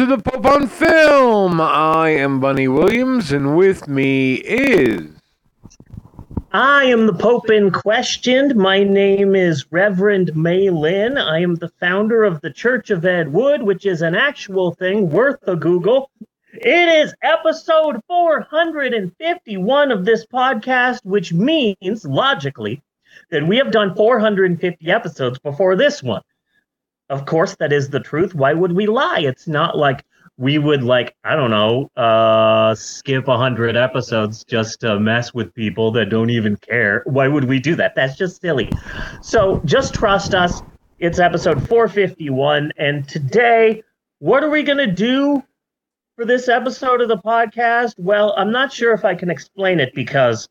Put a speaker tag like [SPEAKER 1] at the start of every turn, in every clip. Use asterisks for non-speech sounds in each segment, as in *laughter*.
[SPEAKER 1] to the Pope on Film. I am Bunny Williams, and with me is.
[SPEAKER 2] I am the Pope in question. My name is Reverend May Lynn. I am the founder of the Church of Ed Wood, which is an actual thing worth a Google. It is episode 451 of this podcast, which means, logically, that we have done 450 episodes before this one. Of course, that is the truth. Why would we lie? It's not like we would like I don't know, uh, skip 100 episodes just to mess with people that don't even care. Why would we do that? That's just silly. So just trust us. It's episode 451, and today, what are we gonna do for this episode of the podcast? Well, I'm not sure if I can explain it because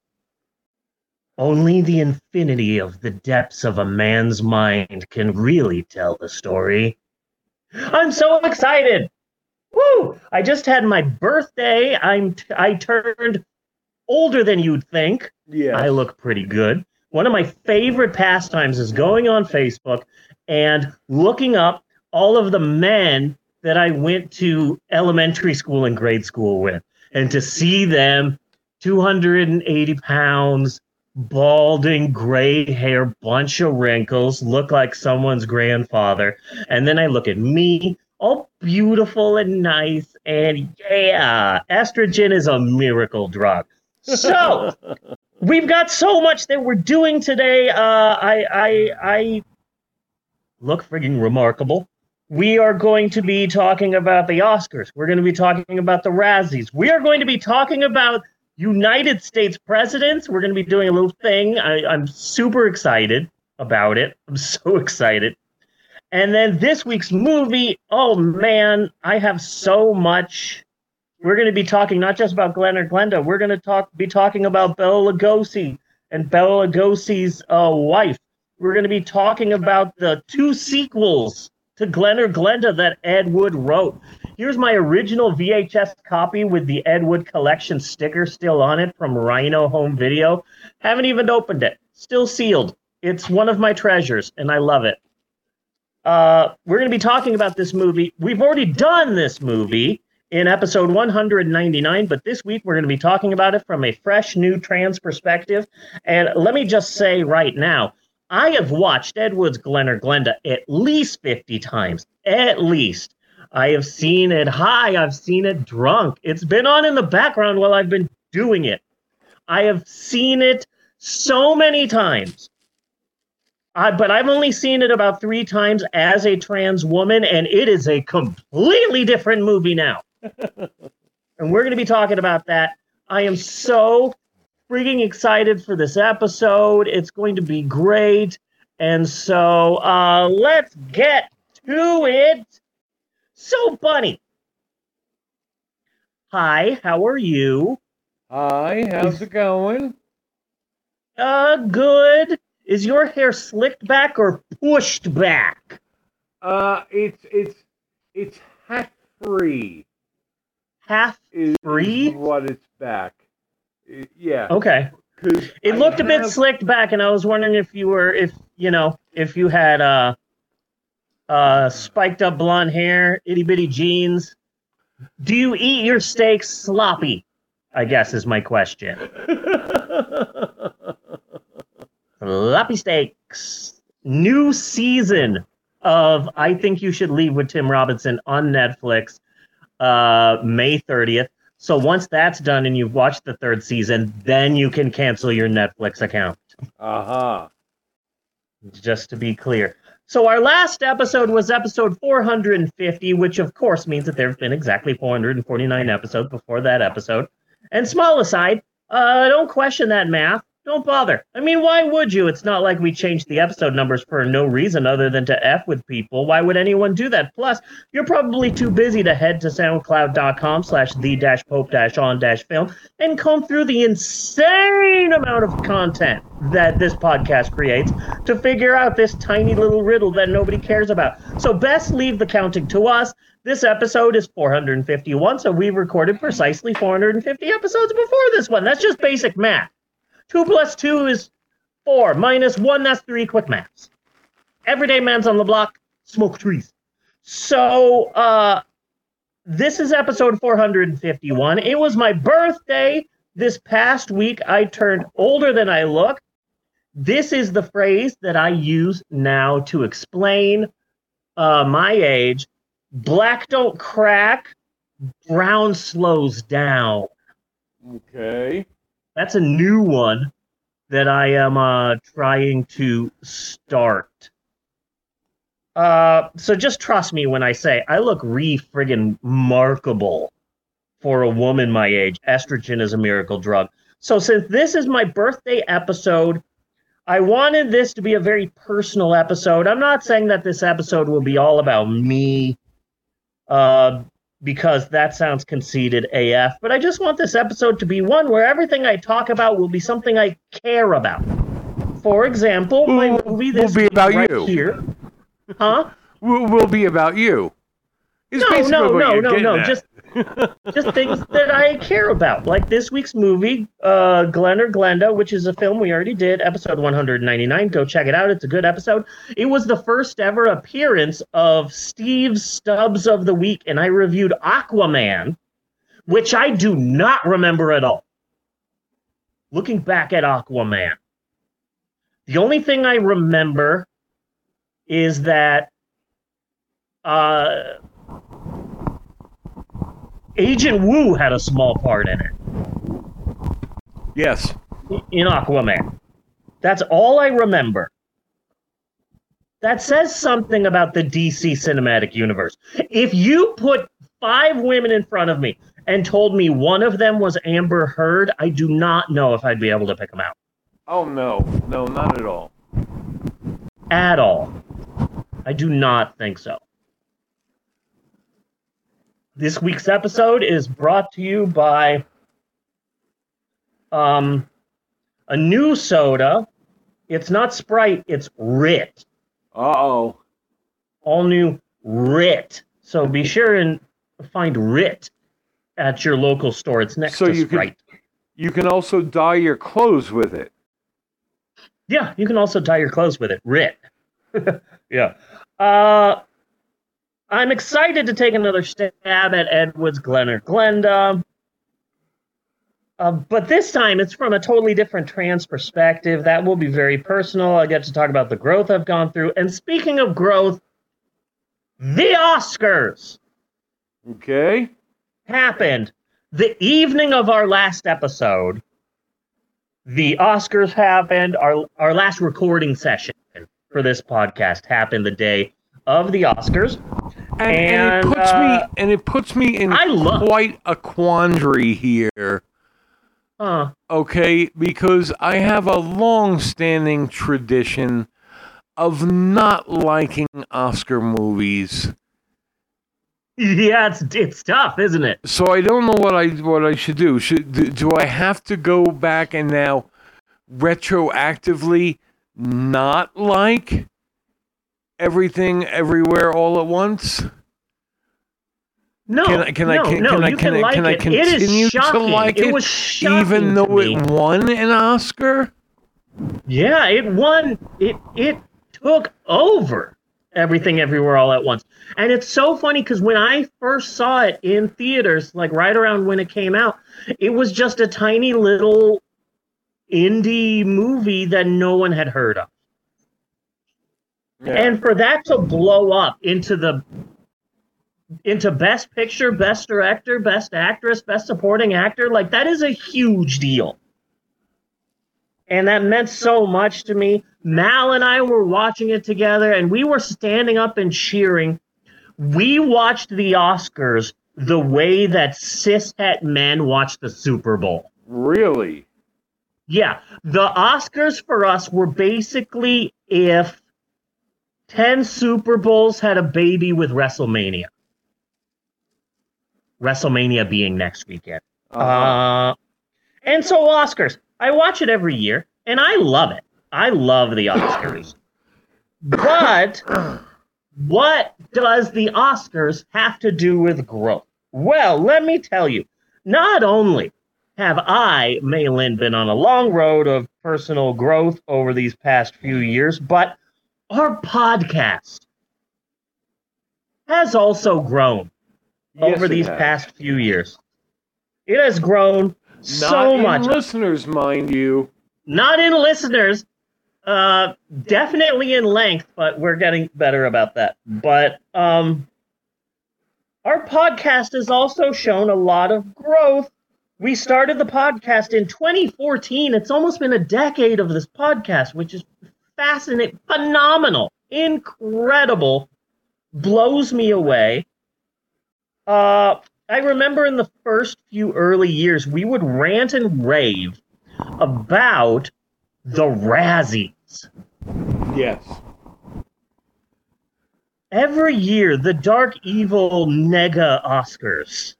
[SPEAKER 2] only the infinity of the depths of a man's mind can really tell the story. I'm so excited! Woo! I just had my birthday. I'm t- I turned older than you'd think.
[SPEAKER 1] Yeah.
[SPEAKER 2] I look pretty good. One of my favorite pastimes is going on Facebook and looking up all of the men that I went to elementary school and grade school with, and to see them 280 pounds, balding, gray hair, bunch of wrinkles, look like someone's grandfather. And then I look at me, all beautiful and nice, and yeah, estrogen is a miracle drug. So *laughs* we've got so much that we're doing today. Uh, I, I, I look frigging remarkable. We are going to be talking about the Oscars. We're going to be talking about the Razzies. We are going to be talking about United States presidents. We're going to be doing a little thing. I, I'm super excited about it. I'm *laughs* so excited. And then this week's movie, oh man, I have so much. We're going to be talking not just about Glen or Glenda. We're going to talk, be talking about Bela Lugosi and Bela Lugosi's uh, wife. We're going to be talking about the two sequels to Glen or Glenda that Ed Wood wrote. Here's my original VHS copy with the Ed Wood collection sticker still on it from Rhino Home Video. Haven't even opened it. Still sealed. It's one of my treasures, and I love it. Uh, we're going to be talking about this movie. We've already done this movie in episode 199, but this week we're going to be talking about it from a fresh, new trans perspective. And let me just say right now, I have watched Ed Wood's Glen or Glenda at least 50 times. At least. I have seen it high. I've seen it drunk. It's been on in the background while I've been doing it. I have seen it so many times. Uh, but I've only seen it about three times as a trans woman, and it is a completely different movie now. *laughs* and we're going to be talking about that. I am so freaking excited for this episode. It's going to be great. And so uh, let's get to it. So, Bunny. Hi, how are you?
[SPEAKER 1] Hi, how's it going?
[SPEAKER 2] Uh, good. Is your hair slicked back or pushed back?
[SPEAKER 1] Uh, it's it's it's half free.
[SPEAKER 2] Half
[SPEAKER 1] Is,
[SPEAKER 2] Free?
[SPEAKER 1] is what it's back. Uh, yeah.
[SPEAKER 2] Okay. It
[SPEAKER 1] I
[SPEAKER 2] looked a bit slicked back, and I was wondering if you were, if you know, if you had uh, uh, spiked up blonde hair, itty bitty jeans. Do you eat your steaks sloppy? I guess is my question. Sloppy steaks. New season of I Think You Should Leave with Tim Robinson on Netflix, uh, May 30th. So once that's done and you've watched the third season, then you can cancel your Netflix account.
[SPEAKER 1] uh-huh.
[SPEAKER 2] Just to be clear. So our last episode was episode 450, which of course means that there have been exactly 449 episodes before that episode. And small aside, uh, don't question that math. Don't bother. I mean, why would you? It's not like we changed the episode numbers for no reason other than to F with people. Why would anyone do that? Plus, you're probably too busy to head to soundcloud.com slash the dash pope dash on dash film and comb through the insane amount of content that this podcast creates to figure out this tiny little riddle that nobody cares about. So best leave the counting to us. This episode is 451, so we recorded precisely 450 episodes before this one. That's just basic math. Two plus two is four, minus one, that's three quick maths. Everyday man's on the block, smoke trees. So, uh, this is episode 451. It was my birthday this past week. I turned older than I look. This is the phrase that I use now to explain uh, my age. Black don't crack, brown slows down.
[SPEAKER 1] Okay.
[SPEAKER 2] That's a new one that I am uh, trying to start. Uh, so just trust me when I say I look re friggin' markable for a woman my age. Estrogen is a miracle drug. So since this is my birthday episode, I wanted this to be a very personal episode. I'm not saying that this episode will be all about me, uh, because that sounds conceited AF. But I just want this episode to be one where everything I talk about will be something I care about. For example, my
[SPEAKER 1] Will-
[SPEAKER 2] movie
[SPEAKER 1] will be about
[SPEAKER 2] right
[SPEAKER 1] you.
[SPEAKER 2] here. Huh?
[SPEAKER 1] Will, will be about you. It's
[SPEAKER 2] No, no, no, no, no. Just just things that I care about. Like this week's movie, uh, or Glenda, which is a film we already did, episode 199. Go check it out. It's a good episode. It was the first ever appearance of Steve Stubbs of the Week, and I reviewed Aquaman, which I do not remember at all. Looking back at Aquaman, the only thing I remember is that uh, Agent Woo had a small part in it
[SPEAKER 1] yes.
[SPEAKER 2] in Aquaman. That's all I remember. That says something about the DC cinematic universe. If you put five women in front of me and told me one of them was Amber Heard, I do not know if I'd be able to pick them out
[SPEAKER 1] Oh no, no, not at all.
[SPEAKER 2] at all. I do not think so. This week's episode is brought to you by um, a new soda. It's not Sprite, it's Rit.
[SPEAKER 1] Uh oh.
[SPEAKER 2] All new Rit. So be sure and find Rit at your local store. It's next
[SPEAKER 1] So
[SPEAKER 2] to
[SPEAKER 1] you can-
[SPEAKER 2] Sprite.
[SPEAKER 1] You can also dye your clothes with it.
[SPEAKER 2] Yeah, you can also dye your clothes with it. Rit. *laughs* yeah. Uh, I'm excited to take another stab at Ed Wood's Glen or Glenda. Uh, but this time it's from a totally different trans perspective. That will be very personal. I get to talk about the growth I've gone through. And speaking of growth, the Oscars
[SPEAKER 1] Okay.
[SPEAKER 2] happened the evening of our last episode. The Oscars happened. Our our last recording session for this podcast happened the day of the Oscars.
[SPEAKER 1] And, and
[SPEAKER 2] And,
[SPEAKER 1] it puts
[SPEAKER 2] uh,
[SPEAKER 1] me and it puts me in
[SPEAKER 2] love-
[SPEAKER 1] quite a quandary here.
[SPEAKER 2] Huh.
[SPEAKER 1] Okay, because I have a long-standing tradition of not liking Oscar movies.
[SPEAKER 2] Yeah, it's it's tough, isn't it?
[SPEAKER 1] So I don't know what I what I should do. Should do, do I have to go back and now retroactively not like everything everywhere all at once?
[SPEAKER 2] No,
[SPEAKER 1] Can I- can I-
[SPEAKER 2] no,
[SPEAKER 1] can-
[SPEAKER 2] no,
[SPEAKER 1] can I- can
[SPEAKER 2] can, like
[SPEAKER 1] can I
[SPEAKER 2] it. it is
[SPEAKER 1] to like
[SPEAKER 2] it
[SPEAKER 1] it Even though it won an Oscar?
[SPEAKER 2] Yeah, it won. It it took over everything everywhere all at once. And it's so funny because when I first saw it in theaters, like right around when it came out, it was just a tiny little indie movie that no one had heard of. And for that to blow up into the into best picture, best director, best actress, best supporting actor, like that is a huge deal. And that meant so much to me. Mal and I were watching it together and we were standing up and cheering. We watched the Oscars the way that cishet men watch the Super Bowl.
[SPEAKER 1] really?
[SPEAKER 2] Yeah, the Oscars for us were basically if 10 Super Bowls had a baby with WrestleMania. WrestleMania being next weekend.
[SPEAKER 1] Uh-huh.
[SPEAKER 2] Uh, and so Oscars, I watch it every year, and I love it. I love the Oscars. but what does the Oscars have to do with growth? Well, let me tell you. Not only have I, Maylin, been on a long road of personal growth over these past few years, but our podcast has also grown
[SPEAKER 1] Yes,
[SPEAKER 2] over these
[SPEAKER 1] has.
[SPEAKER 2] past few years. It has grown
[SPEAKER 1] Not
[SPEAKER 2] so
[SPEAKER 1] in
[SPEAKER 2] much.
[SPEAKER 1] listeners, mind you.
[SPEAKER 2] Not in listeners, uh, definitely in length, but we're getting better about that. But um, our podcast has also shown a lot of growth. We started the podcast in 2014. It's almost been a decade of this podcast, which is fascinating, phenomenal, incredible, blows me away. Uh, I remember in the first few early years, we would rant and rave about the Razzies.
[SPEAKER 1] Yes.
[SPEAKER 2] Every year, the Dark Evil Nega Oscars,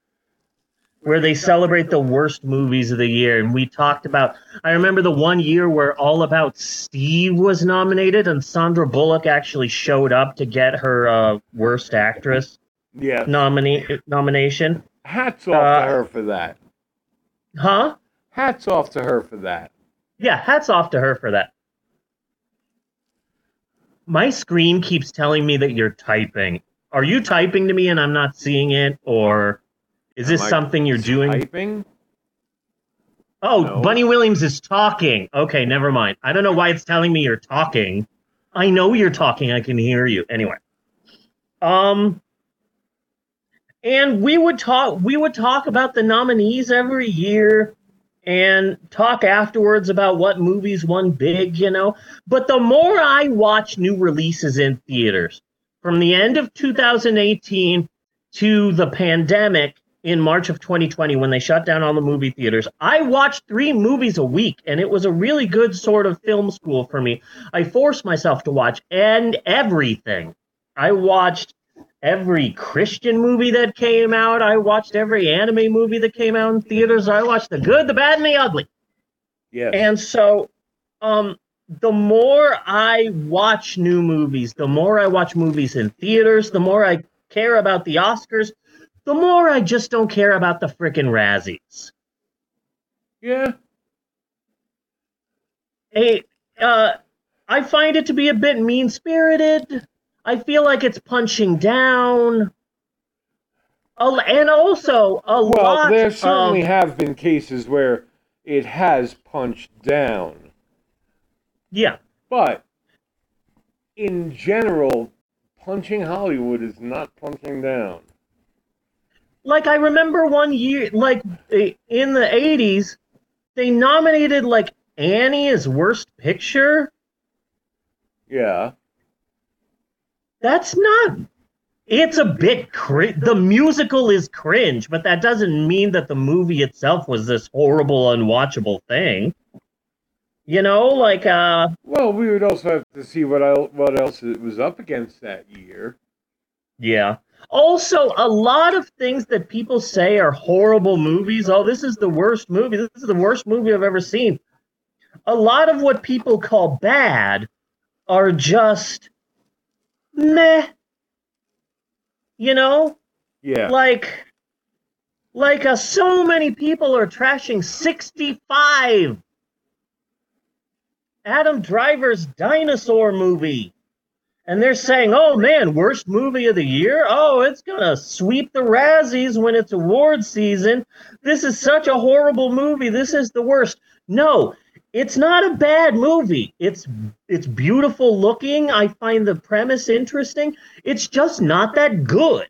[SPEAKER 2] where they celebrate the worst movies of the year. And we talked about, I remember the one year where All About Steve was nominated, and Sandra Bullock actually showed up to get her uh, Worst Actress nomina- nomination.
[SPEAKER 1] Hats off
[SPEAKER 2] Uh,
[SPEAKER 1] to her for that.
[SPEAKER 2] Huh?
[SPEAKER 1] Hats off to her for that.
[SPEAKER 2] Yeah, hats off to her for that. My screen keeps telling me that you're typing. Are you typing to me and I'm not seeing it, or is this
[SPEAKER 1] Am
[SPEAKER 2] something you're doing?
[SPEAKER 1] Typing?
[SPEAKER 2] Oh,
[SPEAKER 1] No.
[SPEAKER 2] Bunny Williams is talking. Okay, never mind. I don't know why it's telling me you're talking. I know you're talking. I can hear you. Anyway. Um and we would talk we would talk about the nominees every year and talk afterwards about what movies won big, you know. But the more I watch new releases in theaters, from the end of 2018 to the pandemic in March of 2020 when they shut down all the movie theaters, I watched three movies a week, and it was a really good sort of film school for me. I forced myself to watch and everything. I watched every Christian movie that came out. I watched every anime movie that came out in theaters. I watched the good, the bad, and the ugly.
[SPEAKER 1] Yes.
[SPEAKER 2] And so, um, the more I watch new movies, the more I watch movies in theaters, the more I care about the Oscars, the more I just don't care about the frickin' Razzies.
[SPEAKER 1] yeah.
[SPEAKER 2] Hey, uh, I find it to be a bit mean spirited. I feel like it's punching down. And also, a
[SPEAKER 1] Well,
[SPEAKER 2] lot
[SPEAKER 1] there certainly
[SPEAKER 2] of,
[SPEAKER 1] have been cases where it has punched down.
[SPEAKER 2] yeah,
[SPEAKER 1] But in general, punching Hollywood is not punching down.
[SPEAKER 2] Like I remember one year, like in the '80s, they nominated like Annie as Worst Picture.
[SPEAKER 1] Yeah.
[SPEAKER 2] That's not. It's a bit cri- the musical is cringe, but that doesn't mean that the movie itself was this horrible, unwatchable thing. You know, like uh,
[SPEAKER 1] Well, we would also have to see what el- what else it was up against that year.
[SPEAKER 2] yeah. Also, a lot of things that people say are horrible movies. Oh, this is the worst movie. This is the worst movie I've ever seen. A lot of what people call bad are just meh. You know,
[SPEAKER 1] Yeah.
[SPEAKER 2] like like uh, so many people are trashing 65 adam driver's dinosaur movie and they're saying oh man worst movie of the year? Oh it's gonna sweep the razzies when it's award season. This is such a horrible movie. This is the worst. No it's not a bad movie. It's it's beautiful looking. I find the premise interesting. It's just not that good.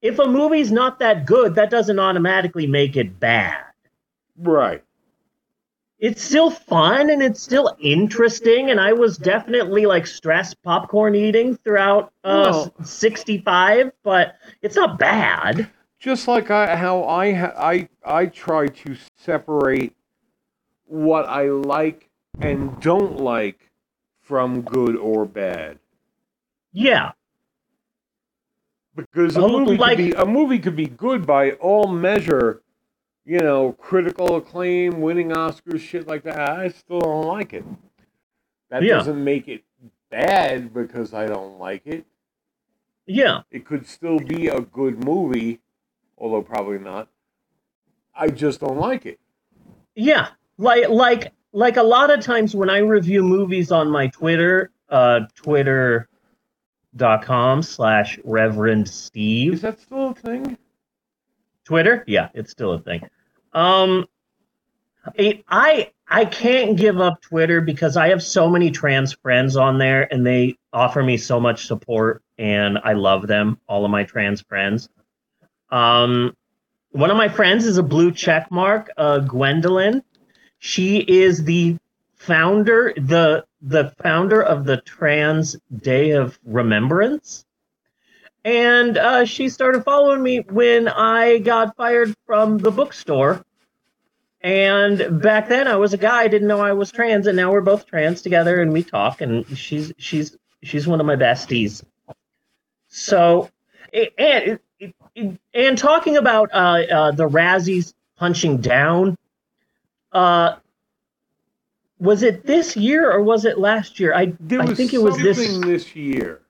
[SPEAKER 2] If a movie's not that good, that doesn't automatically make it bad.
[SPEAKER 1] Right.
[SPEAKER 2] It's still fun and it's still interesting, and I was definitely like stress popcorn eating throughout uh,
[SPEAKER 1] Well-
[SPEAKER 2] 65, but it's not bad.
[SPEAKER 1] Just like I, how I I I try to separate what I like and don't like from good or bad.
[SPEAKER 2] Yeah,
[SPEAKER 1] Because a movie
[SPEAKER 2] like-
[SPEAKER 1] could be a movie could be good by all measure, you know, critical acclaim, winning Oscars, shit like that. I still don't like it. That
[SPEAKER 2] Yeah.
[SPEAKER 1] doesn't make it bad because I don't like it.
[SPEAKER 2] yeah,
[SPEAKER 1] It could still be a good movie, although probably not. I just don't like it.
[SPEAKER 2] yeah. Like, like, like a lot of times when I review movies on my Twitter, uh, Twitter facebook.com slash Reverend Steve.
[SPEAKER 1] Is that still a thing?
[SPEAKER 2] Twitter? Yeah, it's still a thing. Um, I- I can't give up Twitter because I have so many trans friends on there, and they offer me so much support, and I love them. All of my trans friends. Um, one of my friends is a blue check mark, uh, Gwendolyn. She is the founder, the the founder of the Trans Day of Remembrance and uh, she started following me when I got fired from the bookstore. And back then, I was a guy, I didn't know I was trans, and now we're both trans together, and we talk. And she's she's she's one of my besties. So, and and talking about uh, uh, the Razzies punching down, uh, was it this year or was it last year? I I think it was this
[SPEAKER 1] this year.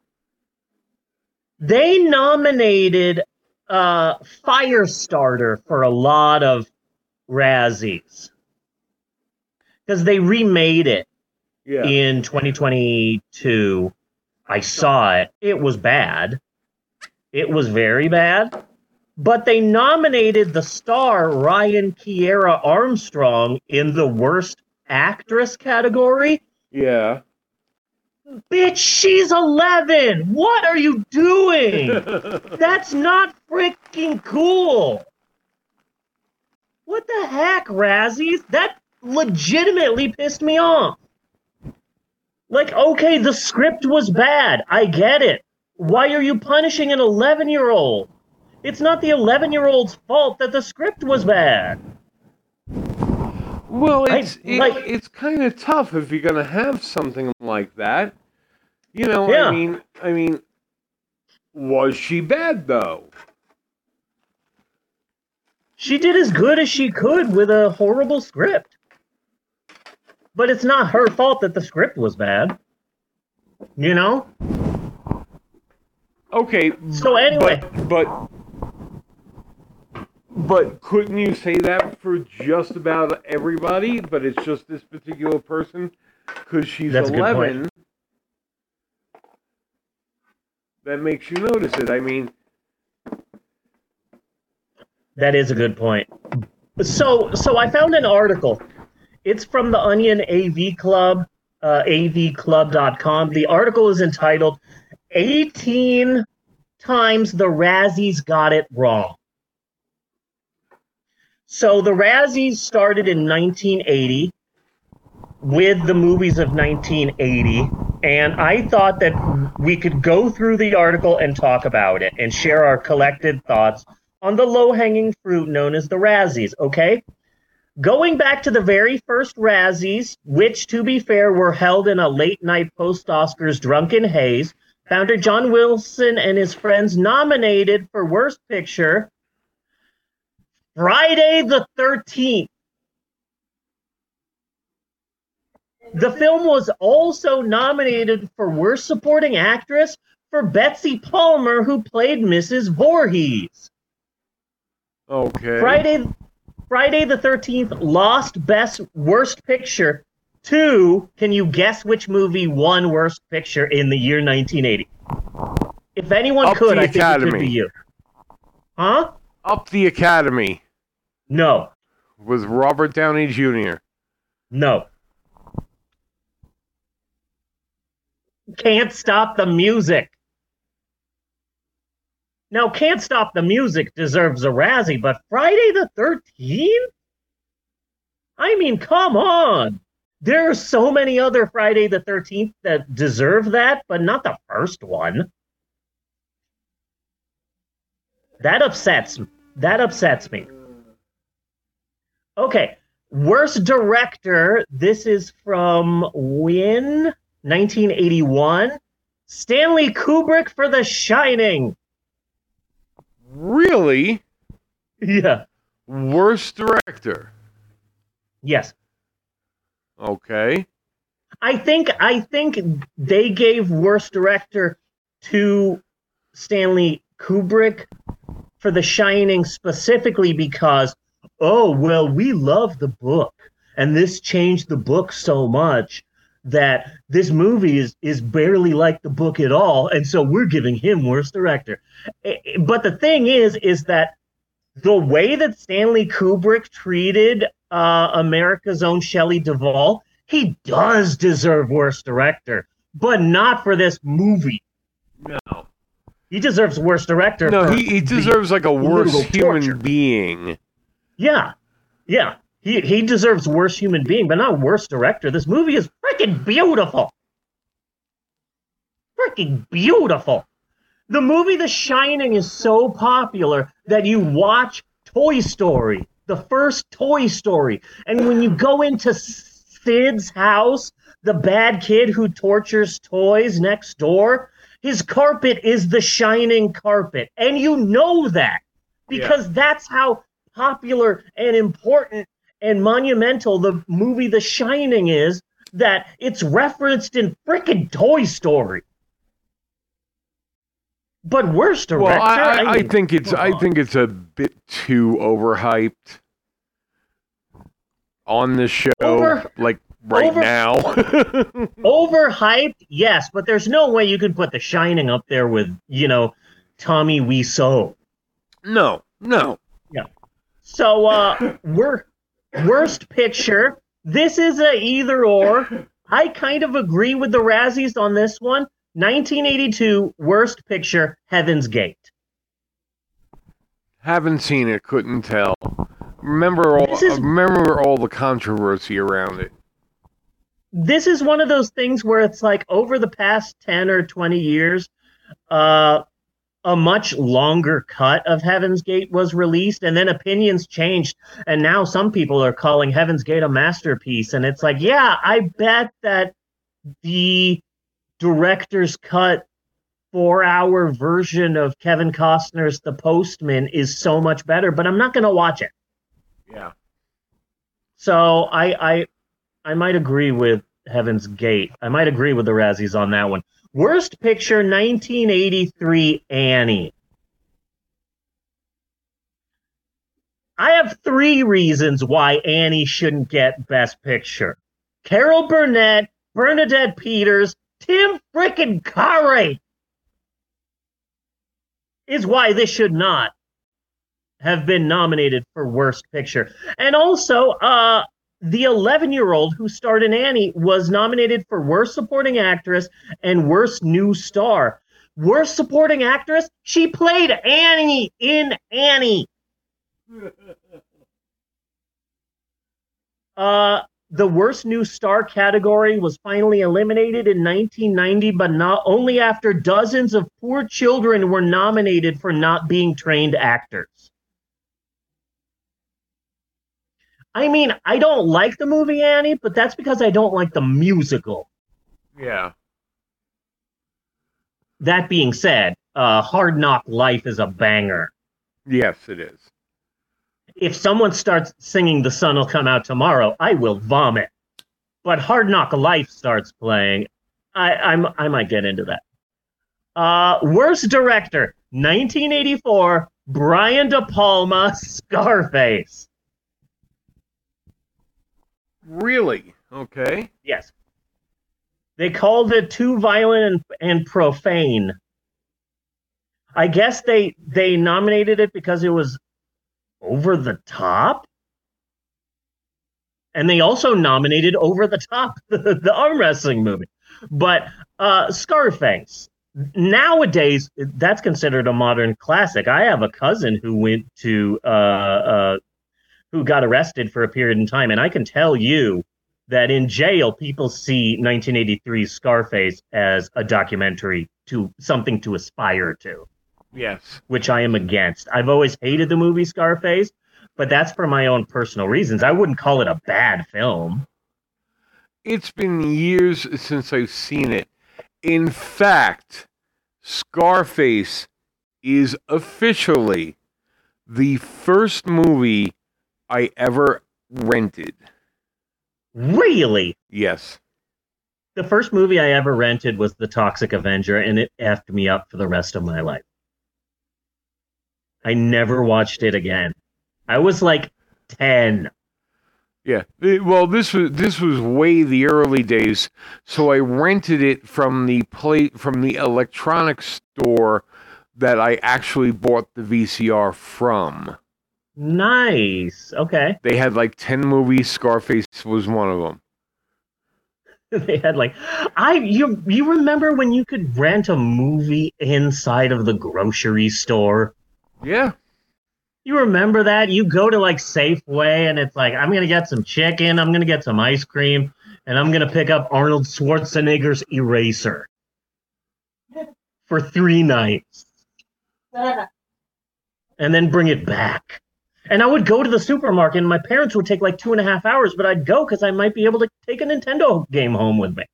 [SPEAKER 2] They nominated uh Firestarter for a lot of Razzies because they remade it
[SPEAKER 1] Yeah.
[SPEAKER 2] in 2022. I saw it. It was bad. It was very bad. But they nominated the star Ryan Kiera Armstrong in the worst actress category.
[SPEAKER 1] Yeah.
[SPEAKER 2] Bitch, she's 11. What are you doing? *laughs* That's not freaking cool. What the heck, Razzies? That legitimately pissed me off. Like, okay, the script was bad. I get it. Why are you punishing an 11 year old? It's not the 11 year old's fault that the script was bad.
[SPEAKER 1] Well,
[SPEAKER 2] I-
[SPEAKER 1] it's it-
[SPEAKER 2] like-
[SPEAKER 1] it's kind of tough if you're gonna have something like that. You know,
[SPEAKER 2] Yeah.
[SPEAKER 1] I mean, I mean, was she bad though?
[SPEAKER 2] She did as good as she could with a horrible script. But it's not her fault that the script was bad. You know?
[SPEAKER 1] Okay.
[SPEAKER 2] So anyway.
[SPEAKER 1] but but but couldn't you say that for just about everybody? But it's just this particular person because she's
[SPEAKER 2] That's a good point.
[SPEAKER 1] eleven. That makes you notice it. I mean,
[SPEAKER 2] That is a good point. So, so I found an article. It's from the Onion AV Club, uh, avclub.com. The article is entitled 18 Times the Razzies Got It Wrong. So the Razzies started in 1980 with the movies of 1980. And I thought that we could go through the article and talk about it and share our collected thoughts on the low hanging fruit known as the Razzies, okay? Going back to the very first Razzies, which, to be fair, were held in a late night post Oscars drunken haze, founder John Wilson and his friends nominated for Worst Picture Friday the 13th. The film was also nominated for Worst Supporting Actress for Betsy Palmer, who played Mrs. Voorhees.
[SPEAKER 1] okay.
[SPEAKER 2] Friday, Friday the Thirteenth lost Best Worst Picture to. Can you guess which movie won Worst Picture in the year 1980? If anyone
[SPEAKER 1] Up
[SPEAKER 2] could, I think it could be you. Huh?
[SPEAKER 1] Up the Academy
[SPEAKER 2] No,
[SPEAKER 1] was Robert Downey Jr.
[SPEAKER 2] no. Can't stop the music. Now, Can't Stop the Music deserves a Razzie, but Friday the 13th? I mean, come on. There are so many other Friday the 13th that deserve that, but not the first one. That upsets that upsets me. Okay. Worst director. This is from Win 1981. Stanley Kubrick for The Shining.
[SPEAKER 1] Really?
[SPEAKER 2] Yeah.
[SPEAKER 1] Worst director.
[SPEAKER 2] Yes.
[SPEAKER 1] Okay.
[SPEAKER 2] I think I think they gave worst director to Stanley Kubrick for The Shining specifically because oh well we love the book and this changed the book so much that this movie is is barely like the book at all, and so we're giving him worst director. Eh, eh, But the thing is, is that the way that Stanley Kubrick treated uh, America's own Shelley Duvall, he does deserve worst director, but not for this movie.
[SPEAKER 1] No.
[SPEAKER 2] He deserves worst director.
[SPEAKER 1] No, he, he deserves like a worse human
[SPEAKER 2] torture.
[SPEAKER 1] being.
[SPEAKER 2] Yeah, yeah. He he deserves worst human being, but not worst director. This movie is freaking beautiful. Freaking beautiful. The movie The Shining is so popular that you watch Toy Story, the first Toy Story, and when you go into Sid's house, the bad kid who tortures toys next door, his carpet is the Shining carpet, and you know that because that's how popular and important and monumental the movie The Shining is that it's referenced in frickin' Toy Story. But worst director,
[SPEAKER 1] Well, I, I, I think it's I think it's a bit too overhyped on this show,
[SPEAKER 2] Over-
[SPEAKER 1] like right
[SPEAKER 2] over-
[SPEAKER 1] now. *laughs*
[SPEAKER 2] overhyped, yes, but there's no way you can put The Shining up there with you know Tommy Wiseau.
[SPEAKER 1] no, no.
[SPEAKER 2] So uh we're worst picture. This is a either or. I kind of agree with the Razzies on this one. 1982 worst picture Heaven's Gate.
[SPEAKER 1] Haven't seen it, couldn't tell. Remember all
[SPEAKER 2] is-
[SPEAKER 1] remember all the controversy around it.
[SPEAKER 2] This is one of those things where it's like over the past 10 or 20 years uh a much longer cut of Heaven's Gate was released and then opinions changed and now some people are calling Heaven's Gate a masterpiece and it's like yeah I bet that the director's cut four hour version of Kevin Costner's The Postman is so much better but I'm not going to watch it.
[SPEAKER 1] Yeah.
[SPEAKER 2] so I I I might agree with Heaven's Gate. I might agree with the Razzies on that one Worst Picture 1983 Annie. I have three reasons why Annie shouldn't get Best Picture. Carol Burnett, Bernadette Peters, Tim frickin' Curry is why this should not have been nominated for Worst Picture. And also, uh, the 11 year old who starred in Annie was nominated for Worst Supporting Actress and Worst New Star. Worst Supporting Actress? She played Annie in Annie. *laughs* Uh, the Worst New Star category was finally eliminated in 1990, but not only after dozens of poor children were nominated for not being trained actors. I mean, I don't like the movie Annie, but that's because I don't like the musical.
[SPEAKER 1] Yeah.
[SPEAKER 2] That being said, uh, Hard Knock Life is a banger.
[SPEAKER 1] Yes, it is.
[SPEAKER 2] If someone starts singing The Sun Will Come Out Tomorrow, I will vomit. But Hard Knock Life starts playing, I, I'm, I might get into that. Uh, worst director, 1984, Brian De Palma, *laughs* Scarface.
[SPEAKER 1] Really? Okay.
[SPEAKER 2] Yes. They called it too violent and, and profane. I guess they they nominated it because it was over the top. And they also nominated over the top *laughs* the arm wrestling movie. But uh Scarface nowadays that's considered a modern classic. I have a cousin who went to uh uh who got arrested for a period in time and I can tell you that in jail people see 1983's Scarface as a documentary to something to aspire to,
[SPEAKER 1] Yes.
[SPEAKER 2] which I am against. I've always hated the movie Scarface, but that's for my own personal reasons. I wouldn't call it a bad film.
[SPEAKER 1] It's been years since I've seen it. In fact, Scarface is officially the first movie I ever rented.
[SPEAKER 2] Really?
[SPEAKER 1] Yes.
[SPEAKER 2] The first movie I ever rented was The Toxic Avenger, and it effed me up for the rest of my life. I never watched it again. I was like 10.
[SPEAKER 1] Yeah. Well, this was this was way the early days, so I rented it from the play from the electronics store that I actually bought the VCR from.
[SPEAKER 2] Nice. Okay.
[SPEAKER 1] They had like 10 movies, Scarface was one of them. *laughs*
[SPEAKER 2] they had like I you you remember when you could rent a movie inside of the grocery store?
[SPEAKER 1] Yeah.
[SPEAKER 2] You remember that? You go to like Safeway and it's like, I'm gonna get some chicken, I'm gonna get some ice cream, and I'm gonna pick up Arnold Schwarzenegger's Eraser for three nights, *laughs* and then bring it back. And I would go to the supermarket, and my parents would take like two and a half hours, but I'd go because I might be able to take a Nintendo game home with me.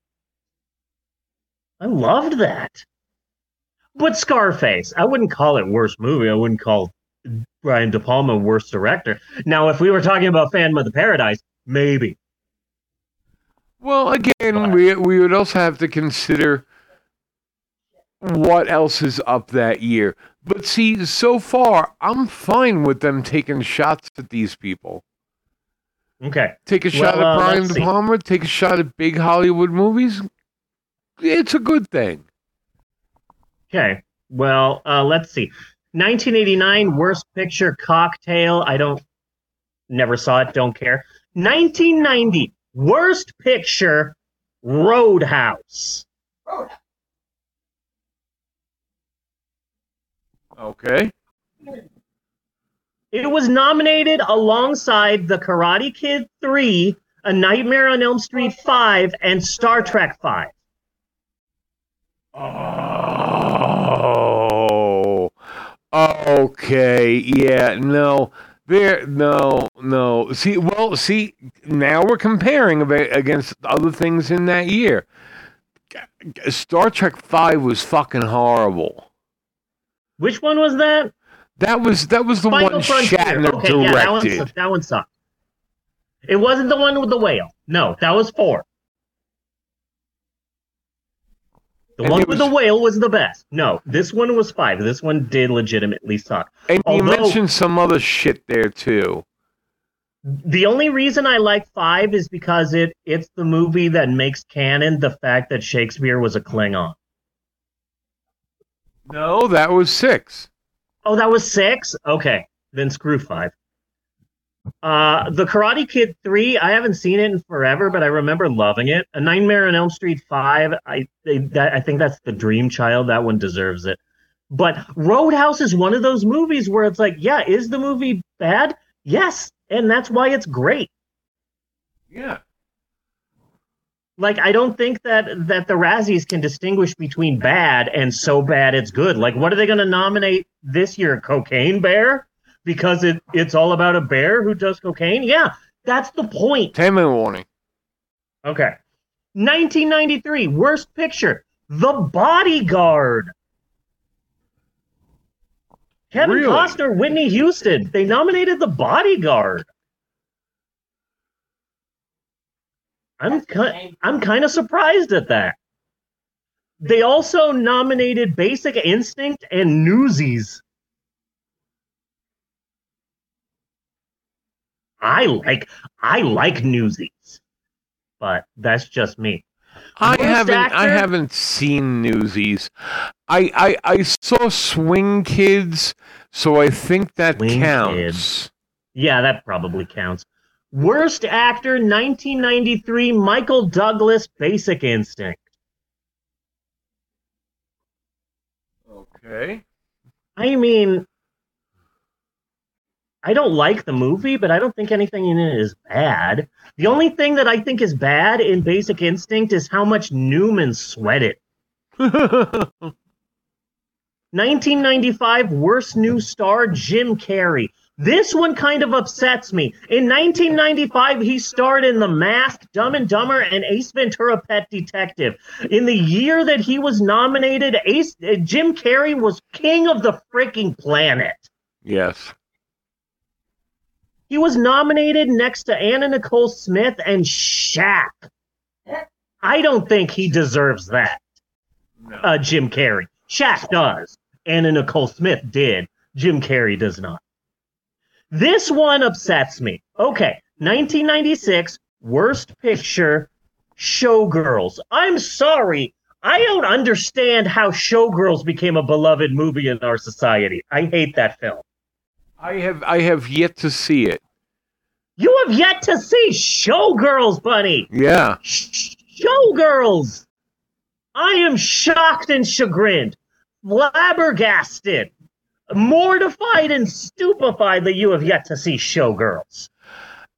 [SPEAKER 2] I loved that. But Scarface, I wouldn't call it worst movie. I wouldn't call Brian De Palma worst director. Now, if we were talking about Phantom of the Paradise, maybe.
[SPEAKER 1] Well, again, we we would also have to consider what else is up that year. But see, so far, I'm fine with them taking shots at these people.
[SPEAKER 2] Okay.
[SPEAKER 1] Take a shot
[SPEAKER 2] Well,
[SPEAKER 1] at
[SPEAKER 2] uh,
[SPEAKER 1] Brian
[SPEAKER 2] let's
[SPEAKER 1] De
[SPEAKER 2] see.
[SPEAKER 1] Palma, take a shot at big Hollywood movies. It's a good thing.
[SPEAKER 2] Okay. Well, uh, let's see. 1989 Worst Picture Cocktail. I don't. Never saw it. Don't care. 1990 Worst Picture Roadhouse.
[SPEAKER 1] Okay.
[SPEAKER 2] It was nominated alongside The Karate Kid 3, A Nightmare on Elm Street 5, and Star Trek 5.
[SPEAKER 1] Oh. Okay. Yeah. No. There. No. No. See. Well. See. Now we're comparing against other things in that year. Star Trek Five was fucking horrible.
[SPEAKER 2] Which one was that?
[SPEAKER 1] That was that was the
[SPEAKER 2] Final
[SPEAKER 1] one
[SPEAKER 2] Frontier.
[SPEAKER 1] Shatner
[SPEAKER 2] okay, yeah, that one,
[SPEAKER 1] directed.
[SPEAKER 2] that one sucked. It wasn't the one with the whale. No, that was four. The
[SPEAKER 1] And
[SPEAKER 2] one
[SPEAKER 1] it
[SPEAKER 2] with
[SPEAKER 1] was-
[SPEAKER 2] the whale was the best. No, this one was five. This one did legitimately suck.
[SPEAKER 1] and you mentioned some other shit there too.
[SPEAKER 2] The only reason I like five is because it it's the movie that makes canon the fact that Shakespeare was a Klingon.
[SPEAKER 1] No, that was six.
[SPEAKER 2] Oh, that was six? Okay. Then screw five. Uh, the Karate Kid 3, I haven't seen it in forever, but I remember loving it. A Nightmare on Elm Street 5, I they, that, I think that's the dream child. That one deserves it. But Roadhouse is one of those movies where it's like, yeah, is the movie bad? Yes. And that's why it's great.
[SPEAKER 1] Yeah.
[SPEAKER 2] Like I don't think that that the Razzies can distinguish between bad and so bad it's good. Like what are they going to nominate this year? Cocaine Bear because it it's all about a bear who does cocaine? Yeah, that's the point.
[SPEAKER 1] Ten minute warning.
[SPEAKER 2] Okay. 1993 worst picture. The Bodyguard. Kevin
[SPEAKER 1] Really?
[SPEAKER 2] Costner, Whitney Houston. They nominated The Bodyguard. I'm ki- I'm kind of surprised at that. They also nominated Basic Instinct and Newsies. I like I like Newsies, but that's just me.
[SPEAKER 1] I
[SPEAKER 2] Worst
[SPEAKER 1] haven't I haven't seen Newsies. I, I I saw Swing Kids, so I think that
[SPEAKER 2] Swing
[SPEAKER 1] counts.
[SPEAKER 2] Kids. Yeah, that probably counts. Worst actor 1993 Michael Douglas Basic Instinct.
[SPEAKER 1] Okay.
[SPEAKER 2] I mean, I don't like the movie, but I don't think anything in it is bad. The only thing that I think is bad in Basic Instinct is how much Newman sweated. *laughs* 1995 Worst New Star Jim Carrey. This one kind of upsets me. In 1995, he starred in The Mask, Dumb and Dumber, and Ace Ventura: Pet Detective. In the year that he was nominated, Ace uh, Jim Carrey was king of the freaking planet.
[SPEAKER 1] yes.
[SPEAKER 2] He was nominated next to Anna Nicole Smith and Shaq. I don't think he deserves that.
[SPEAKER 1] No.
[SPEAKER 2] uh, Jim Carrey. Shaq does. Anna Nicole Smith did. Jim Carrey does not. This one upsets me. Okay, 1996 Worst Picture Showgirls. I'm sorry. I don't understand how Showgirls became a beloved movie in our society. I hate that film.
[SPEAKER 1] I have I have yet to see it.
[SPEAKER 2] You have yet to see Showgirls, buddy.
[SPEAKER 1] Yeah.
[SPEAKER 2] Showgirls. I am shocked and chagrined, flabbergasted, mortified and stupefied that you have yet to see Showgirls.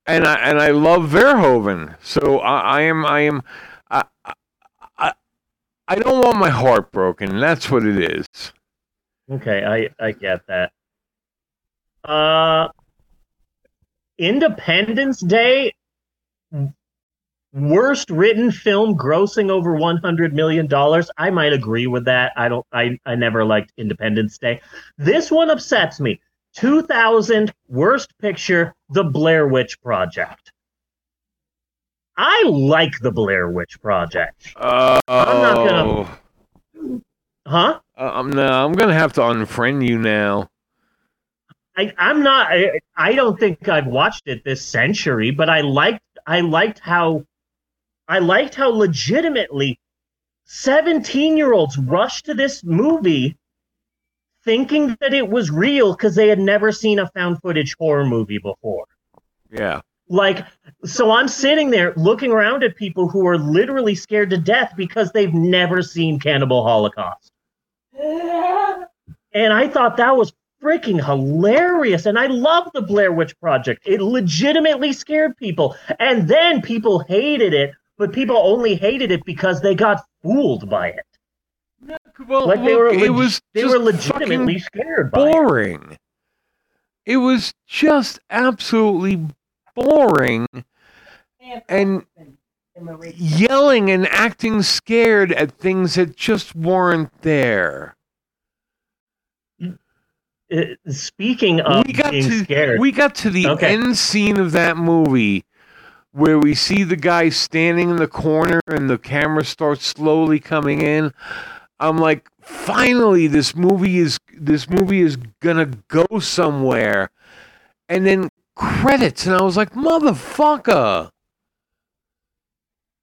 [SPEAKER 1] And I and I love Verhoeven. So I, I am I am I, I I don't want my heart broken. That's what it is.
[SPEAKER 2] Okay, I I get that. Uh Independence Day worst written film grossing over 100 million dollars. I might agree with that. I don't I I never liked Independence Day. This one upsets me. 2000 worst picture The Blair Witch Project. I like The Blair Witch Project.
[SPEAKER 1] Oh.
[SPEAKER 2] I'm not gonna- Huh?
[SPEAKER 1] Uh, um, no, I'm gonna have to unfriend you now.
[SPEAKER 2] I, I'm not. I, I don't think I've watched it this century, but I liked. I liked how. I liked how legitimately, seventeen-year-olds rushed to this movie, thinking that it was real because they had never seen a found footage horror movie before.
[SPEAKER 1] Yeah.
[SPEAKER 2] Like, so I'm sitting there looking around at people who are literally scared to death because they've never seen Cannibal Holocaust. And I thought that was freaking hilarious. And I love the Blair Witch Project. It legitimately scared people. And then people hated it, but people only hated it because they got fooled by it.
[SPEAKER 1] Well,
[SPEAKER 2] Like they
[SPEAKER 1] look,
[SPEAKER 2] were,
[SPEAKER 1] it was
[SPEAKER 2] they were legitimately scared by it.
[SPEAKER 1] boring. It was just absolutely boring and yelling and acting scared at things that just weren't there.
[SPEAKER 2] Uh, speaking of
[SPEAKER 1] we got
[SPEAKER 2] being
[SPEAKER 1] to
[SPEAKER 2] scared,
[SPEAKER 1] we got to the
[SPEAKER 2] Okay.
[SPEAKER 1] end scene of that movie where we see the guy standing in the corner and the camera starts slowly coming in. I'm like, finally, this movie is this movie is gonna go somewhere, and then credits, and I was like, motherfucker.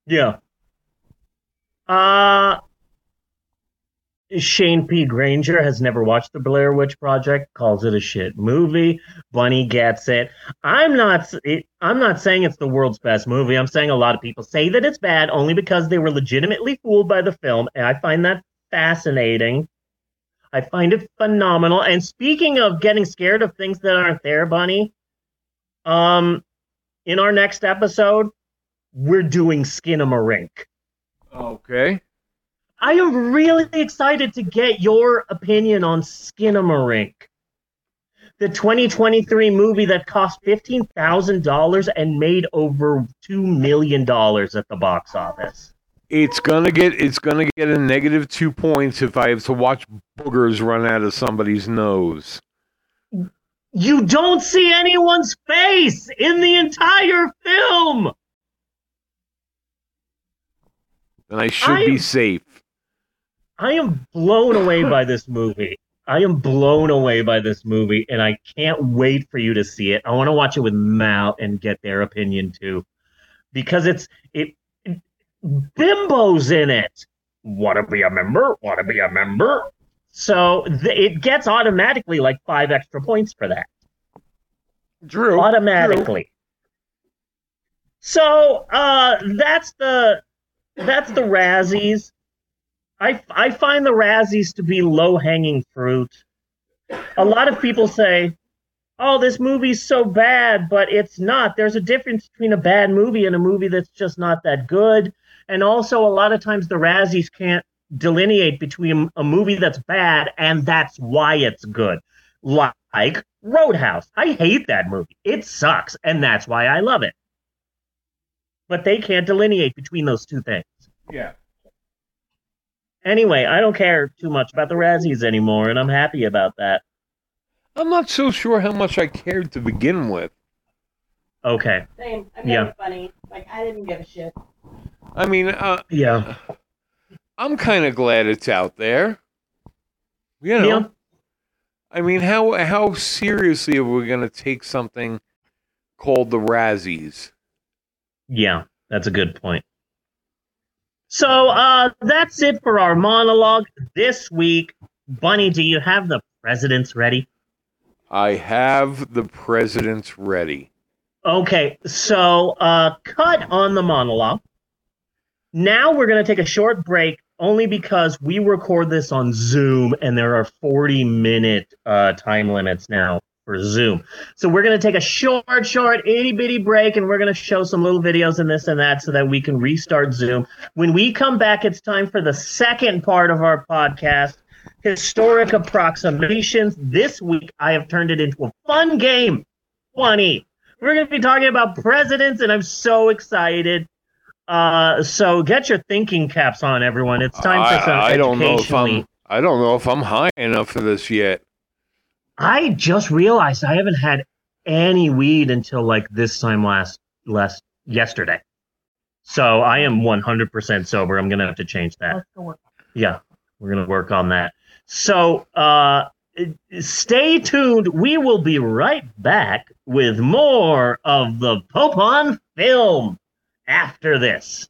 [SPEAKER 2] Yeah. Uh Shane P. Granger has never watched the Blair Witch Project, calls it a shit movie. Bunny gets it. I'm not I'm not saying it's the world's best movie. I'm saying a lot of people say that it's bad only because they were legitimately fooled by the film, and I find that fascinating. I find it phenomenal. And speaking of getting scared of things that aren't there, Bunny, um in our next episode, we're doing Skinamarink.
[SPEAKER 1] Okay.
[SPEAKER 2] I am really excited to get your opinion on Skinamarink. The 2023 movie that cost $15,000 and made over $2 million at the box office.
[SPEAKER 1] It's gonna get it's gonna get a negative two points if I have to watch boogers run out of somebody's nose.
[SPEAKER 2] You don't see anyone's face in the entire film.
[SPEAKER 1] Then I should be
[SPEAKER 2] I'm-
[SPEAKER 1] safe.
[SPEAKER 2] I am blown away by *laughs* this movie. I am blown away by this movie, and I can't wait for you to see it. I want to watch it with Mal and get their opinion too, because it's it, it Bimbo's in it. Want to be a member? Want to be a member? So th- it gets automatically like five extra points for that
[SPEAKER 1] Drew.
[SPEAKER 2] automatically. So uh, that's the that's the Razzies. I I find the Razzies to be low hanging fruit. A lot of people say, "Oh, this movie's so bad," but it's not. There's a difference between a bad movie and a movie that's just not that good. And also, a lot of times the Razzies can't delineate between a movie that's bad and that's why it's good. Like Roadhouse. I hate that movie. It sucks, and that's why I love it. But they can't delineate between those two things.
[SPEAKER 1] Yeah.
[SPEAKER 2] Anyway, I don't care too much about the Razzies anymore, and I'm happy about that.
[SPEAKER 1] I'm not so sure how much I cared to begin with.
[SPEAKER 2] Okay.
[SPEAKER 3] Same. I'm
[SPEAKER 2] Yeah.
[SPEAKER 3] yeah. funny. Like I didn't give a shit.
[SPEAKER 1] I mean, uh,
[SPEAKER 2] Yeah.
[SPEAKER 1] I'm kind of glad it's out there. You know,
[SPEAKER 2] Yeah.
[SPEAKER 1] I mean, how how seriously are we going to take something called the Razzies.
[SPEAKER 2] Yeah, that's a good point. So uh, that's it for our monologue this week. Bunny, do you have the presidents ready?
[SPEAKER 1] I have the presidents ready.
[SPEAKER 2] Okay, so uh, cut on the monologue. Now we're going to take a short break only because we record this on Zoom and there are 40 minute uh, time limits now for Zoom. So we're going to take a short, short, itty bitty break and we're going to show some little videos and this and that so that we can restart Zoom. When we come back, it's time for the second part of our podcast historic approximations. This week, I have turned it into a fun game. Funny. We're going to be talking about presidents, and I'm so excited. Uh, so get your thinking caps on, everyone. It's time for some
[SPEAKER 1] I, I don't know if I'm I don't know if I'm high enough for this yet.
[SPEAKER 2] I just realized I haven't had any weed until like this time last last yesterday. So I am 100% sober. I'm gonna have to change that.
[SPEAKER 3] Let's go work.
[SPEAKER 2] Yeah, we're gonna work on that. So uh, stay tuned. We will be right back with more of the Pope on film after this.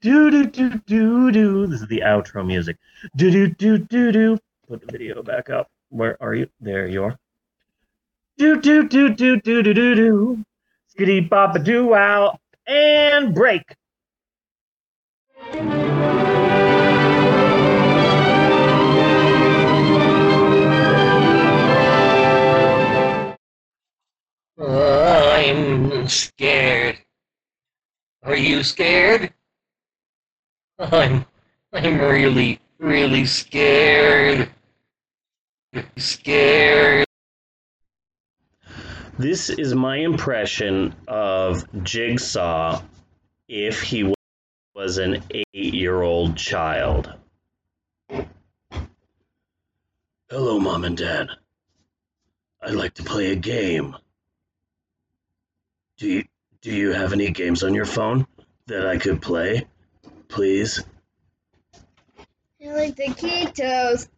[SPEAKER 2] Do do do do do. This is the outro music. Do do do do do. Put the video back up. Where are you? There you are. Do do do do do do do do. Skitty bop a doo wow and break.
[SPEAKER 4] I'm scared. Are you scared? I'm I'm really, really scared. Scared.
[SPEAKER 2] This is my impression of Jigsaw if he was an eight year old child. Hello, Mom and Dad. I'd like to play a game. Do you, do you have any games on your phone that I could play? Please?
[SPEAKER 5] I like the Ketos.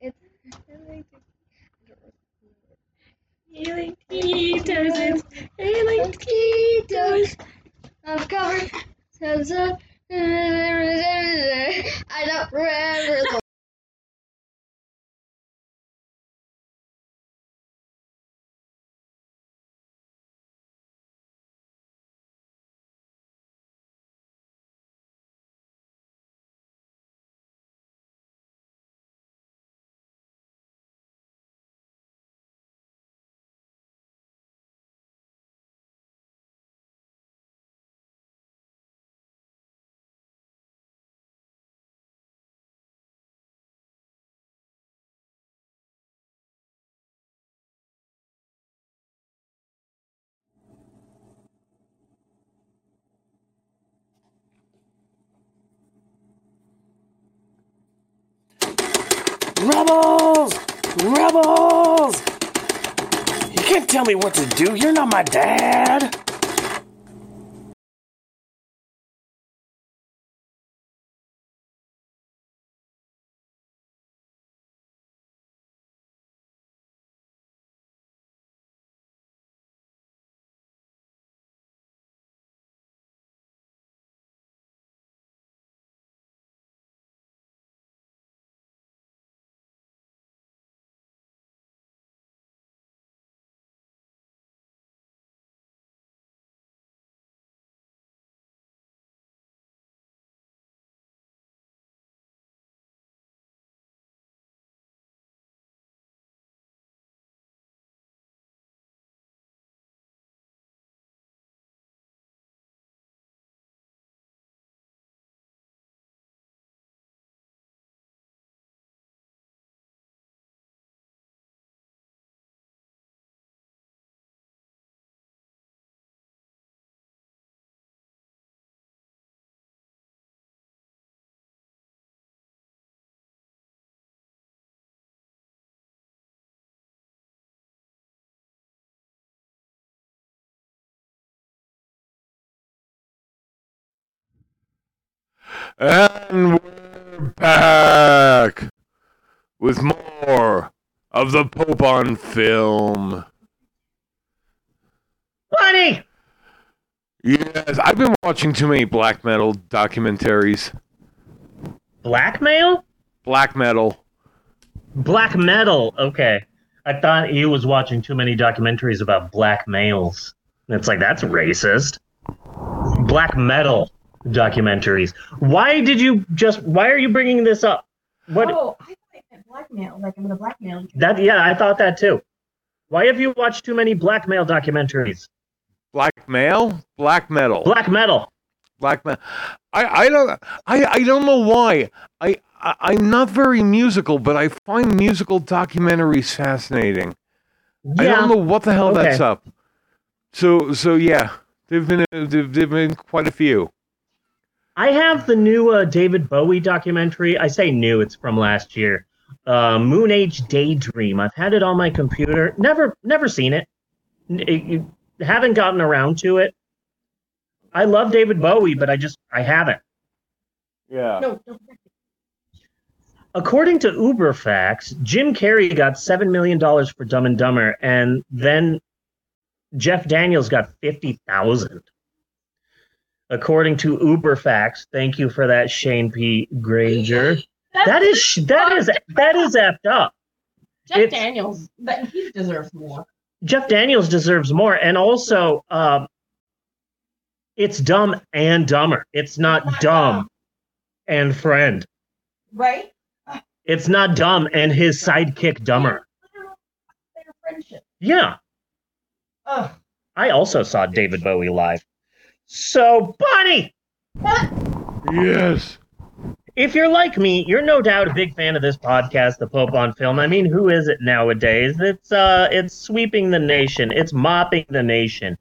[SPEAKER 5] It's, I like the, I like Ketos. I like Ketos. I've covered. *laughs* I don't remember
[SPEAKER 6] Rebels! Rebels! You can't tell me what to do. You're not my dad.
[SPEAKER 1] And we're back with more of the Pope on film.
[SPEAKER 2] Bunny.
[SPEAKER 1] Yes, I've been watching too many black metal documentaries.
[SPEAKER 2] Blackmail?
[SPEAKER 1] Black metal.
[SPEAKER 2] Black metal. Okay. I thought you was watching too many documentaries about black males. It's like that's racist. Black metal documentaries. Why did you just? Why are you bringing this up? What?
[SPEAKER 3] Oh, I thought it meant blackmail. Like I'm gonna blackmail you.
[SPEAKER 2] That yeah, I thought that too. Why have you watched too many blackmail documentaries?
[SPEAKER 1] Black male? Black metal.
[SPEAKER 2] Black metal.
[SPEAKER 1] Black metal. I, I don't I, I don't know why. I, I I'm not very musical, but I find musical documentaries fascinating. I don't know what the hell
[SPEAKER 2] Okay.
[SPEAKER 1] that's up. So so yeah, there've been a, there've, there've been quite a few.
[SPEAKER 2] I have the new uh, David Bowie documentary. I say new; it's from last year. Uh, Moon Age Daydream. I've had it on my computer. Never, never seen it. It- it- haven't gotten around to it. I love David Bowie, but I just I haven't.
[SPEAKER 1] Yeah.
[SPEAKER 3] No, don't.
[SPEAKER 2] According to UberFacts, Jim Carrey got seven million dollars for Dumb and Dumber, and then Jeff Daniels got fifty thousand. According to UberFacts, thank you for that, Shane P. Granger. That is that is that is effed up.
[SPEAKER 3] Jeff
[SPEAKER 2] it's-
[SPEAKER 3] Daniels. That he deserves more.
[SPEAKER 2] Jeff Daniels deserves more, and also, um, it's dumb and dumber. It's not
[SPEAKER 3] not
[SPEAKER 2] dumb
[SPEAKER 3] dumb.
[SPEAKER 2] and friend.
[SPEAKER 3] Right?
[SPEAKER 2] It's not dumb and his sidekick dumber.
[SPEAKER 3] Their friendship.
[SPEAKER 2] Yeah,
[SPEAKER 3] Ugh.
[SPEAKER 2] I also saw David Bowie live. So, Bonnie,
[SPEAKER 1] Yes.
[SPEAKER 2] if you're like me, you're no doubt a big fan of this podcast, The Pope on Film. I mean, who is it nowadays? It's uh, it's sweeping the nation. It's mopping the nation.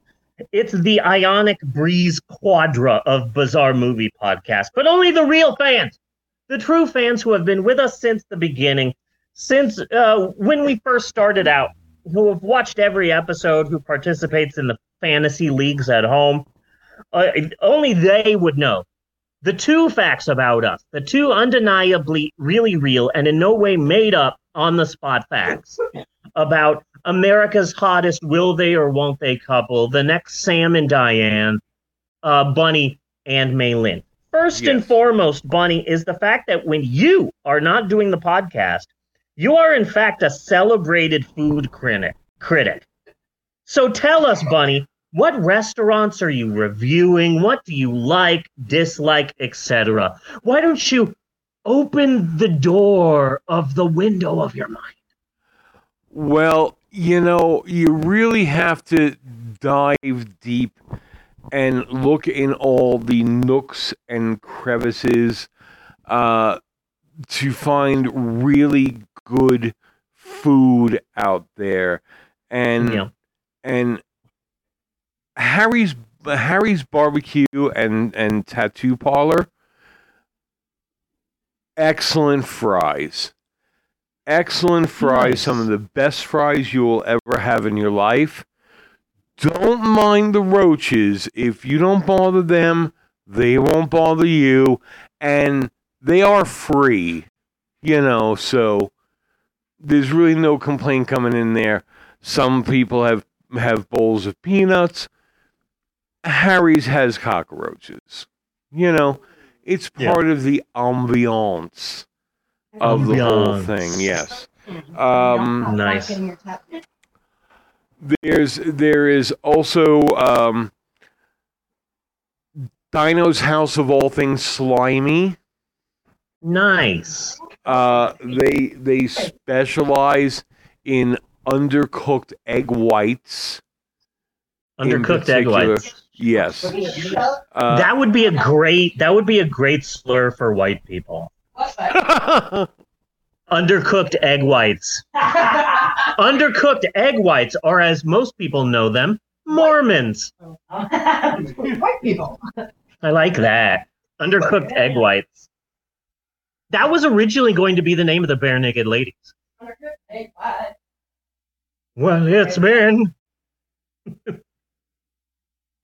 [SPEAKER 2] It's the Ionic Breeze Quadra of Bizarre Movie Podcast, but only the real fans, the true fans who have been with us since the beginning, since uh, when we first started out, who have watched every episode, who participates in the fantasy leagues at home. Uh, only they would know the two facts about us, the two undeniably really real and in no way made up on the spot facts about America's hottest will they or won't they couple, the next Sam and Diane, uh, Bunny and Maylin. First and foremost, Bunny, is the fact that when you are not doing the podcast, you are in fact a celebrated food critic. critic. So tell us, Bunny, what restaurants are you reviewing? What do you like, dislike, etc.? Why don't you open the door of the window of your mind?
[SPEAKER 1] Well, you know, you really have to dive deep and look in all the nooks and crevices uh, to find really good food out there. And
[SPEAKER 2] Yeah.
[SPEAKER 1] and Harry's Harry's barbecue and and tattoo parlor excellent fries. Excellent fries
[SPEAKER 2] Nice.
[SPEAKER 1] some of the best fries you will ever have in your life. Don't mind the roaches. If you don't bother them they won't bother you. And they are free you know so there's really no complaint coming in there. Some people have have bowls of peanuts harry's has cockroaches you know it's
[SPEAKER 2] Yeah.
[SPEAKER 1] part of the ambiance of the whole thing yes. Um,
[SPEAKER 2] Nice.
[SPEAKER 3] back in your tap.
[SPEAKER 1] there's there is also um dino's house of all things slimy
[SPEAKER 2] Nice.
[SPEAKER 1] uh they they specialize in undercooked egg whites
[SPEAKER 2] Undercooked egg whites.
[SPEAKER 1] Yes uh,
[SPEAKER 2] that would be a great that would be a great slur for white people. *laughs* Undercooked egg whites. Undercooked egg whites are as most people know them, Mormons. *laughs*
[SPEAKER 3] White people.
[SPEAKER 2] I like that. Undercooked egg whites. That was originally going to be the name of the Barenaked Ladies.
[SPEAKER 3] Egg white.
[SPEAKER 2] Well, it's been. *laughs*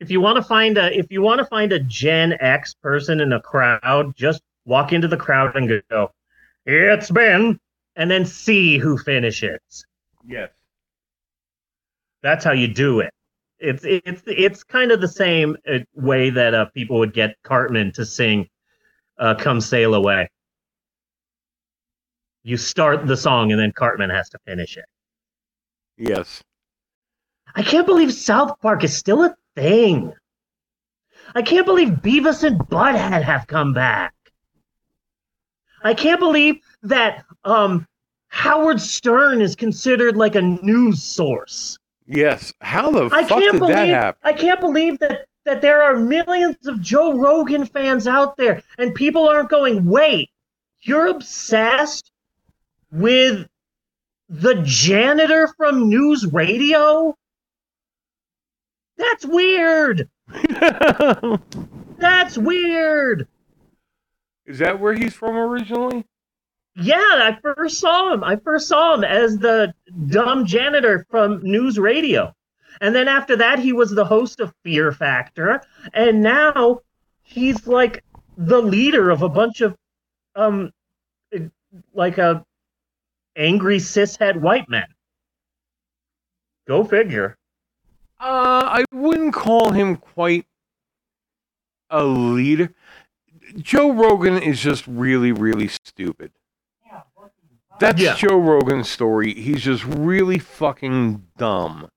[SPEAKER 2] if you want to find a if you want to find a Gen X person in a crowd, just walk into the crowd and go, "It's been," and then see who finishes.
[SPEAKER 1] yes
[SPEAKER 2] That's how you do it. It's it's it's kind of the same uh, way that uh, people would get Cartman to sing uh, "Come Sail Away." You start the song and then Cartman has to finish it.
[SPEAKER 1] Yes.
[SPEAKER 2] I can't believe South Park is still a thing. I can't believe Beavis and Butthead have come back. I can't believe that um, Howard Stern is considered like a news source.
[SPEAKER 1] Yes. How the
[SPEAKER 2] I
[SPEAKER 1] fuck
[SPEAKER 2] can't
[SPEAKER 1] did
[SPEAKER 2] believe
[SPEAKER 1] that happen?
[SPEAKER 2] I can't believe that that there are millions of Joe Rogan fans out there and people aren't going, "Wait, you're obsessed with the janitor from news radio?" That's weird. That's weird.
[SPEAKER 1] Is that where he's from originally?
[SPEAKER 2] Yeah, I first saw him. I first saw him as the dumb janitor from news radio. And then after that, he was the host of Fear Factor. And now he's like the leader of a bunch of, um, like a angry cishet white men. Go figure.
[SPEAKER 1] Uh, I wouldn't call him quite a leader. Joe Rogan is just really, really stupid. That's
[SPEAKER 2] Yeah.
[SPEAKER 1] Joe Rogan's story. He's just really fucking dumb.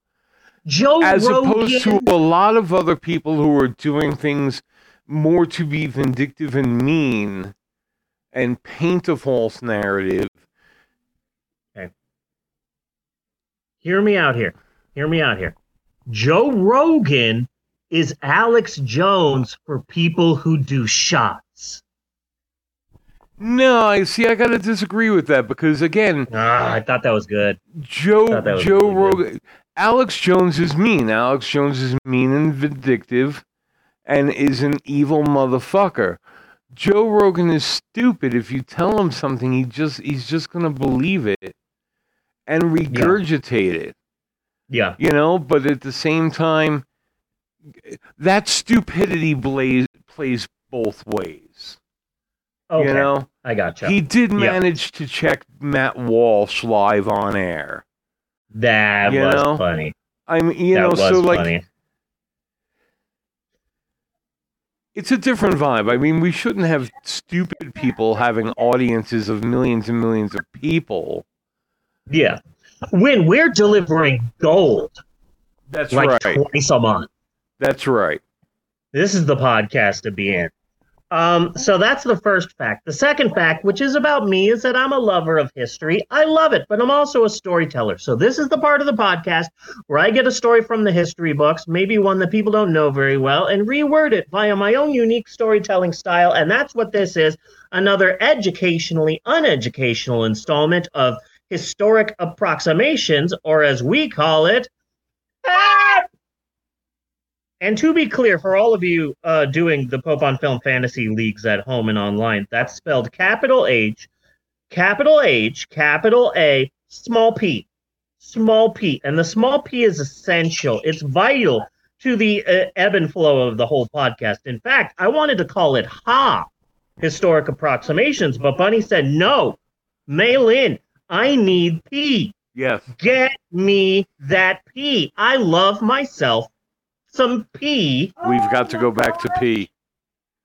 [SPEAKER 2] Joe
[SPEAKER 1] As
[SPEAKER 2] Rogan.
[SPEAKER 1] opposed to a lot of other people who are doing things more to be vindictive and mean and paint a false narrative. Okay.
[SPEAKER 2] hear me out here. Hear me out here. Joe Rogan is Alex Jones for people who do shots.
[SPEAKER 1] No, I see. I gotta disagree with that because again,
[SPEAKER 2] Ah, I thought that was good.
[SPEAKER 1] Joe
[SPEAKER 2] was
[SPEAKER 1] Joe
[SPEAKER 2] really good.
[SPEAKER 1] Rogan, Alex Jones is mean. Alex Jones is mean and vindictive, and is an evil motherfucker. Joe Rogan is stupid. If you tell him something, he just he's just gonna believe it and regurgitate it.
[SPEAKER 2] Yeah.
[SPEAKER 1] You know, but at the same time, that stupidity blaze, plays both ways.
[SPEAKER 2] Okay.
[SPEAKER 1] You know,
[SPEAKER 2] I gotcha.
[SPEAKER 1] he did
[SPEAKER 2] Yeah.
[SPEAKER 1] manage to check Matt Walsh live on air.
[SPEAKER 2] that
[SPEAKER 1] you
[SPEAKER 2] was
[SPEAKER 1] know,
[SPEAKER 2] funny.
[SPEAKER 1] I mean, you
[SPEAKER 2] that
[SPEAKER 1] know,
[SPEAKER 2] was
[SPEAKER 1] so like it's a different vibe. I mean, we shouldn't have stupid people having audiences of millions and millions of people.
[SPEAKER 2] Yeah. When we're delivering gold
[SPEAKER 1] That's
[SPEAKER 2] like
[SPEAKER 1] right.
[SPEAKER 2] twice a month,
[SPEAKER 1] That's right.
[SPEAKER 2] this is the podcast to be in. Um, so that's the first fact. The second fact, which is about me, is that I'm a lover of history. I love it, but I'm also a storyteller. So this is the part of the podcast where I get a story from the history books, maybe one that people don't know very well, and reword it via my own unique storytelling style. And that's what this is another educationally uneducational installment of historic approximations, or as we call it, ah! And to be clear, for all of you uh, doing the Pope on Film Fantasy Leagues at home and online, that's spelled capital H, capital H, capital A, small p, small p. And the small p is essential, it's vital to the uh, ebb and flow of the whole podcast. In fact, I wanted to call it HA, Historic Approximations, but Bunny said, no, Maylin. I need P.
[SPEAKER 1] Yes.
[SPEAKER 2] Get me that P. I love myself some P.
[SPEAKER 1] We've got to go back to P.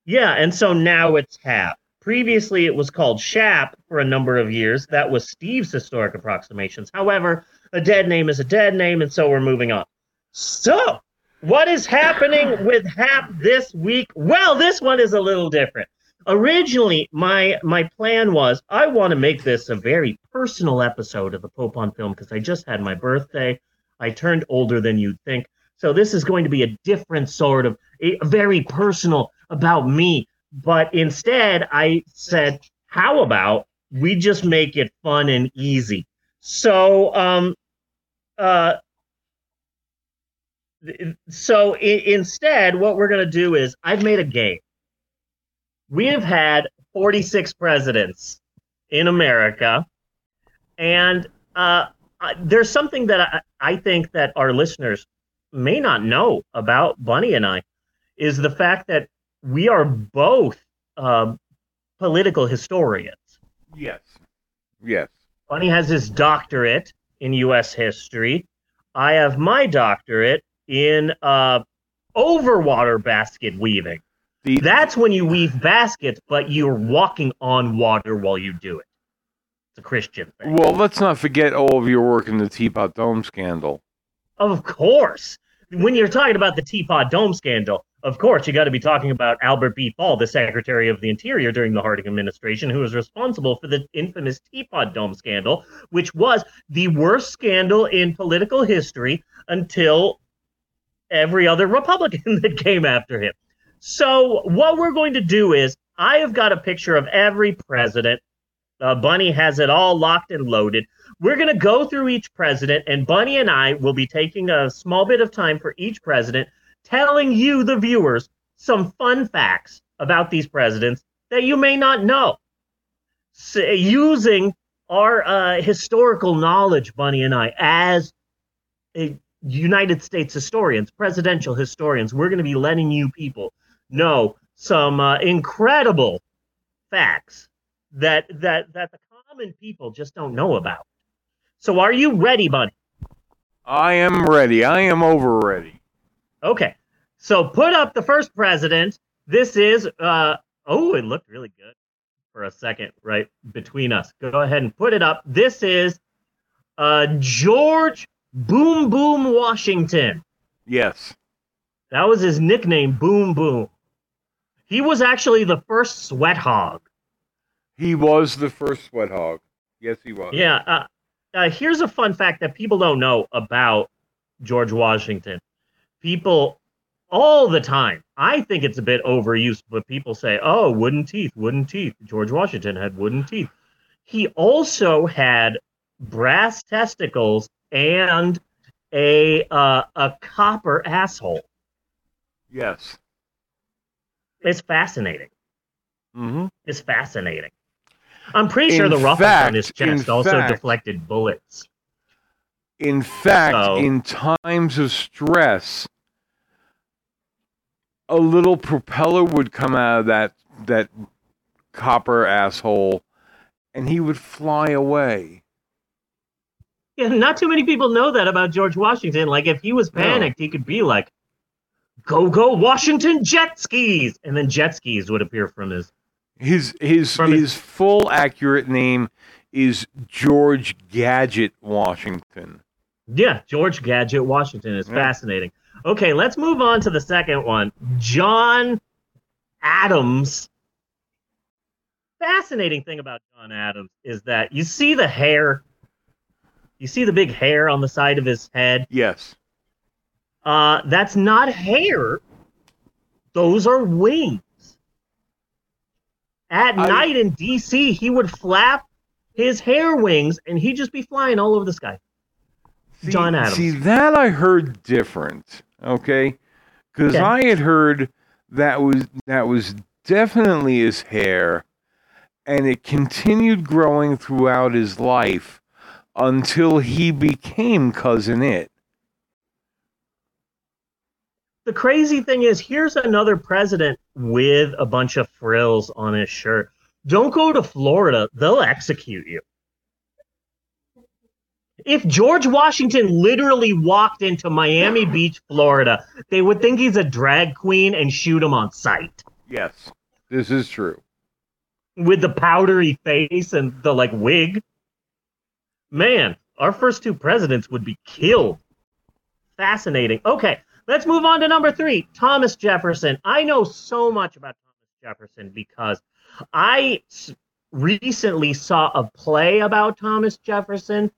[SPEAKER 2] Yeah, and so now it's HAP. Previously, it was called SHAP for a number of years. That was Steve's historic approximations. However, a dead name is a dead name, and so we're moving on. So, what is happening with HAP this week? Well, this one is a little different. Originally, my my plan was I want to make this a very personal episode of the Pope on Film because I just had my birthday. I turned older than you'd think. So this is going to be a different sort of a, very personal about me. But instead, I said, how about we just make it fun and easy? So, um, uh, so i- instead, what we're going to do is I've made a game. We have had 46 presidents in America, and uh, I- there's something that I, I think that our listeners may not know about Bunny and I is the fact that we are both um, political historians.
[SPEAKER 1] Yes. Yes.
[SPEAKER 2] Bunny has his doctorate in U.S. history. I have my doctorate in uh, overwater basket weaving.
[SPEAKER 1] The,
[SPEAKER 2] That's when you weave baskets, but you're walking on water while you do it. It's a Christian thing.
[SPEAKER 1] well, let's not forget all of your work in the Teapot Dome scandal.
[SPEAKER 2] Of course. When you're talking about the Teapot Dome scandal, of course, you got to be talking about Albert B. Fall, the Secretary of the Interior during the Harding administration, who was responsible for the infamous Teapot Dome scandal, which was the worst scandal in political history until every other Republican *laughs* that came after him. So, what we're going to do is, I have got a picture of every president. Uh, Bunny has it all locked and loaded. We're going to go through each president, and Bunny and I will be taking a small bit of time for each president, telling you, the viewers, some fun facts about these presidents that you may not know. S using our uh, historical knowledge, Bunny and I, as United States historians, presidential historians, we're going to be letting you people know some uh, incredible facts that that that the common people just don't know about. So are you ready, buddy?
[SPEAKER 1] I am ready. I am over ready.
[SPEAKER 2] Okay. So put up the first president. This is uh oh, it looked really good for a second right between us. Go ahead and put it up. This is uh George Boom Boom Washington.
[SPEAKER 1] Yes.
[SPEAKER 2] That was his nickname, Boom Boom. He was actually the first sweat hog.
[SPEAKER 1] He was the first sweat hog. Yes, he was.
[SPEAKER 2] Yeah. Uh, uh, here's a fun fact that people don't know about George Washington. People all the time, I think it's a bit overused, but people say, oh, wooden teeth, wooden teeth. George Washington had wooden teeth. He also had brass testicles and a uh, a copper asshole.
[SPEAKER 1] Yes.
[SPEAKER 2] It's fascinating.
[SPEAKER 1] hmm
[SPEAKER 2] It's fascinating. I'm pretty sure
[SPEAKER 1] In
[SPEAKER 2] the ruffles
[SPEAKER 1] fact-
[SPEAKER 2] on his chest also
[SPEAKER 1] fact-
[SPEAKER 2] deflected bullets.
[SPEAKER 1] In fact,
[SPEAKER 2] So-
[SPEAKER 1] in times of stress, a little propeller would come out of that that copper asshole, and he would fly away.
[SPEAKER 2] Yeah, not too many people know that about George Washington. Like, if he was
[SPEAKER 1] No.
[SPEAKER 2] panicked, he could be like, "Go, go, Washington jet skis," and then jet skis would appear from his.
[SPEAKER 1] His his
[SPEAKER 2] From
[SPEAKER 1] his
[SPEAKER 2] his-
[SPEAKER 1] full accurate name is George Gadget Washington.
[SPEAKER 2] Yeah, George Gadget Washington is
[SPEAKER 1] Yeah.
[SPEAKER 2] fascinating. Okay, let's move on to the second one. John Adams. Fascinating thing about John Adams is that you see the hair. You see the big hair on the side of his head.
[SPEAKER 1] Yes.
[SPEAKER 2] Uh, that's not hair. Those are wings. At
[SPEAKER 1] I-
[SPEAKER 2] night in DC, he would flap his hair wings and he'd just be flying all over the sky.
[SPEAKER 1] See,
[SPEAKER 2] John Adams.
[SPEAKER 1] See that I heard different. Okay, because
[SPEAKER 2] Okay.
[SPEAKER 1] I had heard that was that was definitely his hair, and it continued growing throughout his life until he became cousin it.
[SPEAKER 2] The crazy thing is, here's another president with a bunch of frills on his shirt. Don't go to Florida, they'll execute you. If George Washington literally walked into Miami *laughs* Beach, Florida, they would think he's a drag queen and shoot him on sight.
[SPEAKER 1] Yes, this is true.
[SPEAKER 2] with the powdery face and the like wig. Man, our first two presidents would be killed. Fascinating. Okay, let's move on to number three Thomas Jefferson. I know so much about Thomas Jefferson because I recently saw a play about Thomas Jefferson.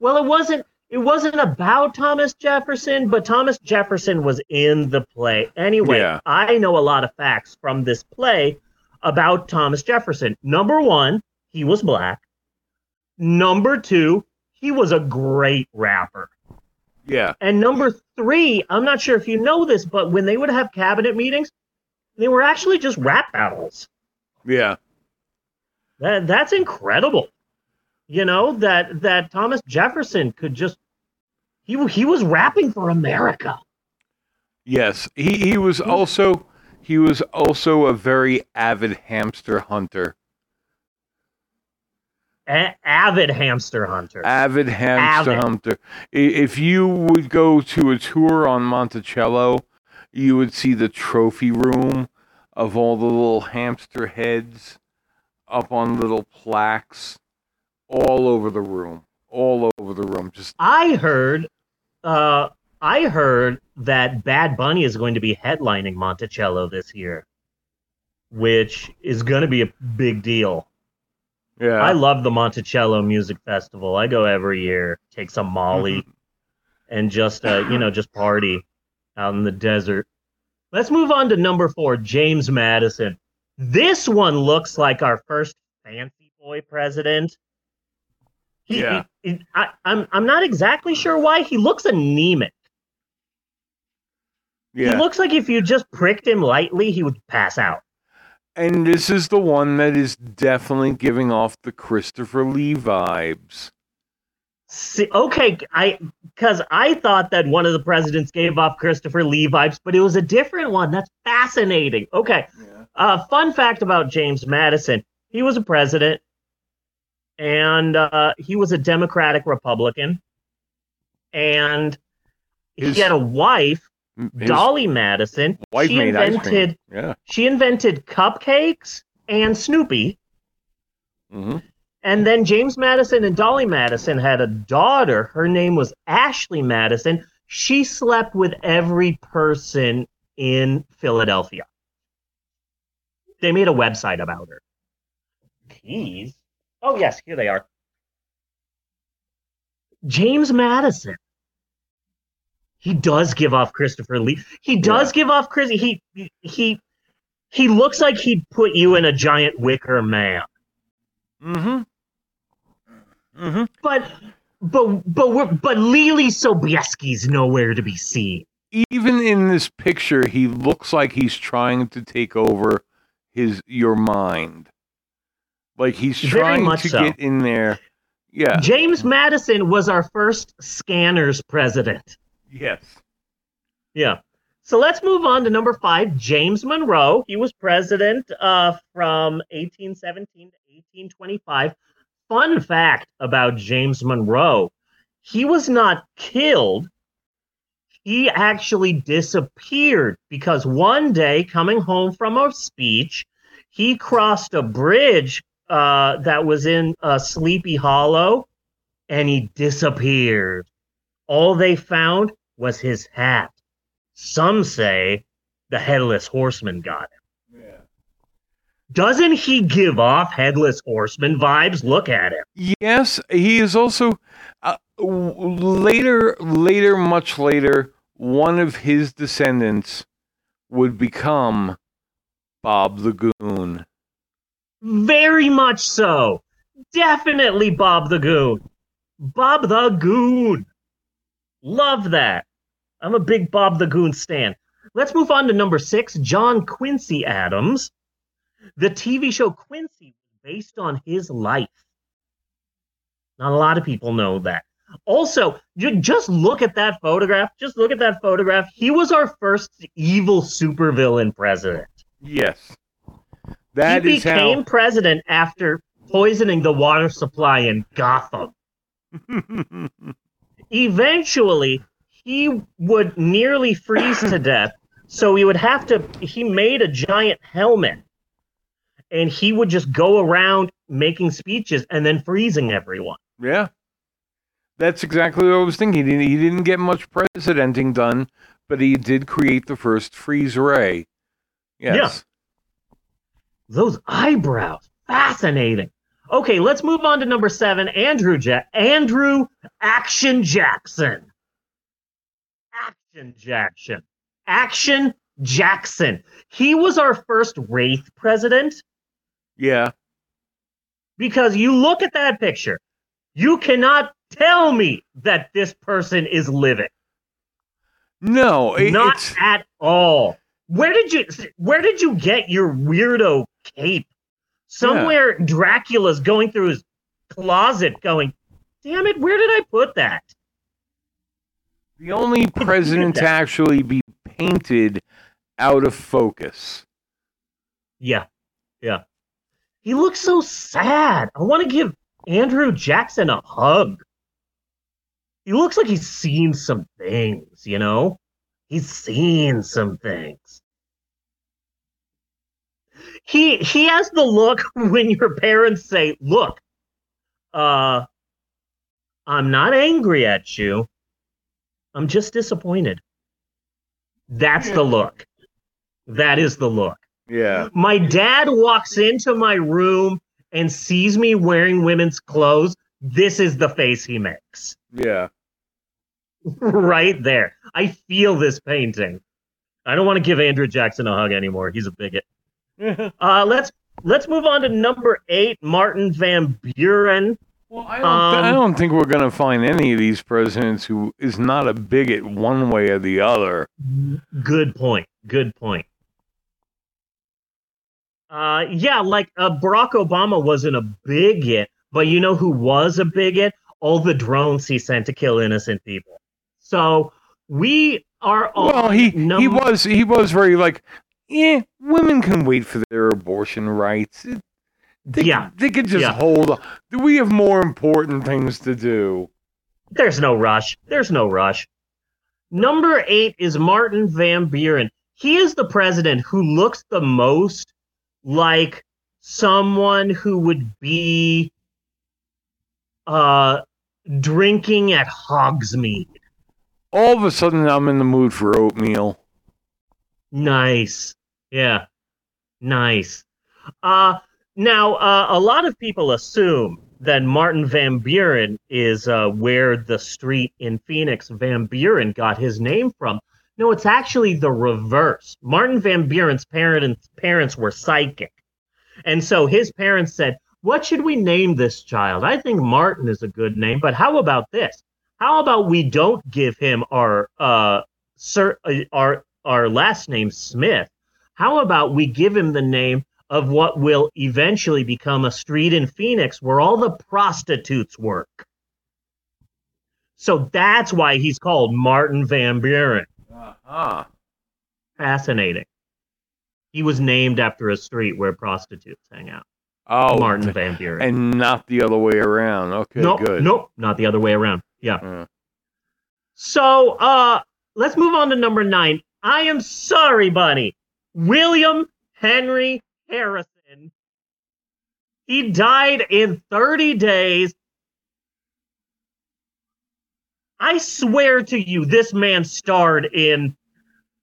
[SPEAKER 2] Well, it wasn't. It wasn't about Thomas Jefferson, but Thomas Jefferson was in the play. Anyway,
[SPEAKER 1] Yeah.
[SPEAKER 2] I know a lot of facts from this play about Thomas Jefferson. Number one, he was black. Number two, he was a great rapper.
[SPEAKER 1] Yeah,
[SPEAKER 2] And number three, I'm not sure if you know this, but when they would have cabinet meetings, they were actually just rap battles.
[SPEAKER 1] yeah,
[SPEAKER 2] That that's incredible. You know that that Thomas Jefferson could just he he was rapping for America.
[SPEAKER 1] yes. He he was also he was also a very avid hamster hunter.
[SPEAKER 2] A- avid hamster hunter.
[SPEAKER 1] avid hamster
[SPEAKER 2] Avid.
[SPEAKER 1] hunter. If you would go to a tour on Monticello, you would see the trophy room of all the little hamster heads up on little plaques all over the room. All over the room. Just
[SPEAKER 2] I heard, uh, I heard that Bad Bunny is going to be headlining Monticello this year, which is going to be a big deal.
[SPEAKER 1] Yeah.
[SPEAKER 2] I love the Monticello Music Festival. I go every year, take some Molly, and just uh, you know just party out in the desert. Let's move on to number four, James Madison. This one looks like our first fancy boy president. He-
[SPEAKER 1] Yeah.
[SPEAKER 2] he- he- I, I'm I'm not exactly sure why he looks anemic.
[SPEAKER 1] Yeah.
[SPEAKER 2] He looks like if you just pricked him lightly, he would pass out.
[SPEAKER 1] And this is the one that is definitely giving off the Christopher Lee vibes.
[SPEAKER 2] See, okay, I because I thought that one of the presidents gave off Christopher Lee vibes, but it was a different one. That's fascinating. Okay,
[SPEAKER 1] Yeah.
[SPEAKER 2] uh, fun fact about James Madison: he was a president, and uh, he was a Democratic Republican, and
[SPEAKER 1] His-
[SPEAKER 2] he had a wife,
[SPEAKER 1] His
[SPEAKER 2] Dolly Madison.
[SPEAKER 1] wife
[SPEAKER 2] she invented.
[SPEAKER 1] Yeah.
[SPEAKER 2] she invented cupcakes and Snoopy.
[SPEAKER 1] Mm-hmm.
[SPEAKER 2] And then James Madison and Dolly Madison had a daughter. Her name was Ashley Madison. She slept with every person in Philadelphia. They made a website about her. Keys? Oh, yes, here they are. James Madison. He does give off Christopher Lee. He does give off Chris. He he he looks like he'd put you in a giant wicker man.
[SPEAKER 1] Mm-hmm. Mm-hmm.
[SPEAKER 2] But but but we're, but Leelee Sobieski's nowhere to be seen.
[SPEAKER 1] even in this picture, he looks like he's trying to take over his your mind. Like he's trying to
[SPEAKER 2] so.
[SPEAKER 1] get in there. Yeah.
[SPEAKER 2] James Madison was our first scanners president.
[SPEAKER 1] Yes.
[SPEAKER 2] Yeah. So let's move on to number five, James Monroe. He was president uh, from 1817 to 1825. Fun fact about James Monroe he was not killed, he actually disappeared because one day, coming home from a speech, he crossed a bridge uh, that was in uh, Sleepy Hollow and he disappeared. All they found was his hat. Some say the headless horseman got him.
[SPEAKER 1] Yeah.
[SPEAKER 2] Doesn't he give off headless horseman vibes? Look at him.
[SPEAKER 1] Yes, he is also uh, later, later, much later. One of his descendants would become Bob the Goon.
[SPEAKER 2] Very much so. Definitely Bob the Goon. Bob the Goon. Love that. I'm a big Bob the Goon stan. Let's move on to number six, John Quincy Adams. The TV show Quincy was based on his life. Not a lot of people know that. Also, ju- just look at that photograph. Just look at that photograph. He was our first evil supervillain president.
[SPEAKER 1] Yes, that
[SPEAKER 2] he
[SPEAKER 1] is
[SPEAKER 2] became president after poisoning the water supply in Gotham. *laughs* Eventually, he would nearly freeze to death, so he would have to. He made a giant helmet, and he would just go around making speeches and then freezing everyone.
[SPEAKER 1] yeah, that's exactly what I was thinking. He, didn't get much presidenting done, but he did create the first freeze ray. Yes.
[SPEAKER 2] Those eyebrows, fascinating. Okay, let's move on to number seven. Andrew ja- Andrew Action Jackson. Action Jackson. Action Jackson. He was our first Wraith president
[SPEAKER 1] Yeah.
[SPEAKER 2] because you look at that picture, you cannot tell me that this person is living.
[SPEAKER 1] No, it,
[SPEAKER 2] Not
[SPEAKER 1] it's
[SPEAKER 2] at all. Where did you where did you get your weirdo cape? Somewhere Dracula's going through his closet going, damn it, where did I put that?
[SPEAKER 1] The only *laughs* president to actually be painted out of focus.
[SPEAKER 2] Yeah. Yeah. He looks so sad. I want to give Andrew Jackson a hug. He looks like he's seen some things, you know? He's seen some things. He he has the look *laughs* when your parents say, "Look, uh I'm not angry at you. I'm just disappointed." That's the look. That is the look.
[SPEAKER 1] Yeah.
[SPEAKER 2] My dad walks into my room and sees me wearing women's clothes. This is the face he makes.
[SPEAKER 1] Yeah. *laughs*
[SPEAKER 2] right there. I feel this painting. I don't want to give Andrew Jackson a hug anymore. He's a bigot. *laughs* Uh, let's let's move on to number eight, Martin Van Buren.
[SPEAKER 1] Well, I don't, I
[SPEAKER 2] Um,
[SPEAKER 1] don't think we're going to find any of these presidents who is not a bigot one way or the other.
[SPEAKER 2] Good point. Good point. Uh, yeah, like uh, Barack Obama wasn't a bigot, but you know who was a bigot? All the drones he sent to kill innocent people. So we are all.
[SPEAKER 1] Well, he he was he was very like, yeah, women can wait for their abortion rights. It- They,
[SPEAKER 2] Yeah.
[SPEAKER 1] they could just
[SPEAKER 2] Yeah.
[SPEAKER 1] hold on. Do we have more important things to do?
[SPEAKER 2] There's no rush. There's no rush. Number eight is Martin Van Buren. He is the president who looks the most like someone who would be uh drinking at Hogsmeade.
[SPEAKER 1] All of a sudden, I'm in the mood for oatmeal.
[SPEAKER 2] Nice. Yeah. Nice. Uh now uh, a lot of people assume that Martin Van Buren is uh, where the street in Phoenix Van Buren got his name from. No, it's actually the reverse. Martin Van Buren's parents parents were psychic. And so his parents said, "What should we name this child? I think Martin is a good name, but how about this? How about we don't give him our uh sir uh, our our last name Smith. How about we give him the name of what will eventually become a street in Phoenix where all the prostitutes work? So that's why he's called Martin Van Buren.
[SPEAKER 1] Ah,
[SPEAKER 2] Fascinating. He was named after a street where prostitutes hang out.
[SPEAKER 1] oh,
[SPEAKER 2] Martin Van Buren.
[SPEAKER 1] and not the other way around. Okay,
[SPEAKER 2] nope,
[SPEAKER 1] good.
[SPEAKER 2] nope, not the other way around. Yeah.
[SPEAKER 1] Uh,
[SPEAKER 2] So uh let's move on to number nine. I am sorry, Bunny. William Henry Harrison. He died in 30 days. I swear to you, this man starred in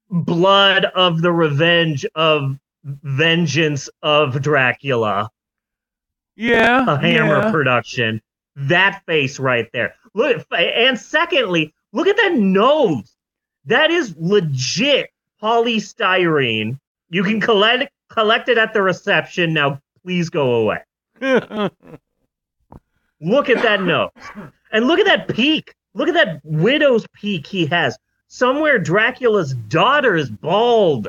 [SPEAKER 2] Blood of the Revenge of Vengeance of Dracula
[SPEAKER 1] yeah,
[SPEAKER 2] a Hammer
[SPEAKER 1] yeah.
[SPEAKER 2] production. That face right there. Look, and secondly, look at that nose. That is legit polystyrene. You can collect collect it at the reception. Now, please go away. *laughs* Look at that nose, and look at that peak. Look at that widow's peak he has. Somewhere Dracula's daughter is bald.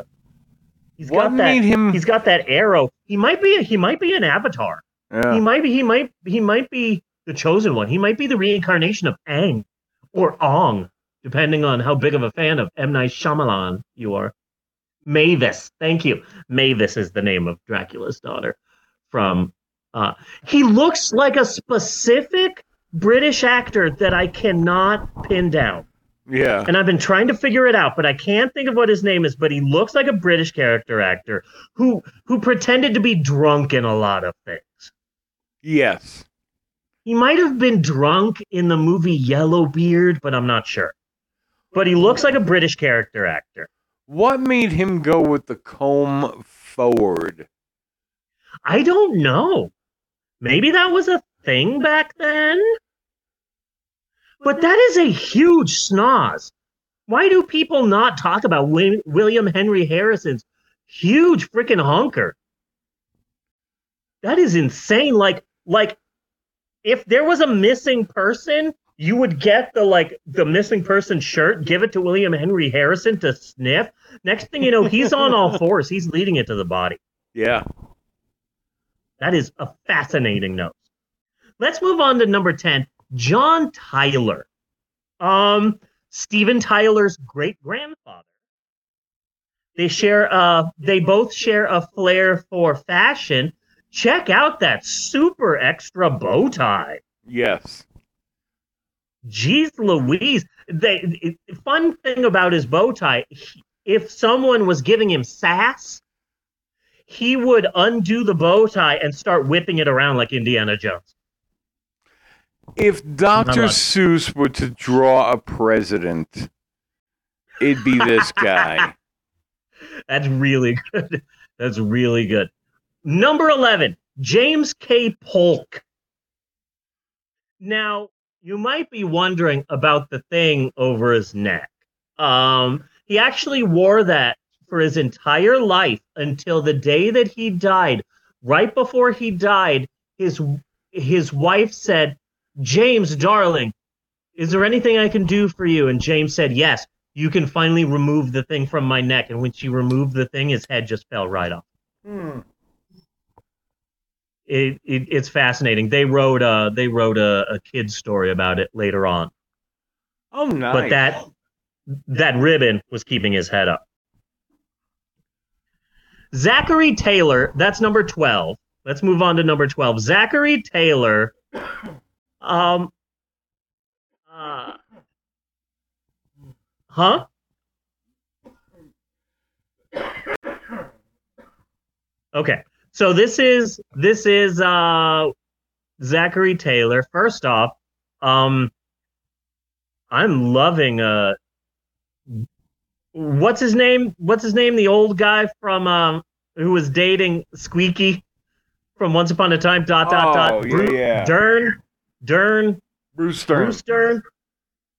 [SPEAKER 2] He's
[SPEAKER 1] what
[SPEAKER 2] got that.
[SPEAKER 1] made him?
[SPEAKER 2] He's got that arrow. He might be. He might be an avatar. He might be. He might. He might be the chosen one. He might be the reincarnation of Aang or Ong, depending on how big of a fan of M Night Shyamalan you are. Mavis, thank you. Mavis is the name of Dracula's daughter. From uh, he looks like a specific British actor that I cannot pin down,
[SPEAKER 1] yeah.
[SPEAKER 2] and I've been trying to figure it out, but I can't think of what his name is. But he looks like a British character actor who who pretended to be drunk in a lot of things.
[SPEAKER 1] Yes.
[SPEAKER 2] He might have been drunk in the movie Yellowbeard, but I'm not sure. But he looks like a British character actor.
[SPEAKER 1] What made him go with the comb forward?
[SPEAKER 2] I don't know. Maybe that was a thing back then? But that is a huge snoz. Why do people not talk about William Henry Harrison's huge freaking honker? That is insane. Like, like, if there was a missing person, you would get the like the missing person shirt, give it to William Henry Harrison to sniff. Next thing you know, he's on all *laughs* fours. He's leading it to the body.
[SPEAKER 1] Yeah.
[SPEAKER 2] That is a fascinating note. Let's move on to number 10, John Tyler. Um, Steven Tyler's great grandfather. They share uh they both share a flair for fashion. check out that super extra bow tie.
[SPEAKER 1] Yes.
[SPEAKER 2] Jeez Louise. The, the fun thing about his bow tie, he- if someone was giving him sass, he would undo the bow tie and start whipping it around like Indiana Jones.
[SPEAKER 1] If Dr. Seuss were to draw a president, it'd be this guy. *laughs*
[SPEAKER 2] That's really good. That's really good. Number 11, James K. Polk. Now, you might be wondering about the thing over his neck. Um, he actually wore that for his entire life until the day that he died. Right before he died, his his wife said, "James, darling, is there anything I can do for you?" And James said, "Yes, you can finally remove the thing from my neck." And when she removed the thing, his head just fell right off.
[SPEAKER 1] Hmm.
[SPEAKER 2] It, it it's fascinating. They wrote uh they wrote a, a kid's story about it later on.
[SPEAKER 1] Oh, nice.
[SPEAKER 2] But that that ribbon was keeping his head up. Zachary Taylor, that's number 12. Let's move on to number 12. Zachary Taylor um uh, Huh? Okay. So this is this is uh Zachary Taylor. First off, um I'm loving uh what's his name? What's his name? The old guy from um who was dating Squeaky from Once Upon a Time. Dot dot
[SPEAKER 1] Oh,
[SPEAKER 2] dot.
[SPEAKER 1] yeah,
[SPEAKER 2] Bru-
[SPEAKER 1] yeah.
[SPEAKER 2] Dern. Dern.
[SPEAKER 1] Bruce Stern.
[SPEAKER 2] Bruce Dern.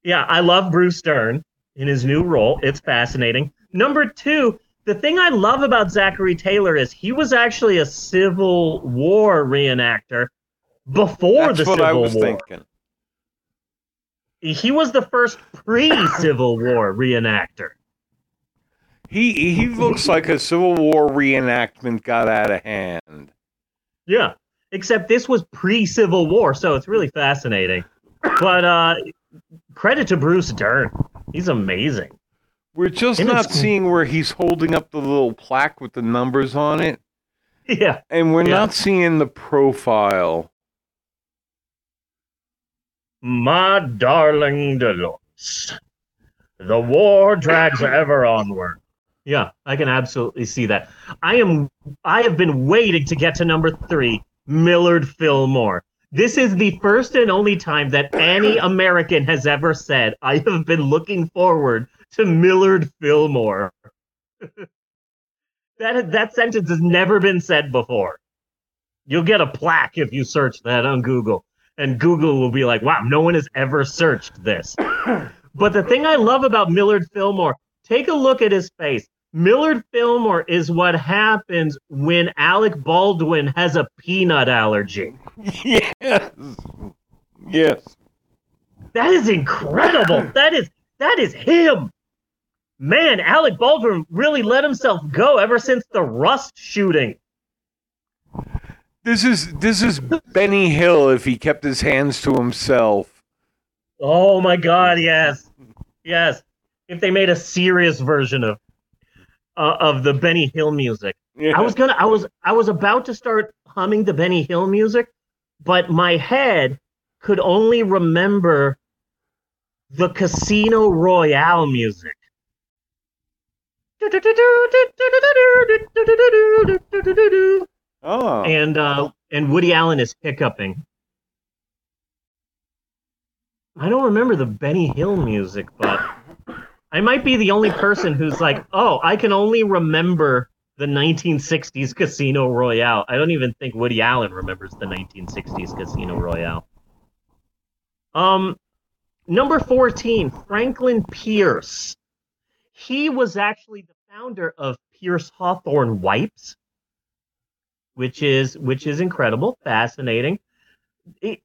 [SPEAKER 2] Yeah, I love Bruce Dern in his new role. It's fascinating. Number two, the thing I love about Zachary Taylor is he was actually a Civil War reenactor before
[SPEAKER 1] That's
[SPEAKER 2] the
[SPEAKER 1] what
[SPEAKER 2] Civil
[SPEAKER 1] I was
[SPEAKER 2] War.
[SPEAKER 1] thinking.
[SPEAKER 2] He was the first pre-Civil *coughs* War reenactor.
[SPEAKER 1] He he looks like a Civil War reenactment got out of hand.
[SPEAKER 2] Yeah. Except this was pre-Civil War, so it's really fascinating. But uh credit to Bruce Dern. He's amazing.
[SPEAKER 1] We're just not seeing where he's holding up the little plaque with the numbers on it,
[SPEAKER 2] Yeah.
[SPEAKER 1] and we're
[SPEAKER 2] Yeah.
[SPEAKER 1] not seeing the profile.
[SPEAKER 2] My darling Dolores. The war drags *coughs* ever onward. Yeah, I can absolutely see that. I am I have been waiting to get to number three, Millard Fillmore. This is the first and only time that any American has ever said, I have been looking forward to Millard Fillmore. *laughs* that that sentence has never been said before. You'll get a plaque if you search that on Google and Google will be like, wow, no one has ever searched this. *coughs* but the thing I love about Millard Fillmore, take a look at his face. Millard Fillmore is what happens when Alec Baldwin has a peanut allergy.
[SPEAKER 1] yes, yes.
[SPEAKER 2] That is incredible. that is that is him. Man, Alec Baldwin really let himself go ever since the Rust shooting.
[SPEAKER 1] This is this is Benny Hill if he kept his hands to himself.
[SPEAKER 2] Oh my god, yes. Yes. If they made a serious version of uh, of the Benny Hill music.
[SPEAKER 1] Yeah.
[SPEAKER 2] I was gonna I was I was about to start humming the Benny Hill music, but my head could only remember the Casino Royale music.
[SPEAKER 1] Oh,
[SPEAKER 2] And uh and Woody Allen is hiccuping. I don't remember the Benny Hill music, but I might be the only person who's like, oh, I can only remember the 1960s Casino Royale. I don't even think Woody Allen remembers the 1960s Casino Royale. Um, number 14, Franklin Pierce. He was actually the founder of Pierce Hawthorne Wipes, which is which is incredible, fascinating. It-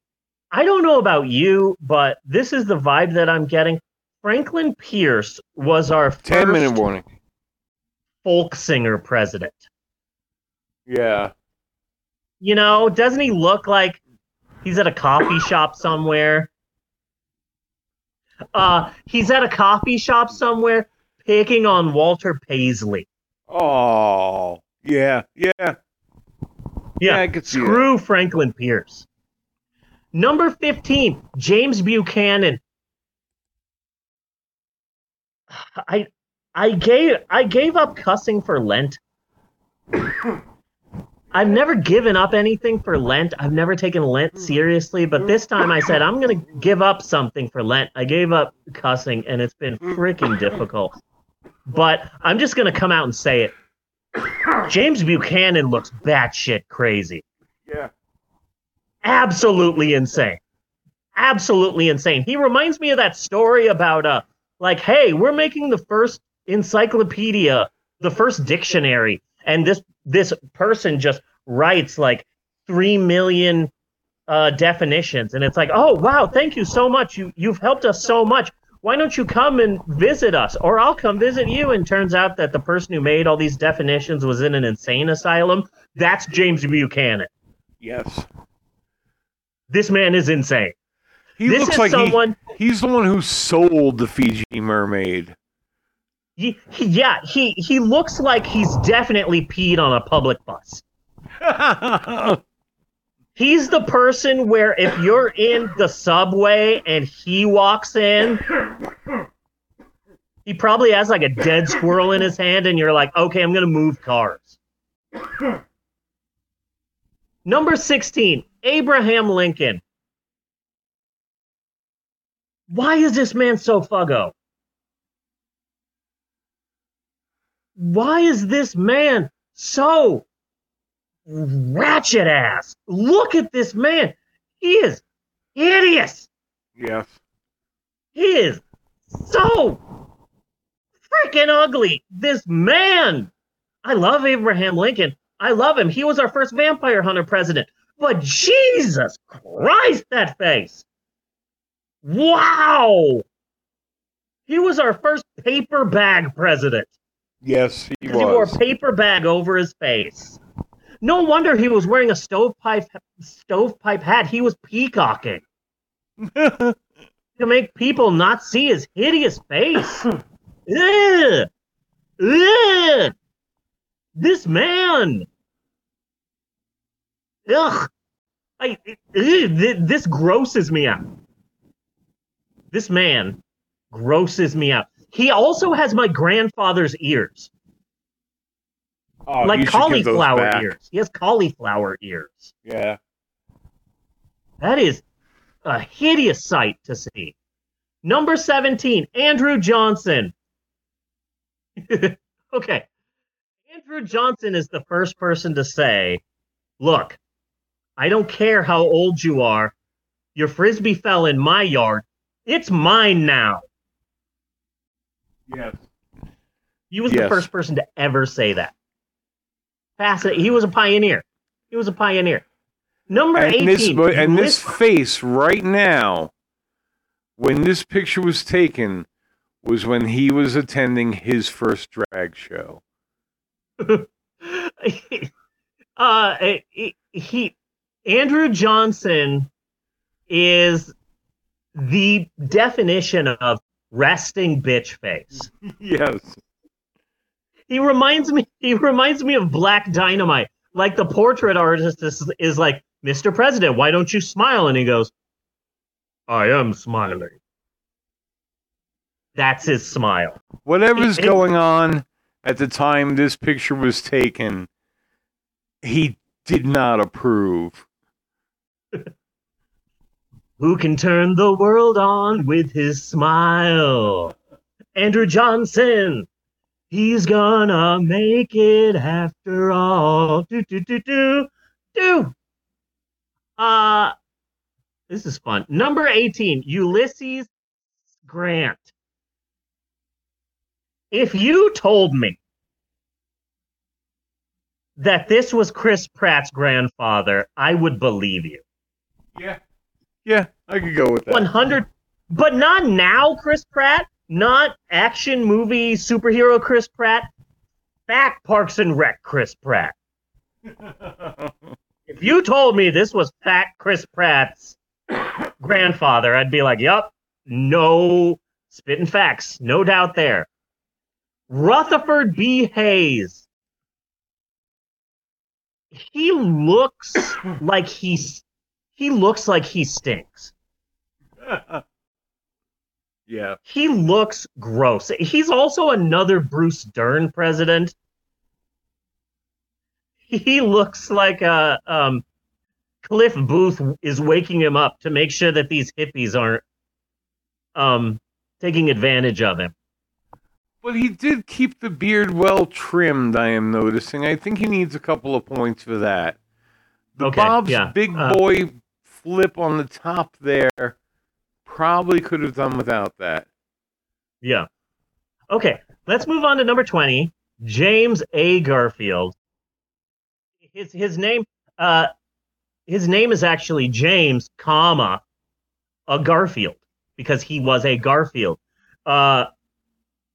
[SPEAKER 2] I don't know about you, but this is the vibe that I'm getting. Franklin Pierce was our
[SPEAKER 1] ten minute warning.
[SPEAKER 2] folk singer president.
[SPEAKER 1] Yeah.
[SPEAKER 2] You know, doesn't he look like he's at a coffee *coughs* shop somewhere? Uh, he's at a coffee shop somewhere picking on Walter Paisley.
[SPEAKER 1] Oh, yeah, yeah. Yeah,
[SPEAKER 2] Yeah,
[SPEAKER 1] I could.
[SPEAKER 2] Screw Franklin Pierce. Number 15, James Buchanan. I I gave I gave up cussing for Lent. *coughs* I've never given up anything for Lent. I've never taken Lent seriously, but this time I said I'm going to give up something for Lent. I gave up cussing and it's been freaking difficult. But I'm just going to come out and say it. *coughs* James Buchanan looks batshit crazy
[SPEAKER 1] Yeah.
[SPEAKER 2] absolutely insane. Absolutely insane. He reminds me of that story about uh like, hey, we're making the first encyclopedia, the first dictionary, and this this person just writes like three million uh definitions. And it's like, oh wow, thank you so much. You you've helped us so much. Why don't you come and visit us? Or I'll come visit you. And turns out that the person who made all these definitions was in an insane asylum. That's James Buchanan.
[SPEAKER 1] Yes.
[SPEAKER 2] This man is insane.
[SPEAKER 1] He
[SPEAKER 2] this
[SPEAKER 1] looks
[SPEAKER 2] is
[SPEAKER 1] like
[SPEAKER 2] someone
[SPEAKER 1] he, he's the one who sold the Fiji mermaid.
[SPEAKER 2] He, he- yeah, he he looks like he's definitely peed on a public bus. *laughs* He's the person where if you're in the subway and he walks in, he probably has like a dead squirrel in his hand, and you're like, okay, I'm gonna move cars. Number 16, Abraham Lincoln. Why is this man so fuggo? why is this man so ratchet ass? Look at this man. He is hideous.
[SPEAKER 1] yes.
[SPEAKER 2] He is so freaking ugly. This man. I love Abraham Lincoln. I love him. He was our first vampire hunter president. But Jesus Christ, that face. Wow. He was our first paper bag president.
[SPEAKER 1] Yes, he
[SPEAKER 2] Because he wore a paper bag over his face. No wonder he was wearing a stovepipe stovepipe hat. He was peacocking *laughs* to make people not see his hideous face. *laughs* Ugh. Ugh. This man. Ugh. I, this grosses me out. This man grosses me out. He also has my grandfather's ears
[SPEAKER 1] Oh,
[SPEAKER 2] like
[SPEAKER 1] you should give those
[SPEAKER 2] cauliflower ears. He has cauliflower ears.
[SPEAKER 1] Yeah.
[SPEAKER 2] That is a hideous sight to see. Number 17, Andrew Johnson. *laughs* okay. Andrew Johnson is the first person to say, Look, I don't care how old you are. Your frisbee fell in my yard. It's mine now.
[SPEAKER 1] Yes.
[SPEAKER 2] He was the first person to ever say that. Fascinating. He was a pioneer. He was a pioneer. Number
[SPEAKER 1] And
[SPEAKER 2] 18.
[SPEAKER 1] this and this face right now, when this picture was taken, was when he was attending his first drag show. *laughs*
[SPEAKER 2] uh, he, he, Andrew Johnson is the definition of resting bitch face. *laughs*
[SPEAKER 1] Yes.
[SPEAKER 2] He reminds me. He reminds me of Black Dynamite. Like the portrait artist is, is like, Mr. President, why don't you smile? And he goes, I am smiling. That's his smile.
[SPEAKER 1] Whatever's
[SPEAKER 2] It-
[SPEAKER 1] going on at the time this picture was taken, he did not approve. *laughs*
[SPEAKER 2] Who can turn the world on with his smile? Andrew Johnson. He's gonna make it after all. Do do do do do. Uh this is fun. Number 18, Ulysses Grant. If you told me that this was Chris Pratt's grandfather, I would believe you.
[SPEAKER 1] Yeah. Yeah, I could go with that.
[SPEAKER 2] 100 but not now chris pratt not action movie superhero chris pratt. Back parks and rec chris pratt. *laughs* If you told me this was fat chris pratt's grandfather i'd be like yep no spitting facts no doubt there. Rutherford b. Hayes. He looks *coughs* like he's he looks like he stinks. *laughs*
[SPEAKER 1] yeah.
[SPEAKER 2] He looks gross. He's also another Bruce Dern president. He looks like a um, Cliff Booth is waking him up to make sure that these hippies aren't um, taking advantage of him.
[SPEAKER 1] But he did keep the beard well trimmed, I am noticing. I think he needs a couple of points for that. The
[SPEAKER 2] Okay,
[SPEAKER 1] Bob's
[SPEAKER 2] yeah,
[SPEAKER 1] big
[SPEAKER 2] uh,
[SPEAKER 1] boy flip on the top there probably could have done without that.
[SPEAKER 2] Yeah. Okay, let's move on to number 20, James A. Garfield. His his name uh his name is actually James, comma, a Garfield because he was a Garfield. Uh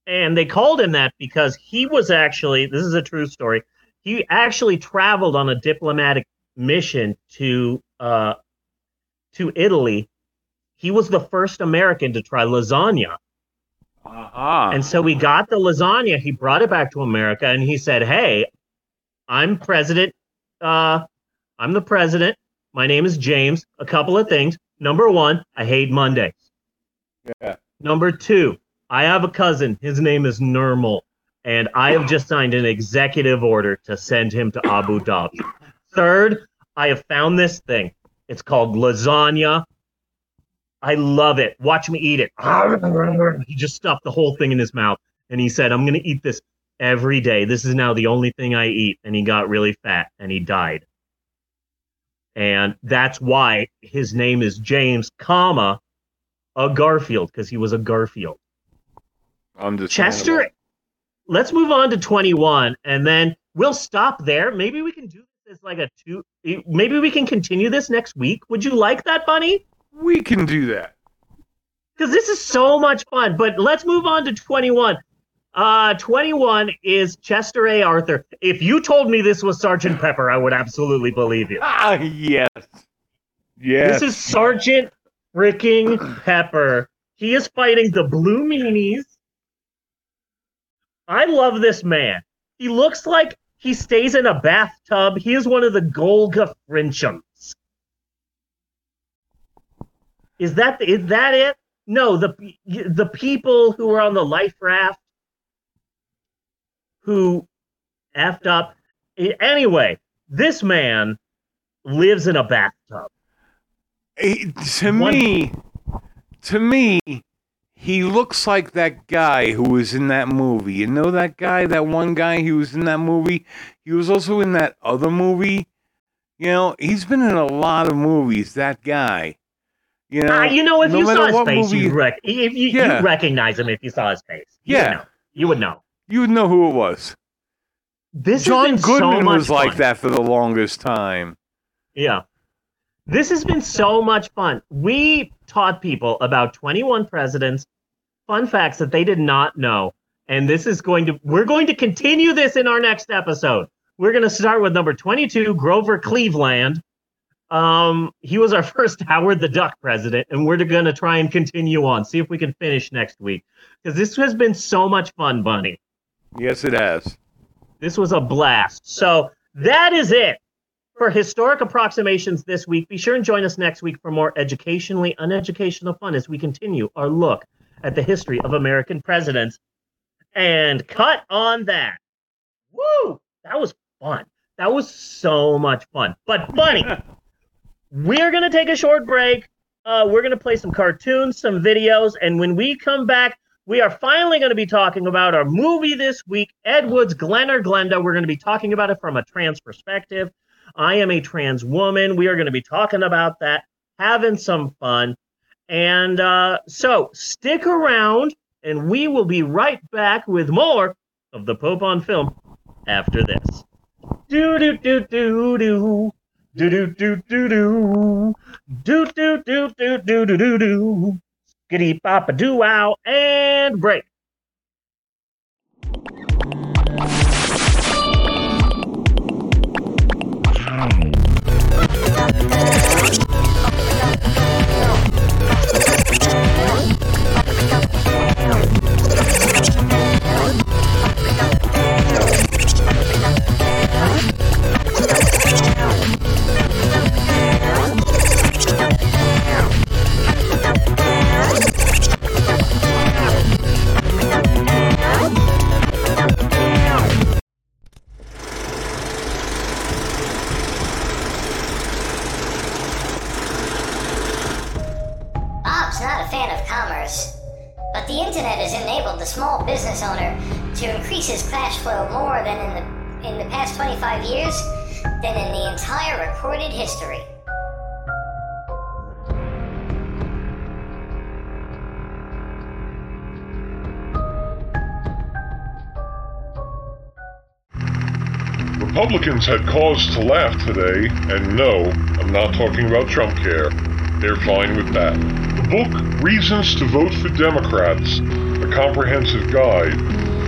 [SPEAKER 2] and they called him that because he was actually this is a true story. He actually traveled on a diplomatic mission to uh to Italy. He was the first American to try lasagna.
[SPEAKER 1] Aha.
[SPEAKER 2] And so we got the lasagna. He brought it back to America and he said, Hey, I'm president. Uh, I'm the president. My name is James. A couple of things. Number one, I hate Mondays.
[SPEAKER 1] Yeah.
[SPEAKER 2] Number two, I have a cousin. His name is Nirmal. And I have just signed an executive order to send him to Abu Dhabi. Third, I have found this thing. It's called lasagna. I love it. Watch me eat it. *laughs* He just stuffed the whole thing in his mouth and he said, I'm going to eat this every day. This is now the only thing I eat. And he got really fat and he died. And that's why his name is James, comma, a Garfield, because he was a Garfield.
[SPEAKER 1] Understandable.
[SPEAKER 2] Chester, let's move on to 21 and then we'll stop there. Maybe we can do this like a two, maybe we can continue this next week. Would you like that, Bunny?
[SPEAKER 1] We can do that.
[SPEAKER 2] because this is so much fun. But let's move on to 21. Uh, 21 is Chester A. Arthur. If you told me this was Sergeant Pepper, I would absolutely believe you.
[SPEAKER 1] Ah, yes. Yes.
[SPEAKER 2] This is Sergeant freaking Pepper. He is fighting the Blue Meanies. I love this man. He looks like he stays in a bathtub. He is one of the Golga Frinchums. Is that is that it? No, the the people who were on the life raft who effed up. Anyway, this man lives in a bathtub.
[SPEAKER 1] Eh, to
[SPEAKER 2] One-
[SPEAKER 1] me, to me, he looks like that guy who was in that movie. You know that guy, that one guy who was in that movie. He was also in that other movie. You know, he's been in a lot of movies. That guy. You know,
[SPEAKER 2] Ah, you know, if
[SPEAKER 1] no
[SPEAKER 2] you saw his face,
[SPEAKER 1] movie-
[SPEAKER 2] you'd rec- if you,
[SPEAKER 1] Yeah.
[SPEAKER 2] you'd recognize him if you saw his face. You would
[SPEAKER 1] Yeah.
[SPEAKER 2] know. you would know.
[SPEAKER 1] you would know who it was.
[SPEAKER 2] This
[SPEAKER 1] John Goodman
[SPEAKER 2] so
[SPEAKER 1] was like that for the longest time.
[SPEAKER 2] Yeah. This has been so much fun. We taught people about 21 presidents, fun facts that they did not know. And this is going to, we're going to continue this in our next episode. We're going to start with number 22, Grover Cleveland. Um, he was our *laughs* first Howard the Duck president, and we're going to try and continue on, see if we can finish next week. Because this has been so much fun, Bunny.
[SPEAKER 1] Yes, it has.
[SPEAKER 2] This was a blast. So that is it for historic approximations this week. Be sure and join us next week for more educationally uneducational fun as we continue our look at the history of American presidents. And cut on that. Woo! That was fun. That was so much fun. But funny. *laughs* we're gonna take a short break. Uh, we're gonna play some cartoons, some videos, and when we come back, we are finally going to be talking about our movie this week, Ed Wood's Glen or Glenda. We're going to be talking about it from a trans perspective. I am a trans woman. We are going to be talking about that, having some fun. And uh, so stick around, and we will be right back with more of the Pope on film after this. Do do do do do. Do do do do do. Do do do do do do do do. Skitty papa doo wow and break.
[SPEAKER 7] Had cause to laugh today, and no, I'm not talking about Trump care. They're fine with that. The book Reasons to Vote for Democrats, a comprehensive guide,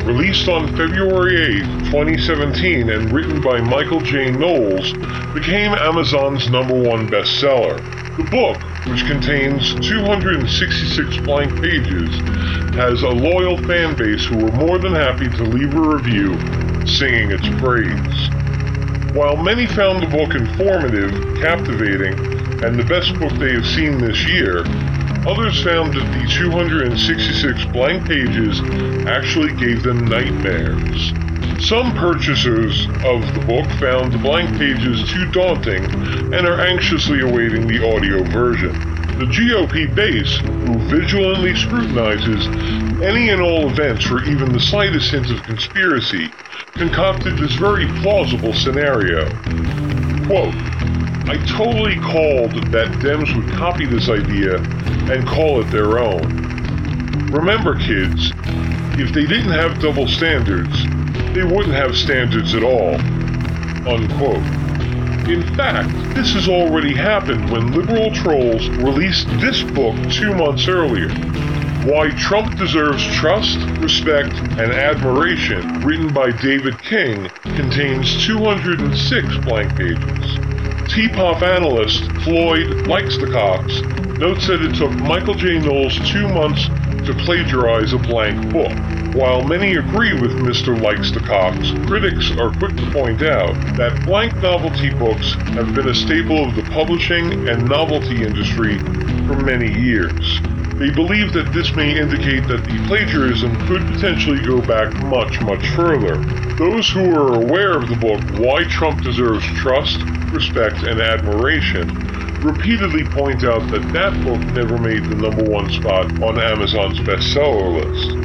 [SPEAKER 7] released on February 8, 2017, and written by Michael J. Knowles, became Amazon's number one bestseller. The book, which contains 266 blank pages, has a loyal fan base who were more than happy to leave a review singing its praise. While many found the book informative, captivating, and the best book they have seen this year, others found that the 266 blank pages actually gave them nightmares. Some purchasers of the book found the blank pages too daunting and are anxiously awaiting the audio version. The GOP base, who vigilantly scrutinizes any and all events for even the slightest hint of conspiracy, concocted this very plausible scenario. Quote, I totally called that Dems would copy this idea and call it their own. Remember, kids, if they didn't have double standards, they wouldn't have standards at all. Unquote. In fact, this has already happened when liberal trolls released this book two months earlier. Why Trump Deserves Trust, Respect, and Admiration, written by David King, contains 206 blank pages. T-pop analyst Floyd Likes notes that it took Michael J. Knowles two months to plagiarize a blank book. While many agree with Mr. Likes the Cox, critics are quick to point out that blank novelty books have been a staple of the publishing and novelty industry for many years. They believe that this may indicate that the plagiarism could potentially go back much, much further. Those who are aware of the book Why Trump Deserves Trust, Respect, and Admiration repeatedly point out that that book never made the number one spot on Amazon's bestseller list.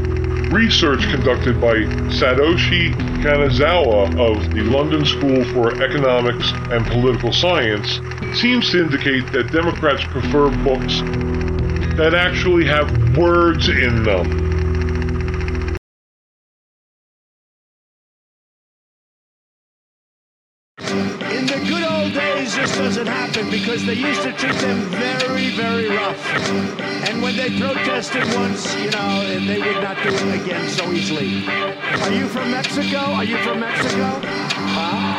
[SPEAKER 7] Research conducted by Satoshi Kanazawa of the London School for Economics and Political Science seems to indicate that Democrats prefer books that actually have words in them.
[SPEAKER 8] Doesn't happen because they used to treat them very, very rough. And when they protested once, you know, they would not do it again so easily. Are you from Mexico? Are you from Mexico? Huh?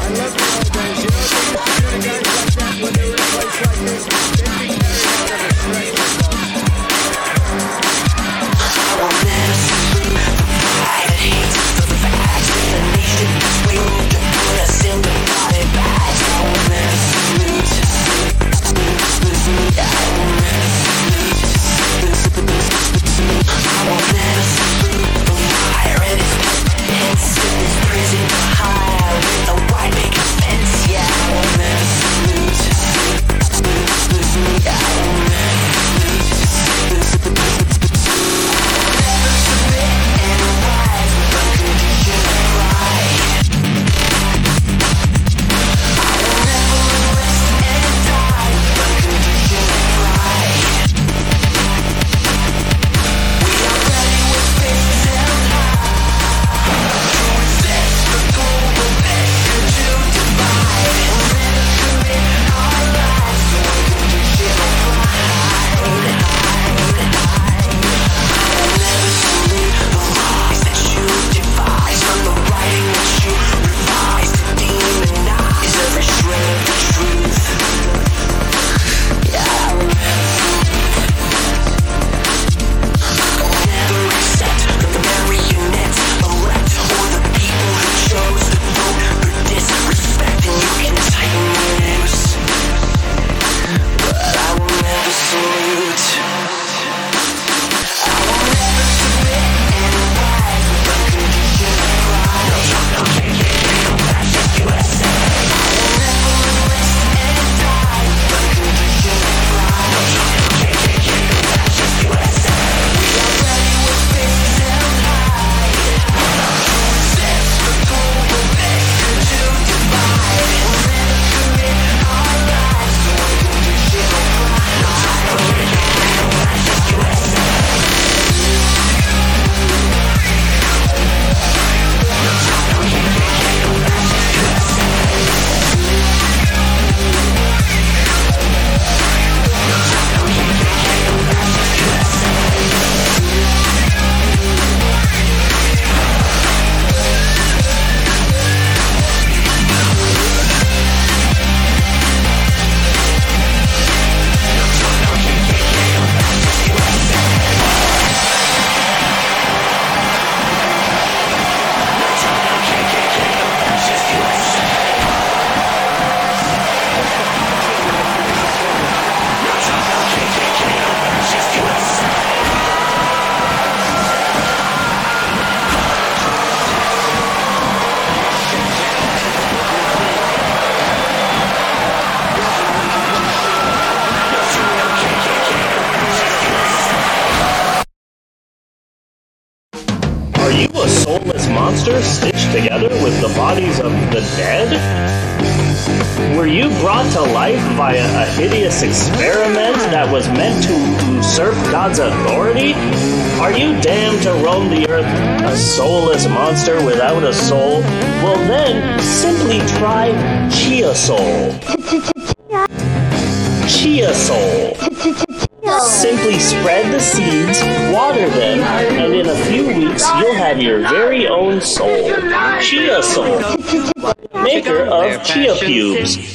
[SPEAKER 8] I love. You know, guys like that when they in a place like this.
[SPEAKER 9] Of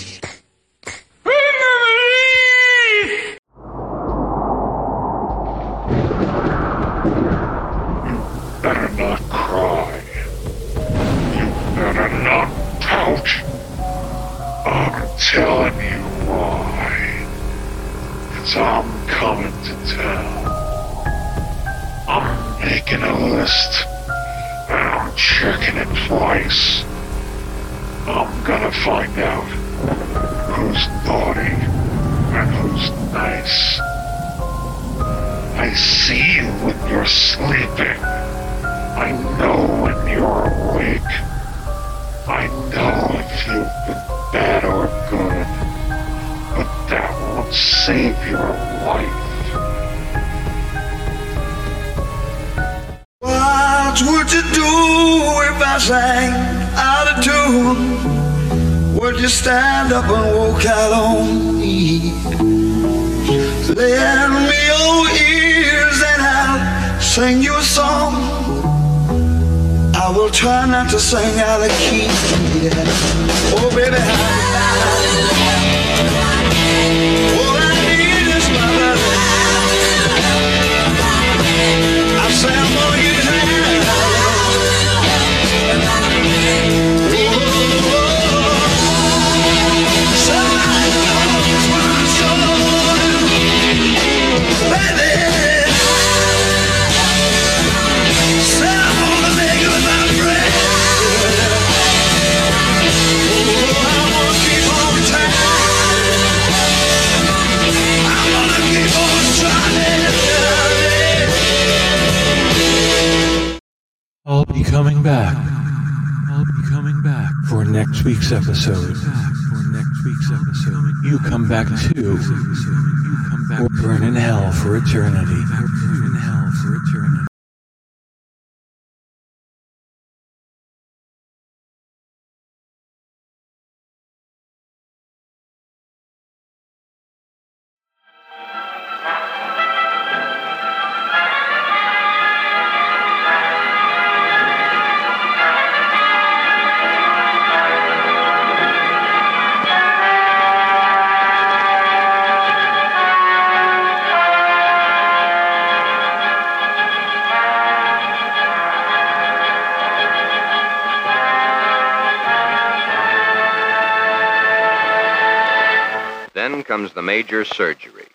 [SPEAKER 10] The major surgery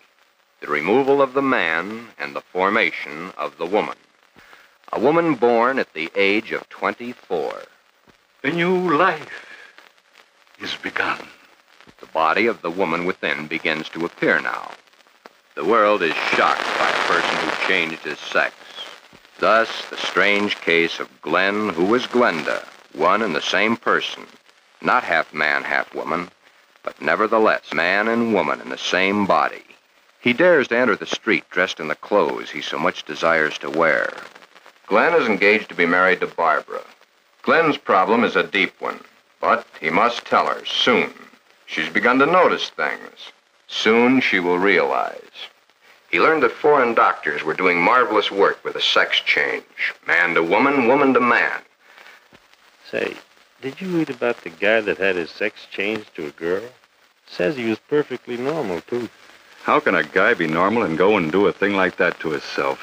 [SPEAKER 10] the removal of the man and the formation of the woman. A woman born at the age of 24.
[SPEAKER 11] A new life is begun.
[SPEAKER 10] The body of the woman within begins to appear now. The world is shocked by a person who changed his sex. Thus, the strange case of Glenn, who was Glenda, one and the same person, not half man, half woman, but nevertheless man and woman in the same body. He dares to enter the street dressed in the clothes he so much desires to wear. Glenn is engaged to be married to Barbara. Glenn's problem is a deep one, but he must tell her soon. She's begun to notice things. Soon she will realize. He learned that foreign doctors were doing marvelous work with a sex change man to woman, woman to man.
[SPEAKER 12] Say, did you read about the guy that had his sex changed to a girl? Says he was perfectly normal, too.
[SPEAKER 11] How can a guy be normal and go and do a thing like that to himself?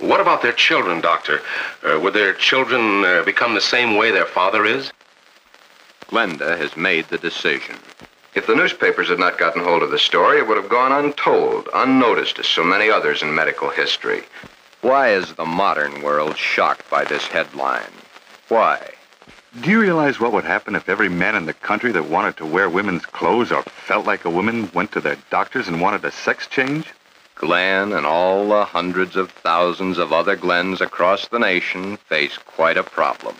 [SPEAKER 13] What about their children, Doctor? Uh, would their children uh, become the same way their father is?
[SPEAKER 10] Glenda has made the decision. If the newspapers had not gotten hold of the story, it would have gone untold, unnoticed as so many others in medical history. Why is the modern world shocked by this headline? Why?
[SPEAKER 11] Do you realize what would happen if every man in the country that wanted to wear women's clothes or felt like a woman went to their doctors and wanted a sex change?
[SPEAKER 10] Glenn and all the hundreds of thousands of other Glens across the nation face quite a problem.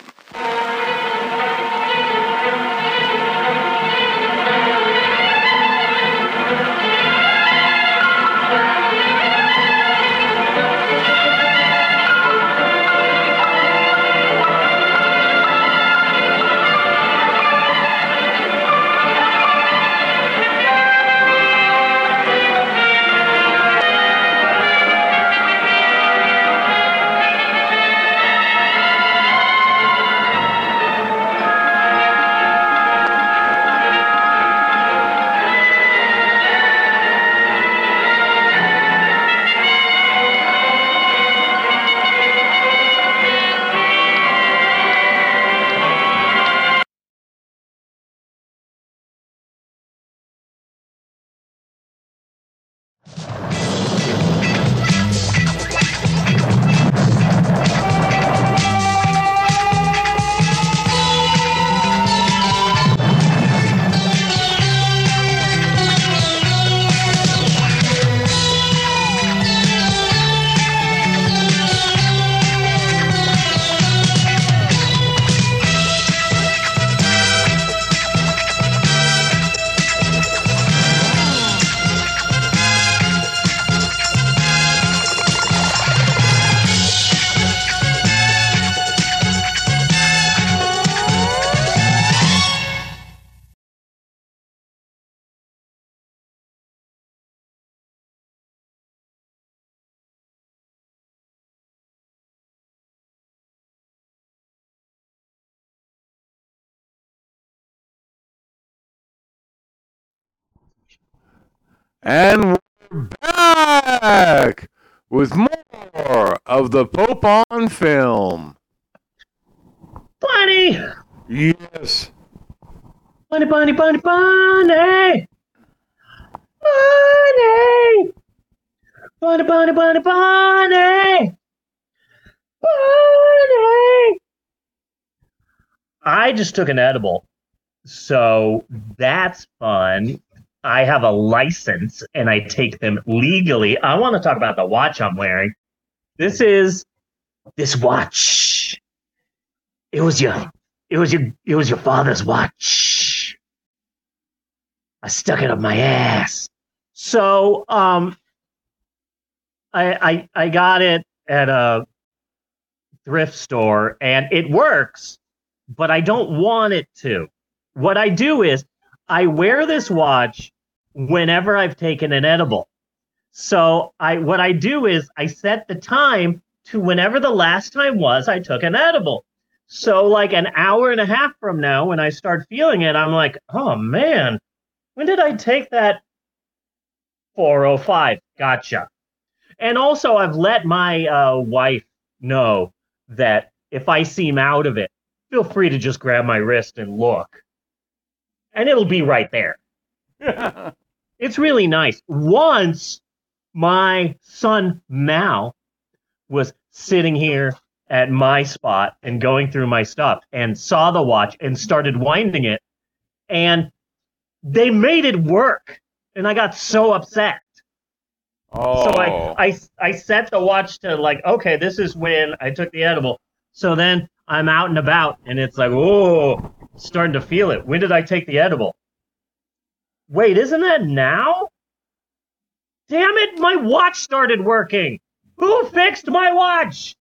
[SPEAKER 1] And we're back with more of the Pope on film.
[SPEAKER 2] Bunny!
[SPEAKER 1] Yes.
[SPEAKER 2] Bunny, bunny, bunny, bunny! Bunny! Bunny, bunny, bunny, bunny! Bunny! I just took an edible. So that's fun. I have a license and I take them legally. I want to talk about the watch I'm wearing. This is this watch. It was your it was your it was your father's watch. I stuck it up my ass. So um I I I got it at a thrift store and it works, but I don't want it to. What I do is I wear this watch whenever I've taken an edible. So I what I do is I set the time to whenever the last time was I took an edible. So like an hour and a half from now when I start feeling it I'm like, "Oh man, when did I take that 405? Gotcha." And also I've let my uh, wife know that if I seem out of it, feel free to just grab my wrist and look. And it'll be right there. *laughs* it's really nice. Once my son Mal was sitting here at my spot and going through my stuff and saw the watch and started winding it and they made it work and I got so upset.
[SPEAKER 1] Oh.
[SPEAKER 2] So I, oh. I I set the watch to like, okay, this is when I took the edible. So then I'm out and about and it's like, oh, starting to feel it. When did I take the edible? Wait, isn't that now? Damn it, my watch started working. Who fixed my watch?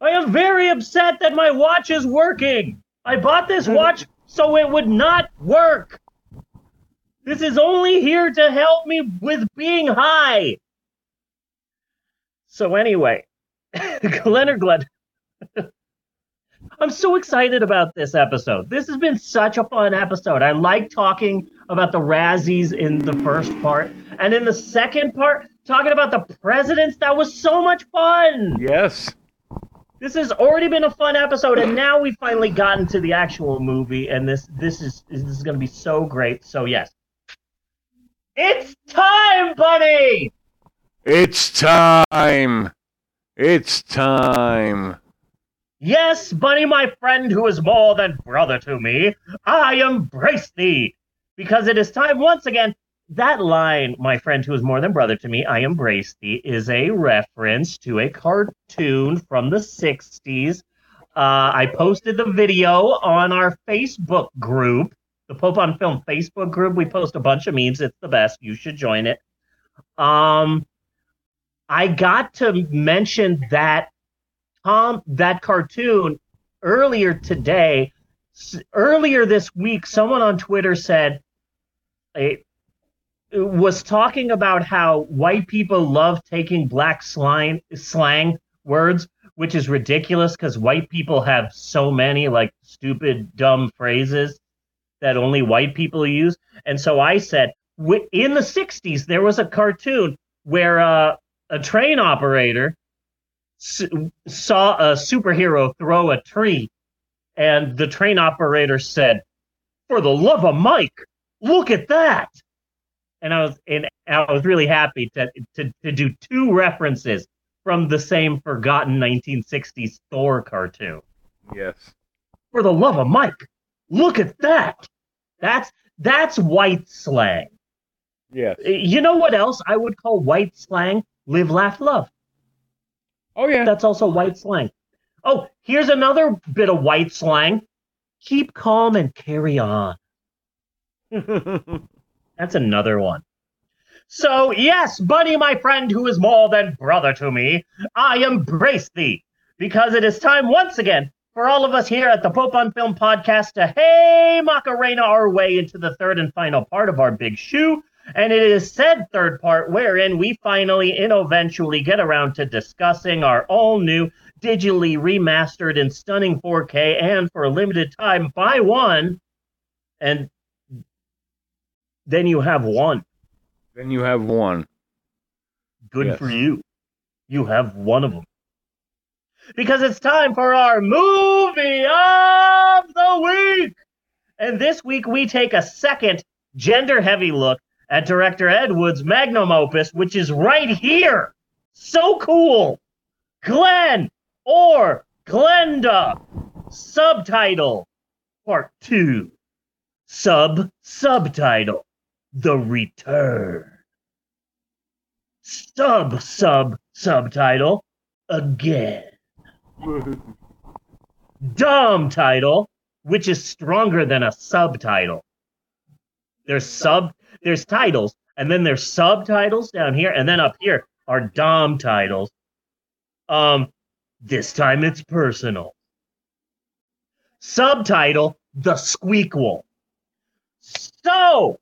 [SPEAKER 2] I am very upset that my watch is working. I bought this hmm. watch so it would not work. This is only here to help me with being high. So anyway, Leonard *laughs* Glenn. *laughs* I'm so excited about this episode. This has been such a fun episode. I like talking about the Razzies in the first part, and in the second part, talking about the presidents. That was so much fun.
[SPEAKER 1] Yes.
[SPEAKER 2] This has already been a fun episode, and now we've finally gotten to the actual movie, and this this is this is going to be so great. So yes, it's time, buddy.
[SPEAKER 1] It's time. It's time.
[SPEAKER 2] Yes, Bunny, my friend who is more than brother to me, I embrace thee. Because it is time once again. That line, my friend who is more than brother to me, I embrace thee, is a reference to a cartoon from the 60s. Uh, I posted the video on our Facebook group, the Pope on Film Facebook group. We post a bunch of memes. It's the best. You should join it. Um, I got to mention that Tom, that cartoon earlier today, earlier this week, someone on Twitter said, a, was talking about how white people love taking black slang, slang words, which is ridiculous because white people have so many like stupid, dumb phrases that only white people use. And so I said, in the 60s, there was a cartoon where uh, a train operator saw a superhero throw a tree, and the train operator said, "For the love of Mike, look at that!" And I was and I was really happy to to, to do two references from the same forgotten 1960s Thor cartoon.
[SPEAKER 1] Yes.
[SPEAKER 2] For the love of Mike, look at that! That's that's white slang.
[SPEAKER 1] Yes.
[SPEAKER 2] You know what else I would call white slang? Live, laugh, love.
[SPEAKER 1] Oh yeah.
[SPEAKER 2] That's also white slang. Oh, here's another bit of white slang. Keep calm and carry on. *laughs* That's another one. So, yes, Bunny, my friend, who is more than brother to me, I embrace thee, because it is time once again for all of us here at the Pope on Film podcast to hey Macarena our way into the third and final part of our big shoe. And it is said third part wherein we finally and eventually get around to discussing our all new, digitally remastered and stunning 4K and for a limited time buy one and then you have one.
[SPEAKER 1] Then you have one.
[SPEAKER 2] Good
[SPEAKER 1] Yes.
[SPEAKER 2] for you. You have one of them. Because it's time for our movie of the week. And this week we take a second gender heavy look at director Ed Wood's magnum opus, which is right here. So cool. Glen or Glenda. Subtitle Part 2. Sub subtitle The Return. Sub sub subtitle Again. *laughs* Dumb title, which is stronger than a subtitle. There's sub there's titles, and then there's subtitles down here, and then up here are dom titles. Um, this time it's personal. Subtitle The Squeakquel. So,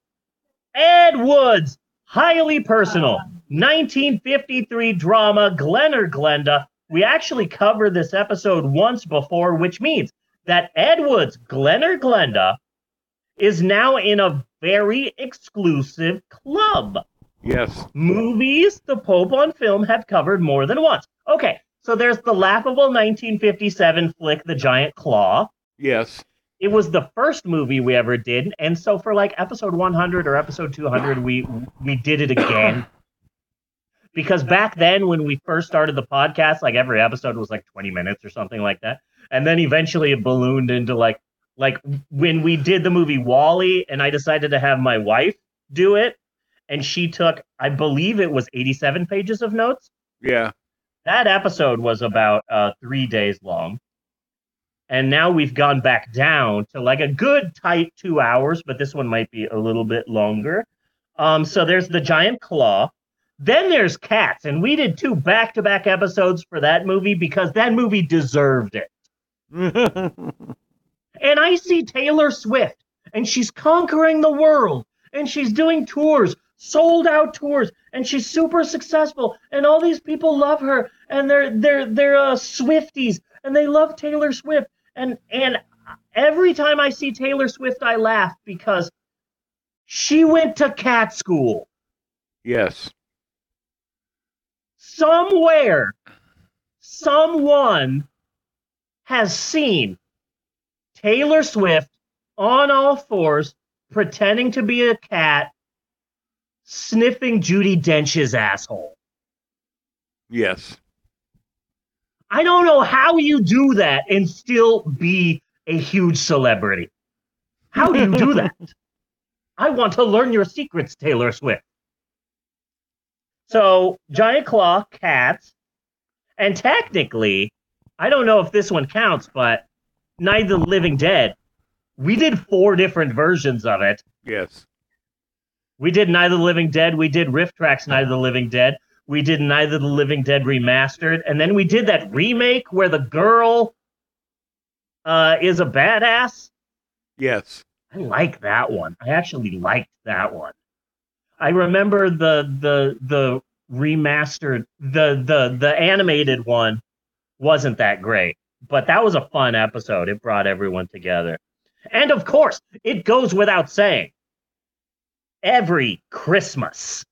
[SPEAKER 2] Ed Wood's highly personal 1953 drama Glen or Glenda. We actually covered this episode once before, which means that Ed Wood's Glenn or Glenda is now in a very exclusive club.
[SPEAKER 1] Yes.
[SPEAKER 2] Movies the Pope on film have covered more than once. Okay, so there's the laughable 1957 flick The Giant Claw.
[SPEAKER 1] Yes.
[SPEAKER 2] It was the first movie we ever did, and so for like episode 100 or episode 200, we we did it again. *coughs* because back then, when we first started the podcast, like every episode was like 20 minutes or something like that, and then eventually it ballooned into like like when we did the movie WALL-E, and I decided to have my wife do it, and she took, I believe it was 87 pages of notes.
[SPEAKER 1] Yeah.
[SPEAKER 2] That episode was about uh, three days long. And now we've gone back down to like a good tight two hours, but this one might be a little bit longer. Um, so there's the giant claw. Then there's cats, and we did two back to back episodes for that movie because that movie deserved it. *laughs* and I see Taylor Swift, and she's conquering the world, and she's doing tours, sold out tours, and she's super successful, and all these people love her, and they're they're they're uh, Swifties, and they love Taylor Swift, and and every time I see Taylor Swift, I laugh because she went to cat school
[SPEAKER 1] Yes.
[SPEAKER 2] somewhere. Someone has seen Taylor Swift on all fours, pretending to be a cat, sniffing Judi Dench's asshole.
[SPEAKER 1] Yes.
[SPEAKER 2] I don't know how you do that and still be a huge celebrity. How do you do *laughs* that? I want to learn your secrets, Taylor Swift. So, Giant Claw, Cats, and technically, I don't know if this one counts, but Night of the Living Dead. We did four different versions of it.
[SPEAKER 1] Yes.
[SPEAKER 2] We did Night of the Living Dead. We did RiffTrax Night of the Living Dead. We did Night of the Living Dead remastered, and then we did that remake where the girl uh, is a badass.
[SPEAKER 1] Yes.
[SPEAKER 2] I like that one. I actually liked that one. I remember the the the remastered the the the animated one wasn't that great, but that was a fun episode. It brought everyone together. And of course, it goes without saying. Every Christmas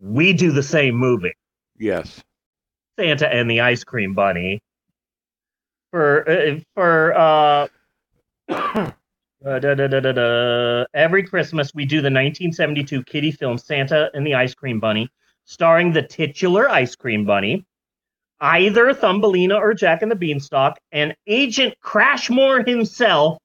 [SPEAKER 2] we do the same movie.
[SPEAKER 1] Yes.
[SPEAKER 2] Santa and the Ice Cream Bunny. For uh, for uh, *coughs* uh, da, da, da, every Christmas we do the 1972 kiddie film Santa and the Ice Cream Bunny, starring the titular Ice Cream Bunny, either Thumbelina or Jack and the Beanstalk, and Agent Crashmore himself,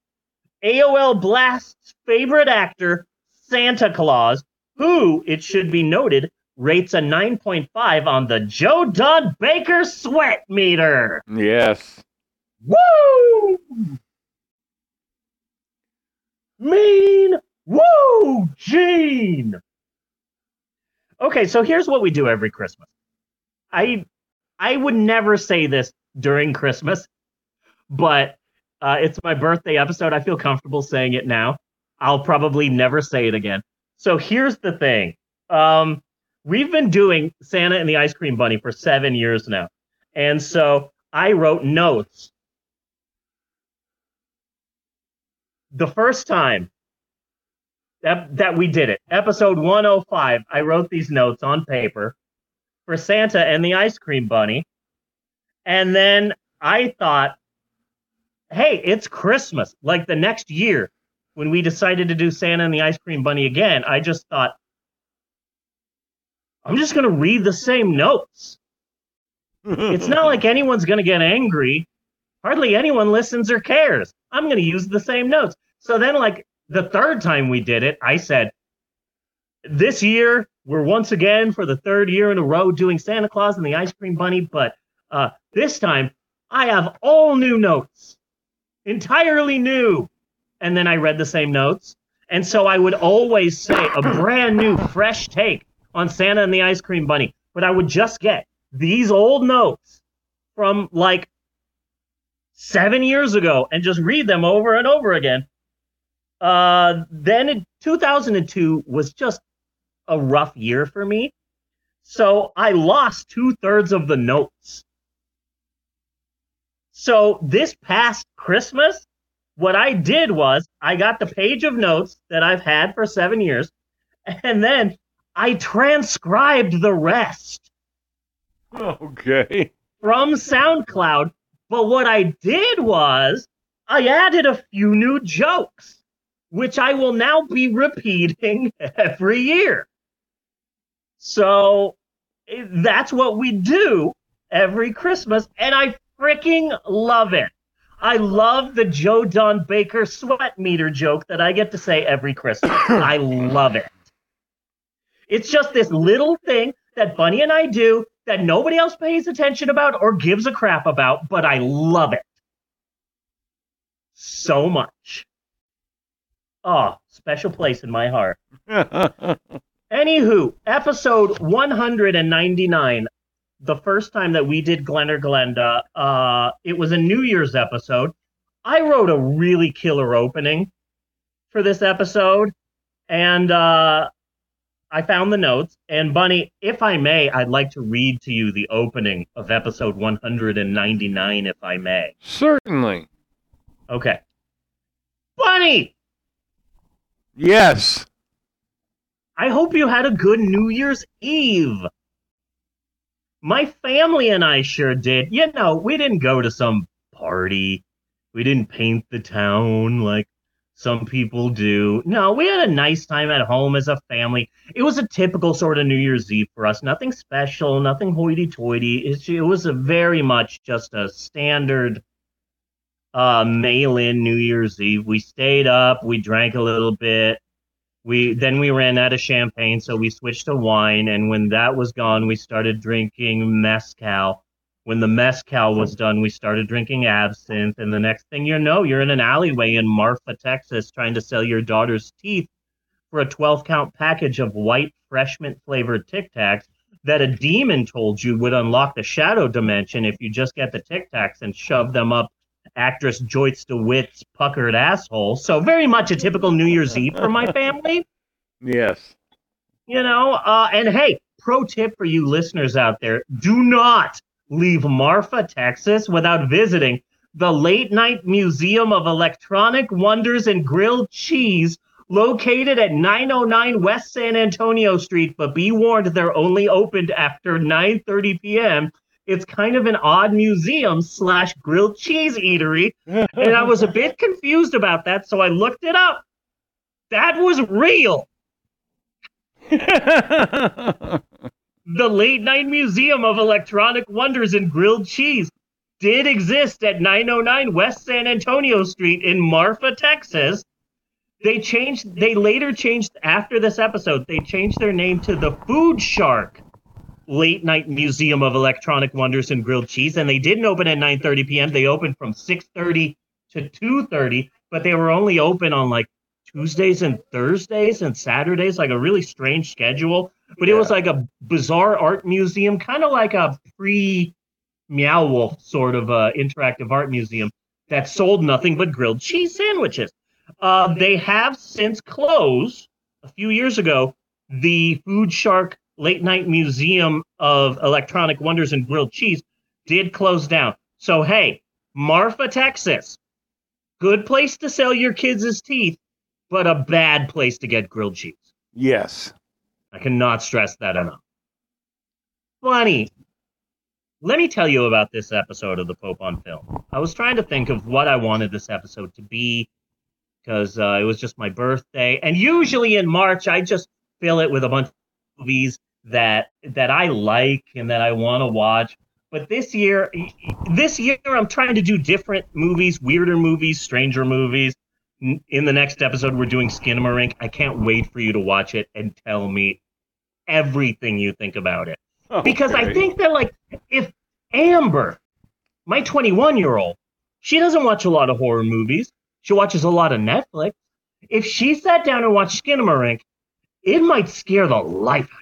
[SPEAKER 2] AOL Blast's favorite actor, Santa Claus, who, it should be noted, rates a 9.5 on the Joe Don Baker sweat meter.
[SPEAKER 1] Yes.
[SPEAKER 2] Woo! Mean Woo Gene! Okay, so here's what we do every Christmas. I I would never say this during Christmas, but uh, it's my birthday episode. I feel comfortable saying it now. I'll probably never say it again. So here's the thing. Um, we've been doing Santa and the Ice Cream Bunny for seven years now. And so I wrote notes. The first time that that we did it. Episode 105. I wrote these notes on paper for Santa and the Ice Cream Bunny. And then I thought, hey, it's Christmas. Like the next year, when we decided to do Santa and the Ice Cream Bunny again, I just thought, I'm just going to read the same notes. it's not like *laughs* anyone's going to get angry. Hardly anyone listens or cares. I'm going to use the same notes. So then, like the third time we did it, I said, This year, we're once again for the third year in a row doing Santa Claus and the Ice Cream Bunny, but uh, this time I have all new notes, entirely new. And then I read the same notes. And so I would always say a brand new, fresh take on Santa and the Ice Cream Bunny. But I would just get these old notes from like seven years ago and just read them over and over again. Uh, then in 2002 was just a rough year for me. So I lost two thirds of the notes. So this past Christmas, what I did was I got the page of notes that I've had for seven years, and then I transcribed the rest.
[SPEAKER 1] Okay.
[SPEAKER 2] From SoundCloud. But what I did was I added a few new jokes, which I will now be repeating *laughs* every year. So that's what we do every Christmas, and I freaking love it. I love the Joe Don Baker sweat meter joke that I get to say every Christmas. *coughs* I love it. It's just this little thing that Bunny and I do that nobody else pays attention about or gives a crap about, but I love it so much. Oh, special place in my heart. *laughs* Anywho, episode 199, the first time that we did Glen or Glenda, uh, it was a New Year's episode. I wrote a really killer opening for this episode, and uh, I found the notes. And Bunny, if I may, I'd like to read to you the opening of episode 199, if I may.
[SPEAKER 1] Certainly.
[SPEAKER 2] Okay. Bunny,
[SPEAKER 1] Yes.
[SPEAKER 2] I hope you had a good New Year's Eve. My family and I sure did. You know, we didn't go to some party. We didn't paint the town like some people do. No, we had a nice time at home as a family. It was a typical sort of New Year's Eve for us. Nothing special, nothing hoity-toity. It's, it was a very much just a standard uh, mail-in New Year's Eve. We stayed up, we drank a little bit. We then we ran out of champagne, so we switched to wine. And when that was gone, we started drinking mezcal. When the mezcal was done, we started drinking absinthe. And the next thing you know, you're in an alleyway in Marfa, Texas, trying to sell your daughter's teeth for a 12 count package of white fresh mint flavored Tic Tacs that a demon told you would unlock the shadow dimension if you just get the Tic Tacs and shove them up actress Joyce DeWitt's puckered asshole. So very much a typical New Year's Eve for my *laughs* family.
[SPEAKER 1] Yes.
[SPEAKER 2] You know, uh, and hey, pro tip for you listeners out there: do not leave Marfa, Texas, without visiting the Late Night Museum of Electronic Wonders and Grilled Cheese, located at 909 West San Antonio Street. But be warned, they're only opened after 9:30 p.m. It's kind of an odd museum slash grilled cheese eatery, and I was a bit confused about that, so I looked it up. That was real. *laughs* the Late Night Museum of Electronic Wonders and Grilled Cheese did exist at 909 West San Antonio Street in Marfa, Texas. They changed they later changed after this episode, they changed their name to the Food Shark Late Night Museum of Electronic Wonders and Grilled Cheese and they didn't open at 9:30 p.m. They opened from 6:30 to 2:30, but they were only open on like Tuesdays and Thursdays and Saturdays, like a really strange schedule. But it was like a bizarre art museum, kind of like a pre Meow Wolf sort of uh, interactive art museum that sold nothing but grilled cheese sandwiches. Uh, they have since closed a few years ago. The Food Shark Late Night Museum of Electronic Wonders and Grilled Cheese did close down. So, hey, Marfa, Texas, good place to sell your kids' teeth but a bad place to get grilled cheese.
[SPEAKER 1] Yes.
[SPEAKER 2] I cannot stress that enough. Funny. Let me tell you about this episode of the Pope on Film. I was trying to think of what I wanted this episode to be because uh, it was just my birthday, and usually in March I just fill it with a bunch of movies that that I like and that I want to watch. But this year, this year I'm trying to do different movies, weirder movies, stranger movies. In the next episode, we're doing Skinamarink. I can't wait for you to watch it and tell me everything you think about it. *laughs* Because I think that, like, if Amber, my 21 year old, she doesn't watch a lot of horror movies. She watches a lot of Netflix. If she sat down and watched Skinamarink, it might scare the life out of her.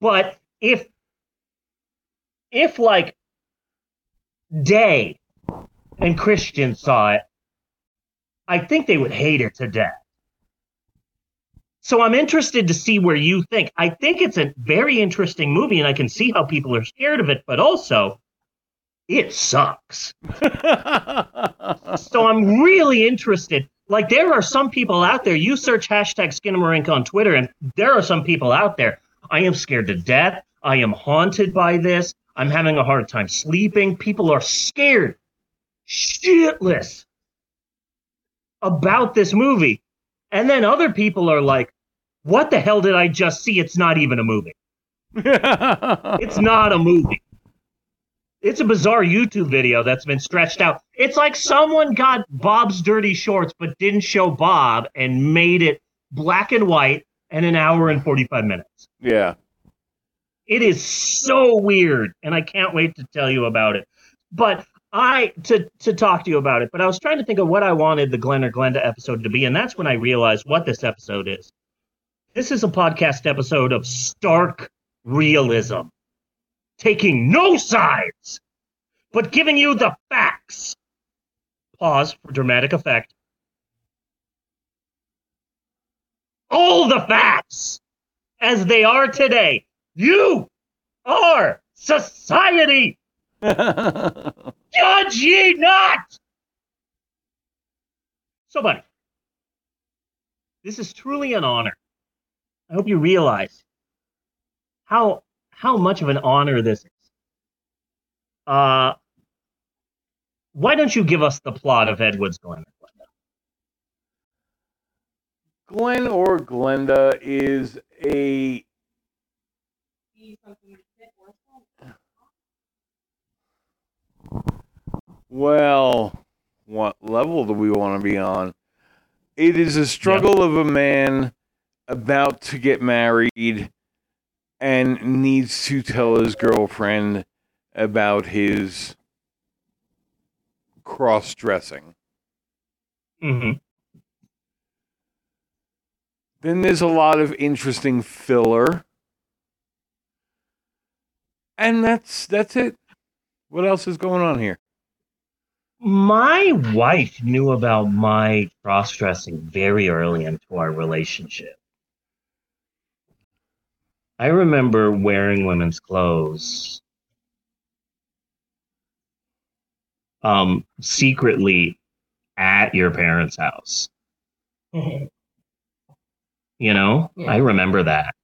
[SPEAKER 2] But if, if like Day and Christian saw it, I think they would hate it to death. So I'm interested to see where you think. I think it's a very interesting movie, and I can see how people are scared of it, but also it sucks. *laughs* so I'm really interested. Like there are some people out there. You search hashtag Skinamarink on Twitter, and there are some people out there. I am scared to death. I am haunted by this. I'm having a hard time sleeping. People are scared, shitless about this movie. And then other people are like, what the hell did I just see? It's not even a movie. *laughs* it's not a movie. It's a bizarre YouTube video that's been stretched out. It's like someone got Bob's dirty shorts but didn't show Bob and made it black and white and an hour and 45 minutes.
[SPEAKER 1] Yeah.
[SPEAKER 2] It is so weird, and I can't wait to tell you about it. But I to to talk to you about it. But I was trying to think of what I wanted the Glen or Glenda episode to be, and that's when I realized what this episode is. This is a podcast episode of stark realism, taking no sides, but giving you the facts. Pause for dramatic effect. All the facts as they are today. You are society. *laughs* Judge ye not. So, buddy, this is truly an honor. I hope you realize how how much of an honor this is. Uh, why don't you give us the plot of Ed Wood's Glen?
[SPEAKER 1] Glenn or Glenda is a well, what level do we want to be on? It is a struggle of a man about to get married and needs to tell his girlfriend about his cross dressing.
[SPEAKER 2] Mm-hmm.
[SPEAKER 1] Then there's a lot of interesting filler. And that's that's it. What else is going on here?
[SPEAKER 2] My wife knew about my cross dressing very early into our relationship. I remember wearing women's clothes um secretly at your parents' house. *laughs* You know,
[SPEAKER 3] Yeah.
[SPEAKER 2] I remember that.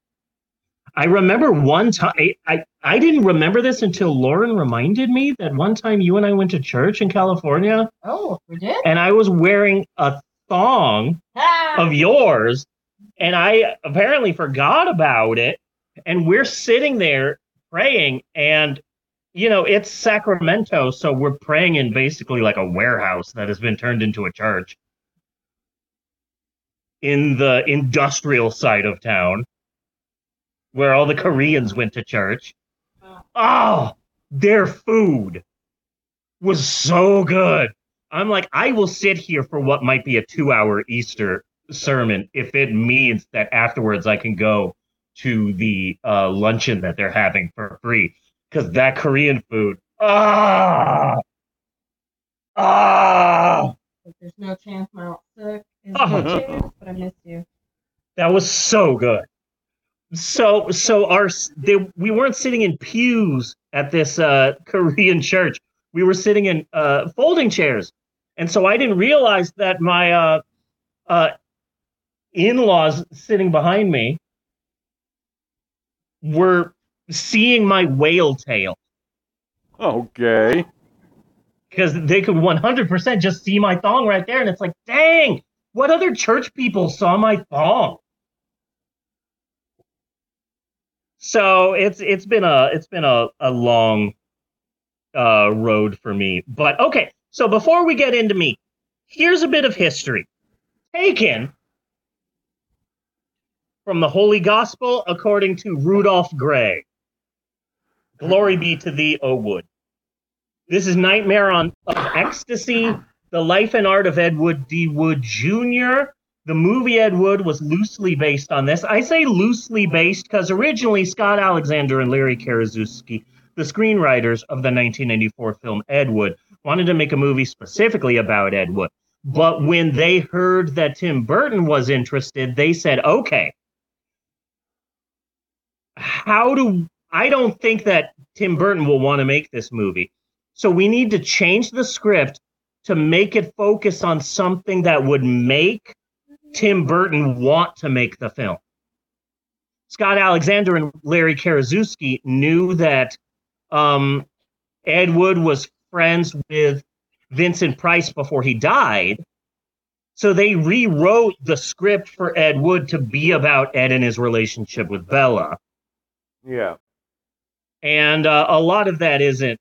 [SPEAKER 2] I remember one time I, I I didn't remember this until Lauren reminded me that one time you and I went to church in California
[SPEAKER 3] Oh, we did?
[SPEAKER 2] and I was wearing a thong
[SPEAKER 3] Ah!
[SPEAKER 2] of yours and I apparently forgot about it and we're sitting there praying and you know it's Sacramento so we're praying in basically like a warehouse that has been turned into a church in the industrial side of town where all the Koreans went to church. Oh, their food was so good. I'm like, I will sit here for what might be a two hour Easter sermon if it means that afterwards I can go to the uh, luncheon that they're having for free. Because that Korean food, ah, ah,
[SPEAKER 3] there's no chance my sick
[SPEAKER 2] Oh.
[SPEAKER 3] chance, but *laughs* I miss you.
[SPEAKER 2] that was so good. So, so our they, we weren't sitting in pews at this uh, *laughs* Korean church. We were sitting in uh, folding chairs, And so I didn't realize that my uh, uh, in laws sitting behind me were seeing my whale tail
[SPEAKER 1] Okay.
[SPEAKER 2] because they could 100% just see my thong right there. And it's like, dang, what other church people saw my thong? So it's it's been a it's been a, a long uh, road for me. But okay, so before we get into me, here's a bit of history taken from the Holy Gospel according to Rudolph Grey. Glory be to thee, O Wood. This is Nightmare on of Ecstasy, The Life and Art of Edward D. Wood Jr. The movie Ed Wood was loosely based on this. I say loosely based because originally Scott Alexander and Larry Karaszewski, the screenwriters of the 1994 film Ed Wood, wanted to make a movie specifically about Ed Wood. But when they heard that Tim Burton was interested, they said, okay, how do I don't think that Tim Burton will want to make this movie. So we need to change the script to make it focus on something that would make Tim Burton want to make the film. Scott Alexander and Larry Karaszewski knew that um, Ed Wood was friends with Vincent Price before he died. So they rewrote the script for Ed Wood to be about Ed and his relationship with Bela.
[SPEAKER 1] Yeah.
[SPEAKER 2] And uh, a lot of that isn't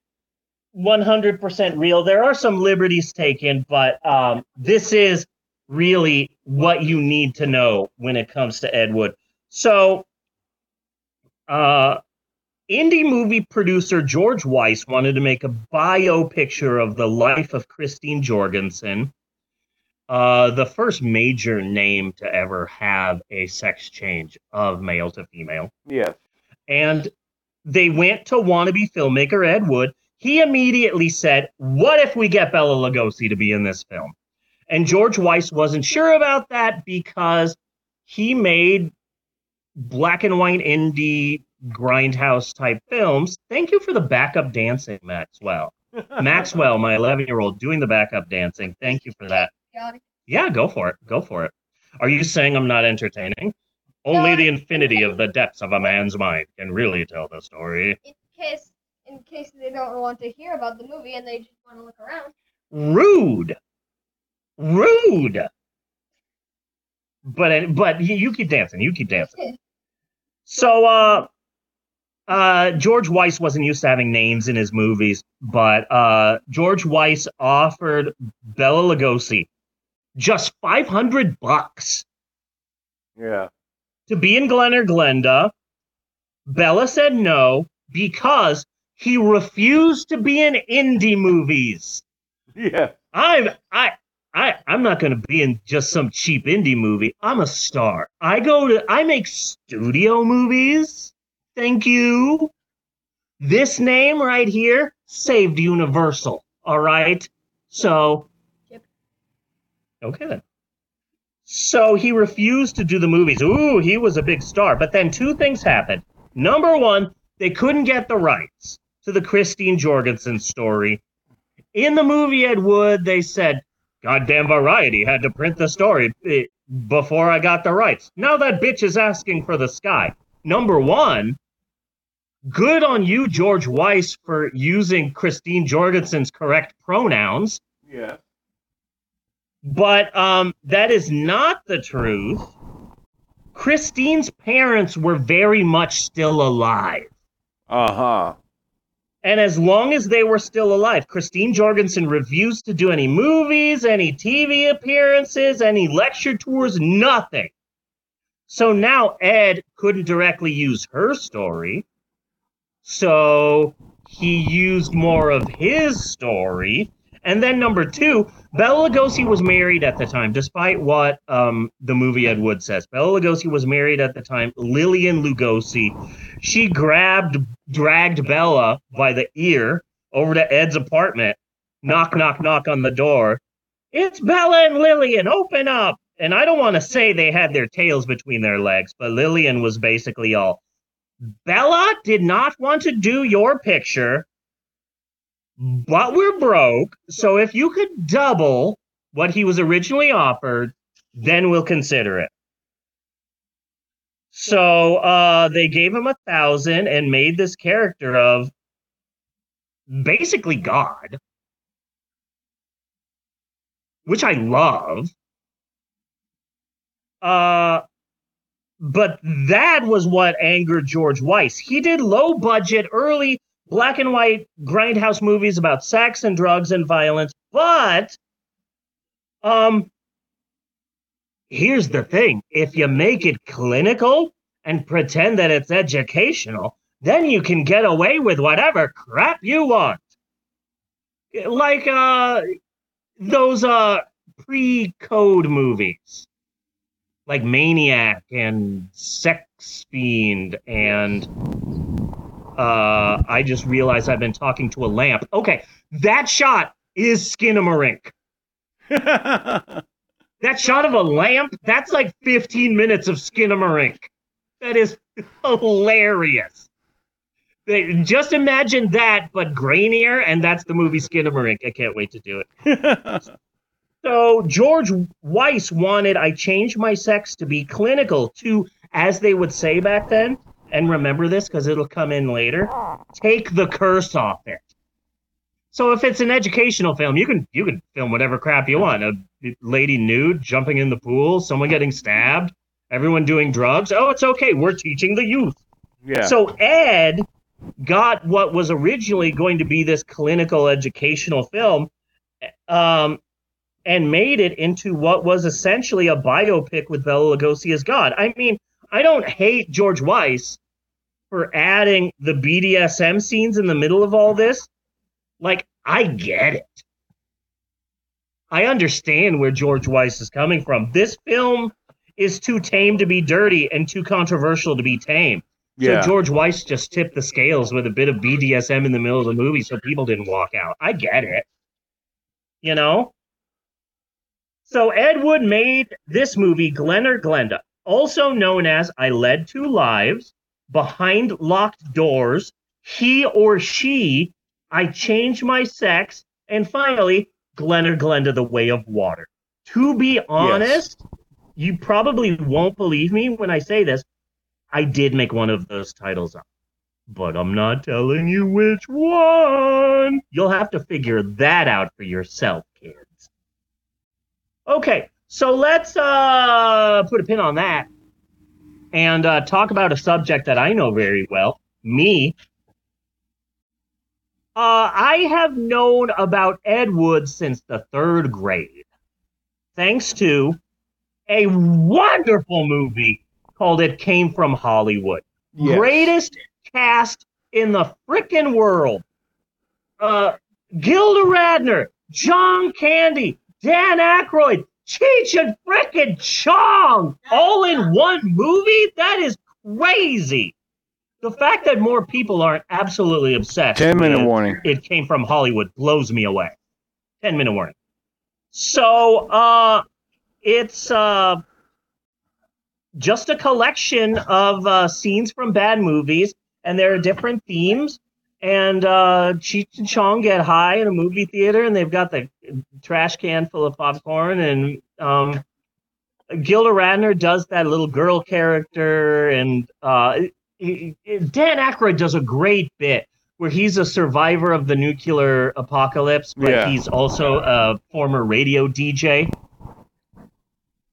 [SPEAKER 2] 100% real. There are some liberties taken, but um, this is really what you need to know when it comes to Ed Wood. So, uh, indie movie producer George Weiss wanted to make a bio picture of the life of Christine Jorgensen, uh, the first major name to ever have a sex change of male to female.
[SPEAKER 1] Yes.
[SPEAKER 2] And they went to wannabe filmmaker Ed Wood. He immediately said, What if we get Bela Lugosi to be in this film? And George Weiss wasn't sure about that because he made black and white indie grindhouse type films. Thank you for the backup dancing, Maxwell. *laughs* Maxwell, my 11 year old, doing the backup dancing. Thank you for that. Yeah, go for it. Go for it. Are you saying I'm not entertaining? Only the infinity of the depths of a man's mind can really tell the story.
[SPEAKER 5] In case, in case they don't want to hear about the movie and they just want to look around.
[SPEAKER 2] Rude. Rude. But but you, you keep dancing. You keep dancing. So uh uh George Weiss wasn't used to having names in his movies, but uh George Weiss offered Bela Lugosi just 500 bucks
[SPEAKER 1] Yeah.
[SPEAKER 2] to be in Glen or Glenda. Bela said no because he refused to be in indie movies.
[SPEAKER 1] Yeah.
[SPEAKER 2] I'm I I I'm not going to be in just some cheap indie movie. I'm a star. I go to I make studio movies. Thank you. This name right here saved Universal. All right. So yep. Okay then. So he refused to do the movies. Ooh, he was a big star. But then two things happened. Number one, they couldn't get the rights to the Christine Jorgensen story. In the movie Ed Wood, they said, Goddamn Variety had to print the story eh, before I got the rights. Now that bitch is asking for the sky. Number one, good on you, George Weiss, for using Christine Jorgensen's correct pronouns.
[SPEAKER 1] Yeah.
[SPEAKER 2] But um, that is not the truth. Christine's parents were very much still alive.
[SPEAKER 1] Uh huh.
[SPEAKER 2] And as long as they were still alive, Christine Jorgensen refused to do any movies, any TV appearances, any lecture tours, nothing. So now Ed couldn't directly use her story. So he used more of his story. And then number two, Bela Lugosi was married at the time, despite what um, the movie Ed Wood says. Bela Lugosi was married at the time. Lillian Lugosi, she grabbed, dragged Bela by the ear over to Ed's apartment. Knock, knock, knock on the door. It's Bela and Lillian. Open up. And I don't want to say they had their tails between their legs, but Lillian was basically all. Bela did not want to do your picture but we're broke. So if you could double what he was originally offered, then we'll consider it. So uh, they gave him a thousand and made this character of basically God, which I love. Uh, but that was what angered George Weiss. He did low budget, early black and white grindhouse movies about sex and drugs and violence. But um here's the thing if you make it clinical and pretend that it's educational, then you can get away with whatever crap you want. Like uh those uh pre-code movies. Like Maniac and Sex Fiend and uh I just realized I've been talking to a lamp. Okay, that shot is Skinamarink. *laughs* that shot of a lamp, that's like 15 minutes of Skinamarink. That is hilarious. They- Just imagine that, but grainier, and that's the movie Skinamarink. I can't wait to do it. *laughs* so George Weiss wanted I changed my sex to be clinical to, as they would say back then, and remember this because it'll come in later. Take the curse off it. So if it's an educational film, you can you can film whatever crap you want. A lady nude jumping in the pool, someone getting stabbed, everyone doing drugs. Oh, it's okay. We're teaching the youth.
[SPEAKER 1] Yeah.
[SPEAKER 2] So Ed got what was originally going to be this clinical educational film, um, and made it into what was essentially a biopic with Bela Lugosi as God. I mean, I don't hate George Weiss for adding the BDSM scenes in the middle of all this. Like, I get it. I understand where George Weiss is coming from. This film is too tame to be dirty and too controversial to be tame.
[SPEAKER 1] Yeah.
[SPEAKER 2] So George Weiss just tipped the scales with a bit of BDSM in the middle of the movie so people didn't walk out. I get it. You know? So Ed Wood made this movie, Glen or Glenda, also known as I Led Two Lives, Behind Locked Doors, He or She, I Changed My Sex, and finally, Glen or Glenda, The Way of Water. To be honest, you probably won't believe me when I say this. I did make one of those titles up, but I'm not telling you which one. You'll have to figure that out for yourself, kids. Okay, so let's uh, put a pin on that and uh, talk about a subject that I know very well me. Uh, I have known about Ed Wood since the third grade, thanks to a wonderful movie called It Came from Hollywood.
[SPEAKER 1] Yes.
[SPEAKER 2] Greatest cast in the frickin' world. Uh, Gilda Radner, John Candy, Dan Aykroyd, Cheech and frickin' Chong, all in one movie? That is crazy. The fact that more people aren't absolutely obsessed.
[SPEAKER 1] 10 minute warning.
[SPEAKER 2] It came from Hollywood blows me away. 10 minute warning. So, uh, it's, uh, just a collection of uh, scenes from bad movies, and there are different themes. And uh, Cheech and Chong get high in a movie theater, and they've got the trash can full of popcorn. And um, Gilda Radner does that little girl character, and uh, Dan Aykroyd does a great bit where he's a survivor of the nuclear apocalypse, but
[SPEAKER 1] Yeah.
[SPEAKER 2] he's also a former radio DJ.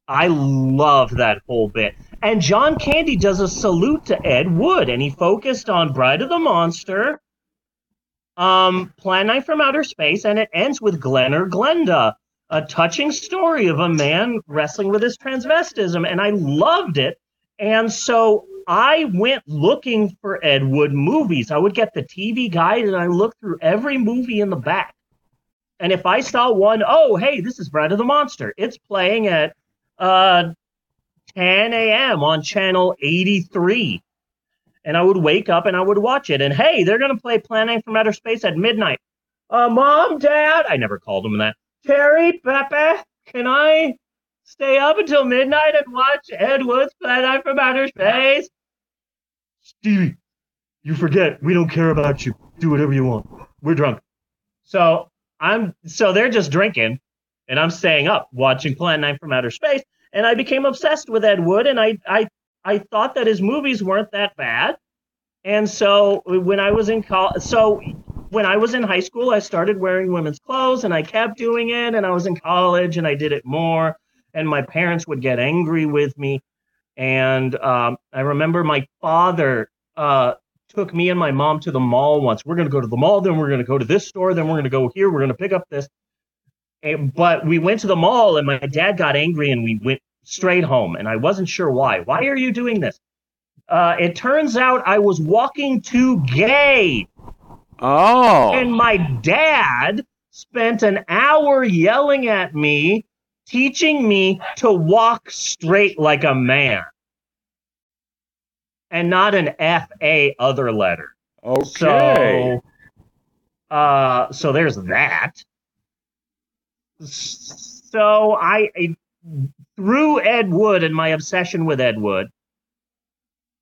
[SPEAKER 2] I love that whole bit. And John Candy does a salute to Ed Wood, and he focused on Bride of the Monster, um, Plan 9 from Outer Space, and it ends with Glen or Glenda, a touching story of a man wrestling with his transvestism, and I loved it. And so I went looking for Ed Wood movies. I would get the TV guide and I looked through every movie in the back. And if I saw one, oh, hey, this is Bride of the Monster. It's playing at uh, 10 a.m. on channel 83. And I would wake up and I would watch it. And hey, they're going to play Planet from Outer Space at midnight. Uh, Mom, Dad, I never called them that. Terry, Pepe, can I stay up until midnight and watch Ed Wood's Planet from Outer Space? Stevie, you forget. We don't care about you. Do whatever you want. We're drunk. So I'm so they're just drinking, and I'm staying up watching Plan Nine from Outer Space, and I became obsessed with Ed Wood, and I I I thought that his movies weren't that bad, and so when I was in college, so when I was in high school, I started wearing women's clothes, and I kept doing it, and I was in college, and I did it more, and my parents would get angry with me, and um, I remember my father uh, took me and my mom to the mall once. We're going to go to the mall, then we're going to go to this store, then we're going to go here, we're going to pick up this. And, but we went to the mall, and my dad got angry, and we went straight home, and I wasn't sure why. Why are you doing this? Uh, it turns out I was walking too gay.
[SPEAKER 1] Oh.
[SPEAKER 2] And my dad spent an hour yelling at me, teaching me to walk straight like a man and not an F A other letter.
[SPEAKER 1] Okay.
[SPEAKER 2] So, uh, so there's that. So I, I through Ed Wood and my obsession with Ed Wood,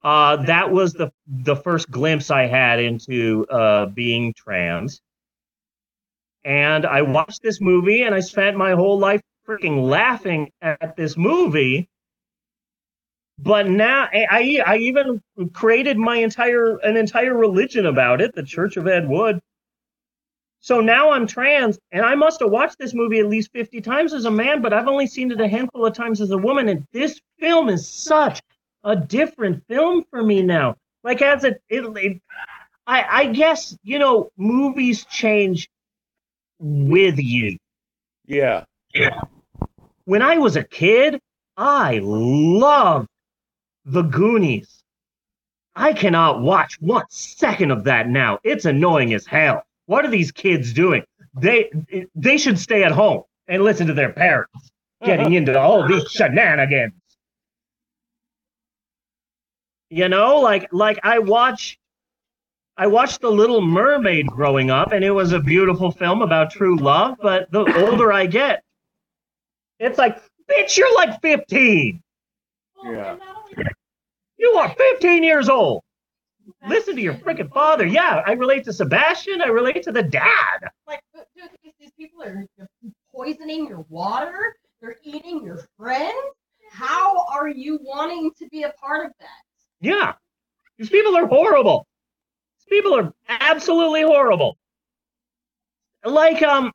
[SPEAKER 2] uh, that was the the first glimpse I had into uh, being trans. And I watched this movie, and I spent my whole life freaking laughing at this movie. But now I, I I even created my entire an entire religion about it, the Church of Ed Wood. So now I'm trans, and I must have watched this movie at least 50 times as a man, but I've only seen it a handful of times as a woman. And this film is such a different film for me now. Like as a, it, it, I, I guess you know, movies change with you.
[SPEAKER 1] Yeah.
[SPEAKER 2] Yeah. When I was a kid, I loved The Goonies. I cannot watch one second of that now. It's annoying as hell. What are these kids doing? They they should stay at home and listen to their parents getting into all these shenanigans. You know, like like I watch I watched The Little Mermaid growing up, and it was a beautiful film about true love. But the older I get, it's like, bitch, you're like 15.
[SPEAKER 1] Yeah.
[SPEAKER 2] You are 15 years old. Listen to your freaking father. Yeah, I relate to Sebastian. I relate to the dad.
[SPEAKER 3] Like, but dude, these, these people are poisoning your water. They're eating your friends. How are you wanting to be a part of that?
[SPEAKER 2] Yeah, these people are horrible. These people are absolutely horrible. Like, um,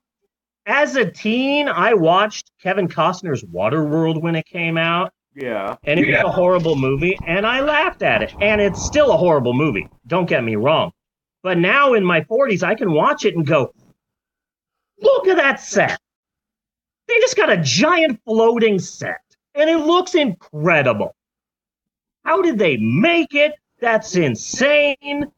[SPEAKER 2] as a teen, I watched Kevin Costner's Waterworld when it came out.
[SPEAKER 1] Yeah.
[SPEAKER 2] And it's a horrible movie, and I laughed at it. And it's still a horrible movie. Don't get me wrong. But now in my 40s, I can watch it and go, look at that set. They just got a giant floating set, and it looks incredible. How did they make it? That's insane.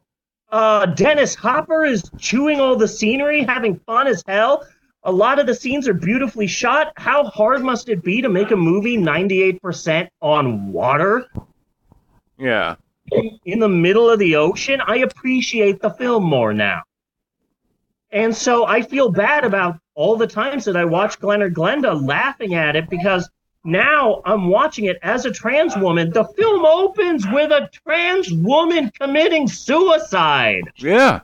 [SPEAKER 2] Uh, Dennis Hopper is chewing all the scenery, having fun as hell. A lot of the scenes are beautifully shot. How hard must it be to make a movie 98% on water
[SPEAKER 1] Yeah.
[SPEAKER 2] in the middle of the ocean? I appreciate the film more now. And so I feel bad about all the times that I watch Glen or Glenda laughing at it because now I'm watching it as a trans woman. The film opens with a trans woman committing suicide
[SPEAKER 1] Yeah.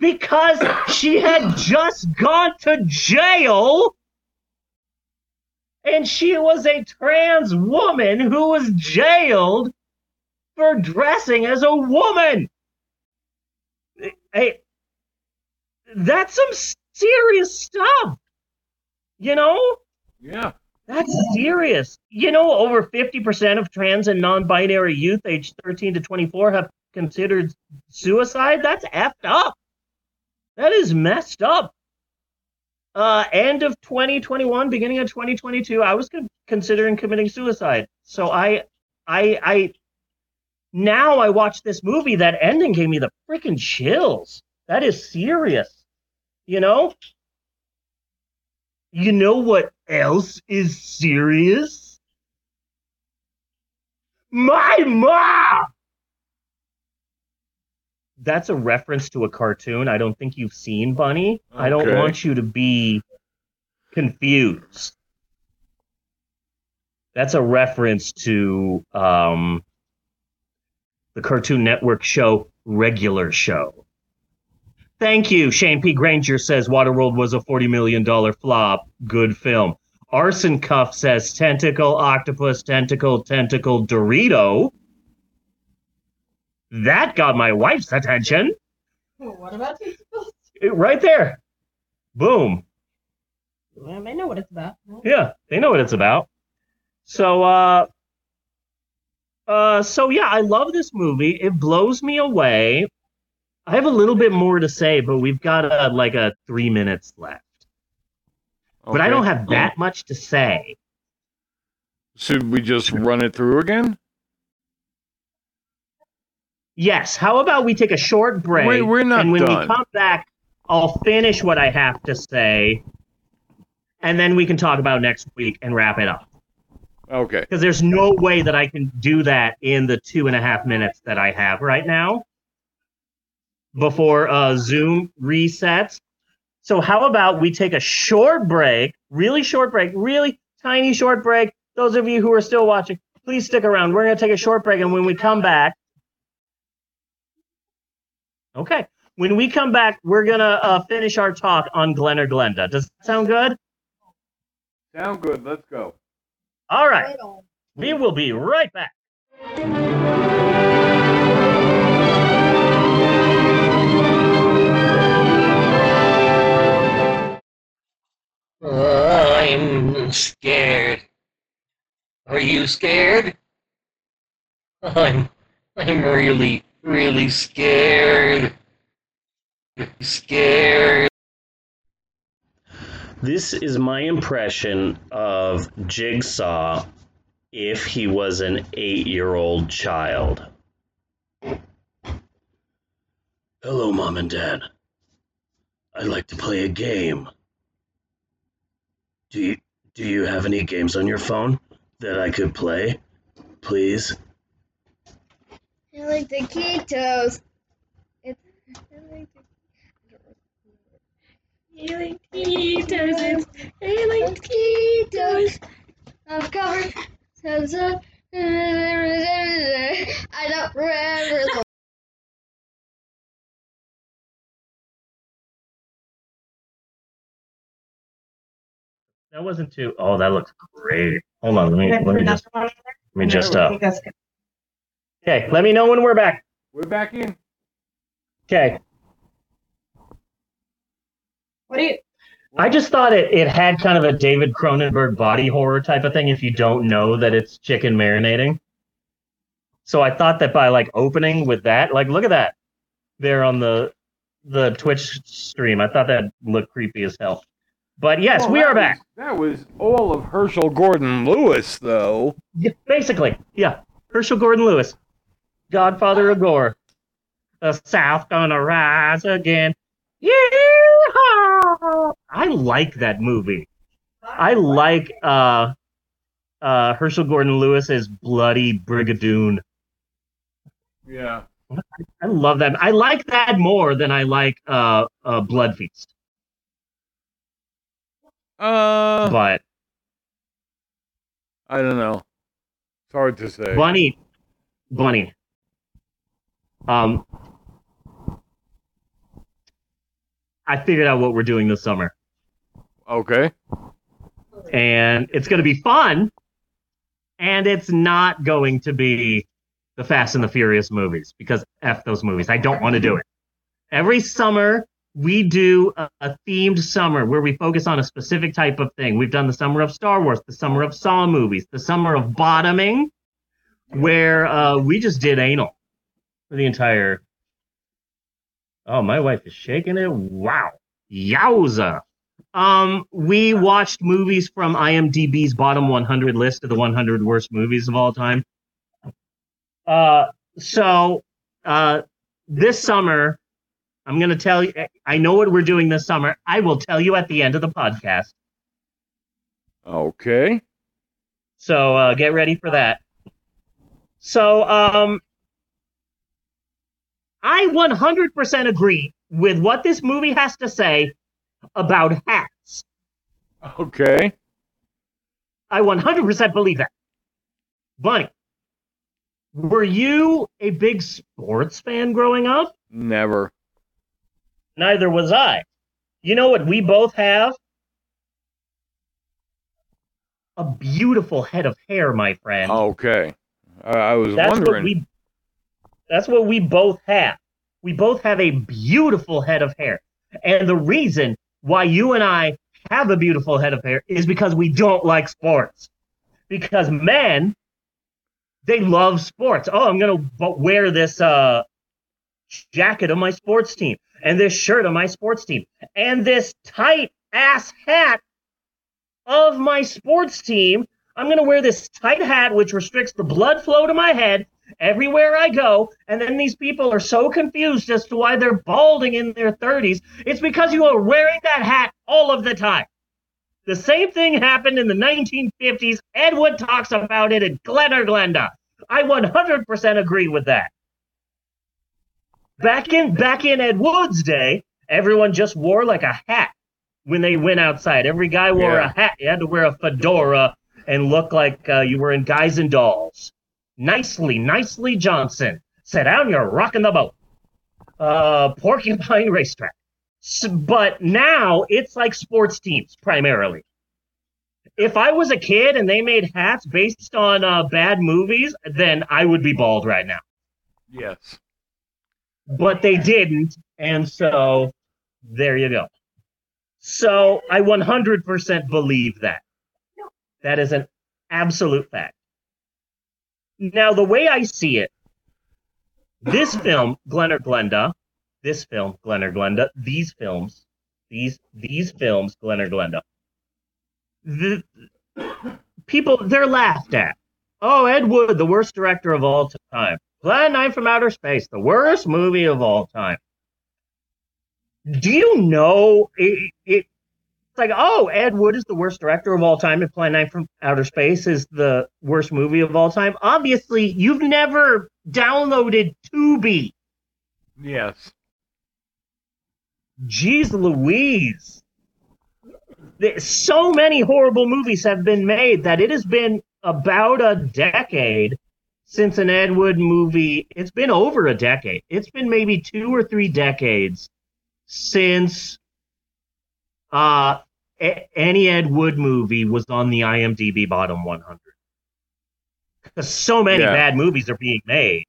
[SPEAKER 2] Because she had just gone to jail and she was a trans woman who was jailed for dressing as a woman. Hey, that's some serious stuff. You know?
[SPEAKER 1] Yeah.
[SPEAKER 2] That's serious. You know, over 50% of trans and non binary youth aged 13 to 24 have considered suicide. That's effed up. That is messed up. Uh, end of 2021, beginning of 2022, I was con- considering committing suicide. So I, I, I, now I watch this movie. That ending gave me the freaking chills. That is serious. You know? You know what else is serious? My mom! That's a reference to a cartoon I don't think you've seen, Bunny. I don't want you to be confused. That's a reference to um, the Cartoon Network show Regular Show. Thank you. Shane P. Granger says Waterworld was a $40 million flop. Good film. Arson Cuff says tentacle, octopus, tentacle, tentacle, Dorito. That got my wife's attention.
[SPEAKER 3] What about tentacles?
[SPEAKER 2] Right there. Boom.
[SPEAKER 3] Well, they know what it's about.
[SPEAKER 2] Yeah, they know what it's about. So, uh, uh, so yeah, I love this movie. It blows me away. I have a little bit more to say, but we've got uh, like a three minutes left. But I don't have that much to say.
[SPEAKER 1] Should we just run it through again?
[SPEAKER 2] Yes. How about we take a short break?
[SPEAKER 1] Wait, we're not
[SPEAKER 2] And when
[SPEAKER 1] done.
[SPEAKER 2] we come back, I'll finish what I have to say, and then we can talk about next week and wrap it up.
[SPEAKER 1] Okay.
[SPEAKER 2] Because there's no way that I can do that in the two and a half minutes that I have right now before uh, Zoom resets. So how about we take a short break, really short break, really tiny short break. Those of you who are still watching, please stick around. We're going to take a short break, and when we come back, okay, when we come back, we're going to uh, finish our talk on Glen or Glenda. Does that sound good?
[SPEAKER 1] Sound good. Let's go.
[SPEAKER 2] All right. We will be right back.
[SPEAKER 4] I'm scared. Are you scared? I'm I'm really, really scared. Scared.
[SPEAKER 2] This is my impression of Jigsaw if he was an eight year old child.
[SPEAKER 6] Hello, Mom and Dad. I'd like to play a game. Do you do you have any games on your phone that I could play? Please?
[SPEAKER 5] I like the ketos. It's, I like the I like Cheetos. I like Cheetos. I've covered tons of. I don't remember the
[SPEAKER 2] That wasn't too. Oh, that looks great. Hold on, let me let me just let me just uh. Okay, let me know when we're back.
[SPEAKER 1] We're back in.
[SPEAKER 2] Okay,
[SPEAKER 3] What do you?
[SPEAKER 2] I just thought it it had kind of a David Cronenberg body horror type of thing. If you don't know that it's chicken marinating, so I thought that by like opening with that, like look at that there on the the Twitch stream. I thought that looked creepy as hell. But yes,
[SPEAKER 1] Well,
[SPEAKER 2] we
[SPEAKER 1] that
[SPEAKER 2] are
[SPEAKER 1] was-
[SPEAKER 2] back.
[SPEAKER 1] That was all of Herschell Gordon Lewis, though.
[SPEAKER 2] Yeah, basically, yeah. Herschell Gordon Lewis, Godfather of Gore. The South gonna rise again. Yeah, I like that movie. I like uh, uh, Herschell Gordon Lewis's Bloody Brigadoon.
[SPEAKER 1] Yeah.
[SPEAKER 2] I love that. I like that more than I like uh, uh, Blood Feast.
[SPEAKER 1] Uh,
[SPEAKER 2] but
[SPEAKER 1] I don't know. It's hard to say.
[SPEAKER 2] Bunny, Bunny. Um, I figured out what we're doing this summer,
[SPEAKER 1] Okay.
[SPEAKER 2] and it's going to be fun. And it's not going to be the Fast and the Furious movies because f those movies. I don't want to do it. Every summer we do a, a themed summer where we focus on a specific type of thing. We've done the summer of Star Wars, the summer of Saw movies, the summer of bottoming, where uh, we just did anal for the entire. Oh, my wife is shaking it. Wow. Yowza. Um, we watched movies from IMDb's bottom 100 list of the 100 worst movies of all time. Uh, so uh, this summer, I'm going to tell you, I know what we're doing this summer. I will tell you at the end of the podcast.
[SPEAKER 1] Okay.
[SPEAKER 2] So uh, get ready for that. So um, I 100% agree with what this movie has to say about hats.
[SPEAKER 1] Okay.
[SPEAKER 2] I 100% believe that. Bunny, were you a big sports fan growing up?
[SPEAKER 1] Never.
[SPEAKER 2] Neither was I. You know what we both have? A beautiful head of hair, my friend.
[SPEAKER 1] Okay. I I was
[SPEAKER 2] that's
[SPEAKER 1] wondering.
[SPEAKER 2] what we that's what we both have. We both have a beautiful head of hair. And the reason why you and i have a beautiful head of hair is because we don't like sports. Because men they love sports. Oh i'm gonna wear this uh jacket of my sports team and this shirt of my sports team and this tight ass hat of my sports team. I'm going to wear this tight hat, which restricts the blood flow to my head everywhere I go. And then these people are so confused as to why they're balding in their 30s. It's because you are wearing that hat all of the time. The same thing happened in the 1950s. Ed Wood talks about it in Glen or Glenda. I 100% agree with that. Back in back in Ed Wood's day, everyone just wore like a hat when they went outside. Every guy wore
[SPEAKER 1] Yeah.
[SPEAKER 2] a hat. You had to wear a fedora and look like uh, you were in Guys and Dolls. Nicely, nicely, Johnson. Sit down, you're rocking the boat. Uh, Porcupine Racetrack. S- but now it's like sports teams primarily. If I was a kid and they made hats based on uh, bad movies, then I would be bald right now.
[SPEAKER 1] yes.
[SPEAKER 2] But they didn't, and so there you go. So I 100% believe that. That is an absolute fact. Now, the way I see it, this film, Glen or Glenda, this film, Glen or Glenda, these films, these these films, Glen or Glenda, the people they're laughed at. Oh, Ed Wood, the worst director of all time. Plan 9 from Outer Space, the worst movie of all time. Do you know it, it like, oh, Ed Wood is the worst director of all time, and Plan 9 from Outer Space is the worst movie of all time. Obviously, you've never downloaded Tubi.
[SPEAKER 1] Yes.
[SPEAKER 2] Jeez Louise. So many horrible movies have been made that it has been about a decade since an Ed Wood movie. It's been over a decade. It's been maybe two or three decades since uh, a- any Ed Wood movie was on the IMDb bottom 100. Because so many
[SPEAKER 1] Yeah.
[SPEAKER 2] bad movies are being made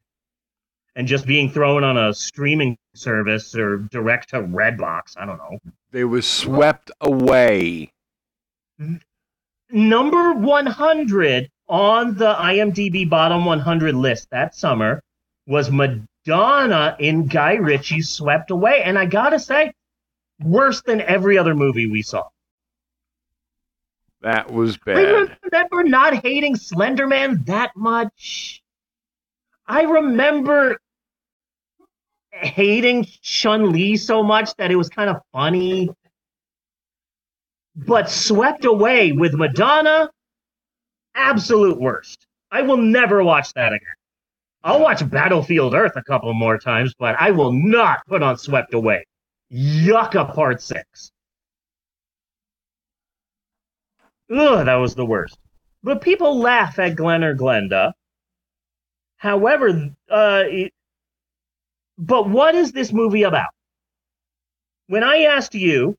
[SPEAKER 2] and just being thrown on a streaming service or direct to Redbox. I don't know.
[SPEAKER 1] They were swept away.
[SPEAKER 2] Number 100 on the IMDb bottom 100 list that summer was Madonna in Guy Ritchie's Swept Away. And I gotta say, worse than every other movie we saw.
[SPEAKER 1] That was bad.
[SPEAKER 2] I remember not hating Slenderman that much. I remember hating Chun Li so much that it was kind of funny. But swept away with Madonna, absolute worst. I will never watch that again. I'll watch Battlefield Earth a couple more times, but I will not put on Swept Away. Yucca Part 6. Ugh, that was the worst. But people laugh at Glen or Glenda. However, uh, it- but what is this movie about? When I asked you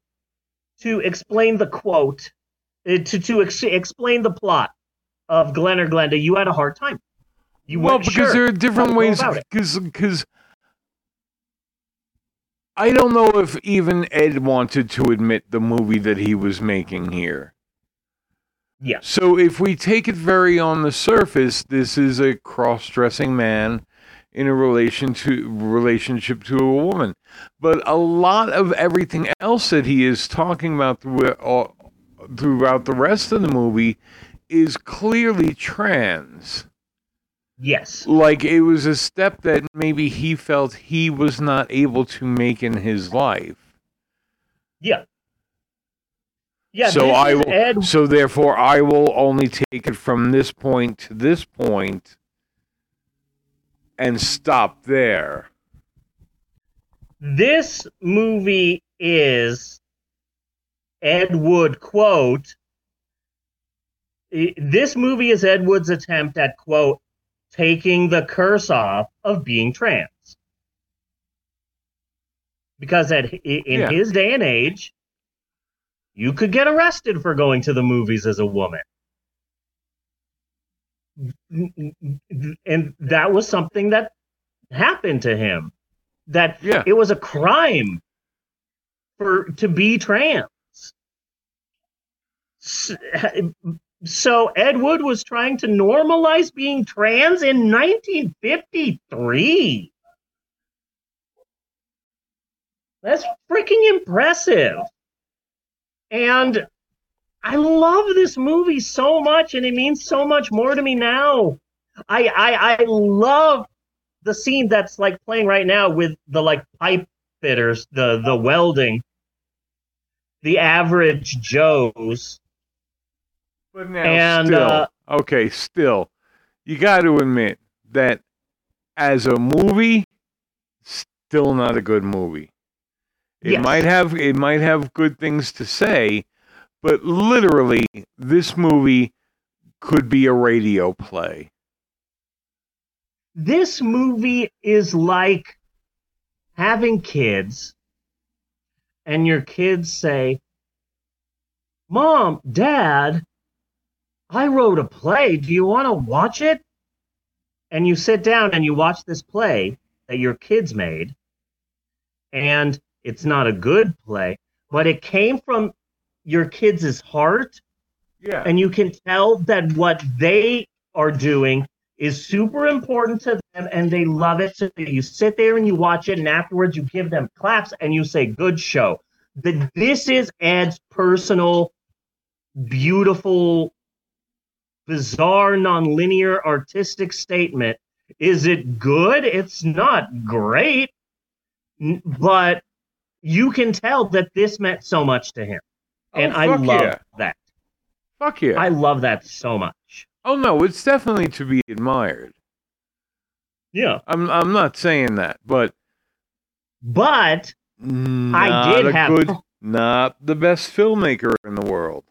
[SPEAKER 2] to explain the quote, uh, to to ex- explain the plot of Glen or Glenda, you had a hard time. You
[SPEAKER 1] well, because
[SPEAKER 2] sure
[SPEAKER 1] there are different ways. Because because I don't know if even Ed wanted to admit the movie that he was making here.
[SPEAKER 2] Yeah.
[SPEAKER 1] So if we take it very on the surface, this is a cross-dressing man in a relation to relationship to a woman. But a lot of everything else that he is talking about uh, throughout the rest of the movie is clearly trans.
[SPEAKER 2] Yes.
[SPEAKER 1] Like it was a step that maybe he felt he was not able to make in his life.
[SPEAKER 2] Yeah. Yeah.
[SPEAKER 1] so I will
[SPEAKER 2] Ed
[SPEAKER 1] so therefore I will only take it from this point to this point and stop there.
[SPEAKER 2] this movie is Ed Wood quote. This movie is Ed Wood's attempt at quote taking the curse off of being trans. because at in
[SPEAKER 1] Yeah.
[SPEAKER 2] his day and age, you could get arrested for going to the movies as a woman. And that was something that happened to him. That
[SPEAKER 1] Yeah.
[SPEAKER 2] it was a crime for to be trans. So Ed Wood was trying to normalize being trans in 1953. That's freaking impressive. And I love this movie so much, and it means so much more to me now. I I, I love the scene that's like playing right now with the like pipe fitters, the the welding, the average Joes.
[SPEAKER 1] But now,
[SPEAKER 2] And,
[SPEAKER 1] still,
[SPEAKER 2] uh,
[SPEAKER 1] okay, still, you got to admit that as a movie, still not a good movie. It
[SPEAKER 2] Yes.
[SPEAKER 1] might have it might have good things to say, but literally, this movie could be a radio play.
[SPEAKER 2] this movie is like having kids and your kids say mom dad i wrote a play do you want to watch it and you sit down and you watch this play that your kids made and it's not a good play but it came from your kids' heart
[SPEAKER 1] Yeah.
[SPEAKER 2] and you can tell that what they are doing is super important to them and they love it. So you sit there and you watch it, and afterwards you give them claps and you say, Good show. That this is Ed's personal, beautiful, bizarre, nonlinear artistic statement. Is it good? It's not great, but you can tell that this meant so much to him. Oh, and
[SPEAKER 1] Oh,
[SPEAKER 2] I love
[SPEAKER 1] yeah.
[SPEAKER 2] that.
[SPEAKER 1] Fuck yeah.
[SPEAKER 2] I love that so much.
[SPEAKER 1] Oh no, it's definitely to be admired.
[SPEAKER 2] Yeah.
[SPEAKER 1] I'm I'm not saying that, but
[SPEAKER 2] But
[SPEAKER 1] I
[SPEAKER 2] did
[SPEAKER 1] a
[SPEAKER 2] have-
[SPEAKER 1] good, not the best filmmaker in the world.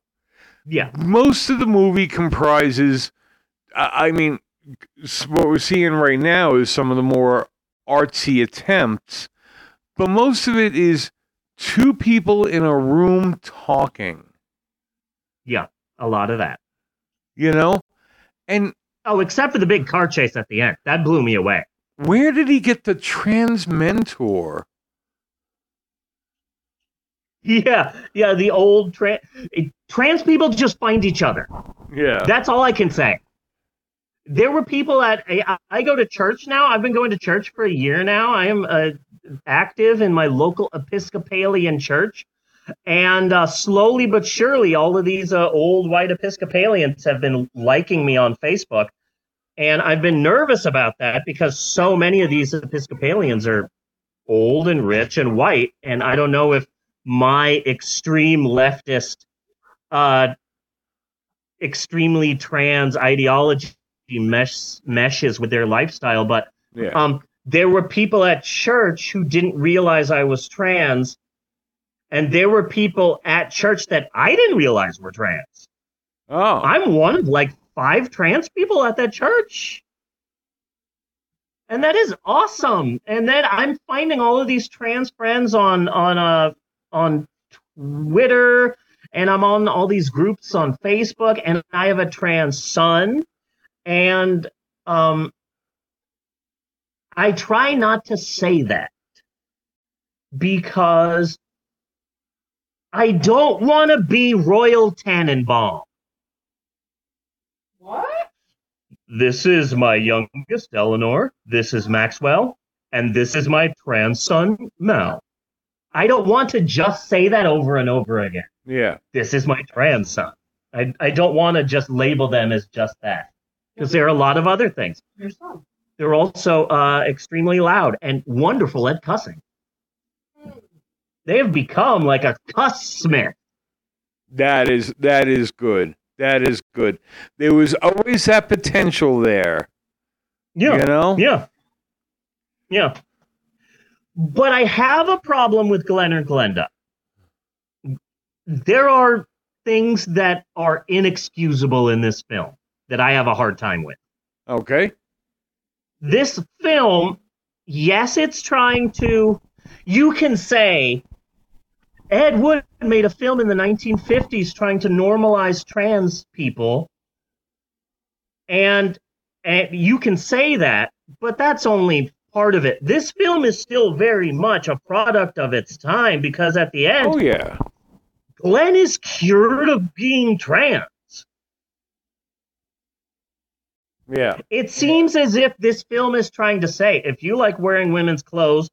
[SPEAKER 2] Yeah.
[SPEAKER 1] Most of the movie comprises, I I mean, what we're seeing right now is some of the more artsy attempts, but most of it is two people in a room talking.
[SPEAKER 2] Yeah, a lot of that.
[SPEAKER 1] You know, and
[SPEAKER 2] oh, except for the big car chase at the end, that blew me away.
[SPEAKER 1] Where did he get the trans mentor?
[SPEAKER 2] Yeah, yeah, the old trans trans people just find each other.
[SPEAKER 1] Yeah.
[SPEAKER 2] That's all I can say. There were people at I, I go to church now. I've been going to church for a year now. I am uh, active in my local Episcopalian church, and uh, slowly but surely, all of these uh, old white Episcopalians have been liking me on Facebook, and I've been nervous about that because so many of these Episcopalians are old and rich and white, and I don't know if my extreme leftist uh, extremely trans ideology mesh, meshes with their lifestyle. But
[SPEAKER 1] Yeah.
[SPEAKER 2] um, there were people at church who didn't realize I was trans, and there were people at church that I didn't realize were trans.
[SPEAKER 1] Oh,
[SPEAKER 2] I'm one of like five trans people at that church. And that is awesome. And then I'm finding all of these trans friends on on uh on Twitter and I'm on all these groups on Facebook and I have a trans son and um I try not to say that because I don't want to be Royal Tenenbaum.
[SPEAKER 3] What?
[SPEAKER 2] This is my youngest, Eleanor. This is Maxwell. And this is my trans son, Mel. I don't want to just say that over and over again.
[SPEAKER 1] Yeah.
[SPEAKER 2] This is my trans son. I, I don't want to just label them as just that. Because there are a lot of other things.
[SPEAKER 3] Your son.
[SPEAKER 2] They're also uh, extremely loud and wonderful at cussing. They have become like a cuss smith.
[SPEAKER 1] That is that is good. That is good. There was always that potential there.
[SPEAKER 2] Yeah.
[SPEAKER 1] You know?
[SPEAKER 2] Yeah. Yeah. But I have a problem with Glen or Glenda. There are things that are inexcusable in this film that I have a hard time with.
[SPEAKER 1] Okay.
[SPEAKER 2] This film, yes, it's trying to You can say Ed Wood made a film in the 1950s trying to normalize trans people, and and you can say that, but that's only part of it. This film is still very much a product of its time because at the end,
[SPEAKER 1] Oh yeah.
[SPEAKER 2] Glen is cured of being trans.
[SPEAKER 1] Yeah.
[SPEAKER 2] It seems as if this film is trying to say if you like wearing women's clothes,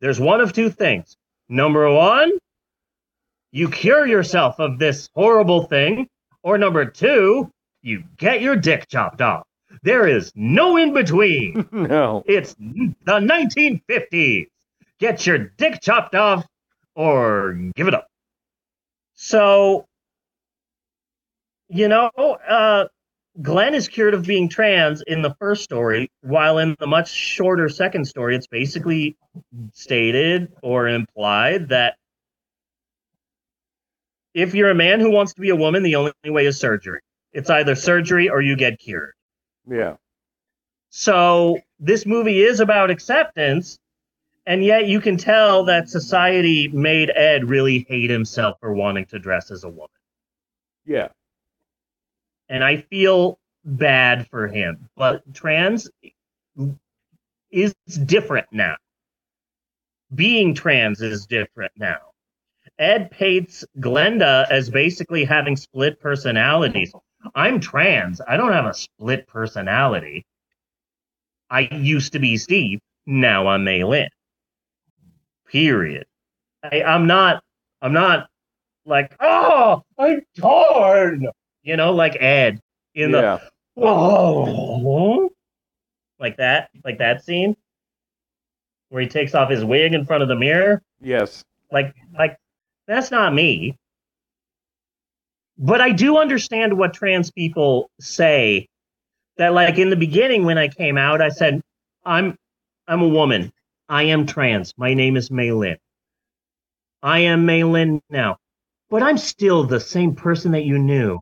[SPEAKER 2] there's one of two things. Number one, you cure yourself of this horrible thing, or number two, you get your dick chopped off. There is no in between. *laughs*
[SPEAKER 1] no.
[SPEAKER 2] It's the 1950s. Get your dick chopped off or give it up. So, you know, uh, Glen is cured of being trans in the first story, while in the much shorter second story, it's basically stated or implied that if you're a man who wants to be a woman, the only way is surgery. It's either surgery or you get cured.
[SPEAKER 1] Yeah.
[SPEAKER 2] So this movie is about acceptance, and yet you can tell that society made Ed really hate himself for wanting to dress as a woman.
[SPEAKER 1] Yeah.
[SPEAKER 2] And I feel bad for him. But trans is different now. Being trans is different now. Ed paints Glenda as basically having split personalities. I'm trans. I don't have a split personality. I used to be Steve. Now I'm Maylin. Period. I, I'm not. I'm not like oh I'm torn. You know, like Ed in
[SPEAKER 1] Yeah.
[SPEAKER 2] the oh like that, like that scene where he takes off his wig in front of the mirror.
[SPEAKER 1] Yes.
[SPEAKER 2] Like, like that's not me. But I do understand what trans people say. That like in the beginning when I came out, I said, I'm I'm a woman. I am trans. My name is Maylin. I am Maylin now. But I'm still the same person that you knew.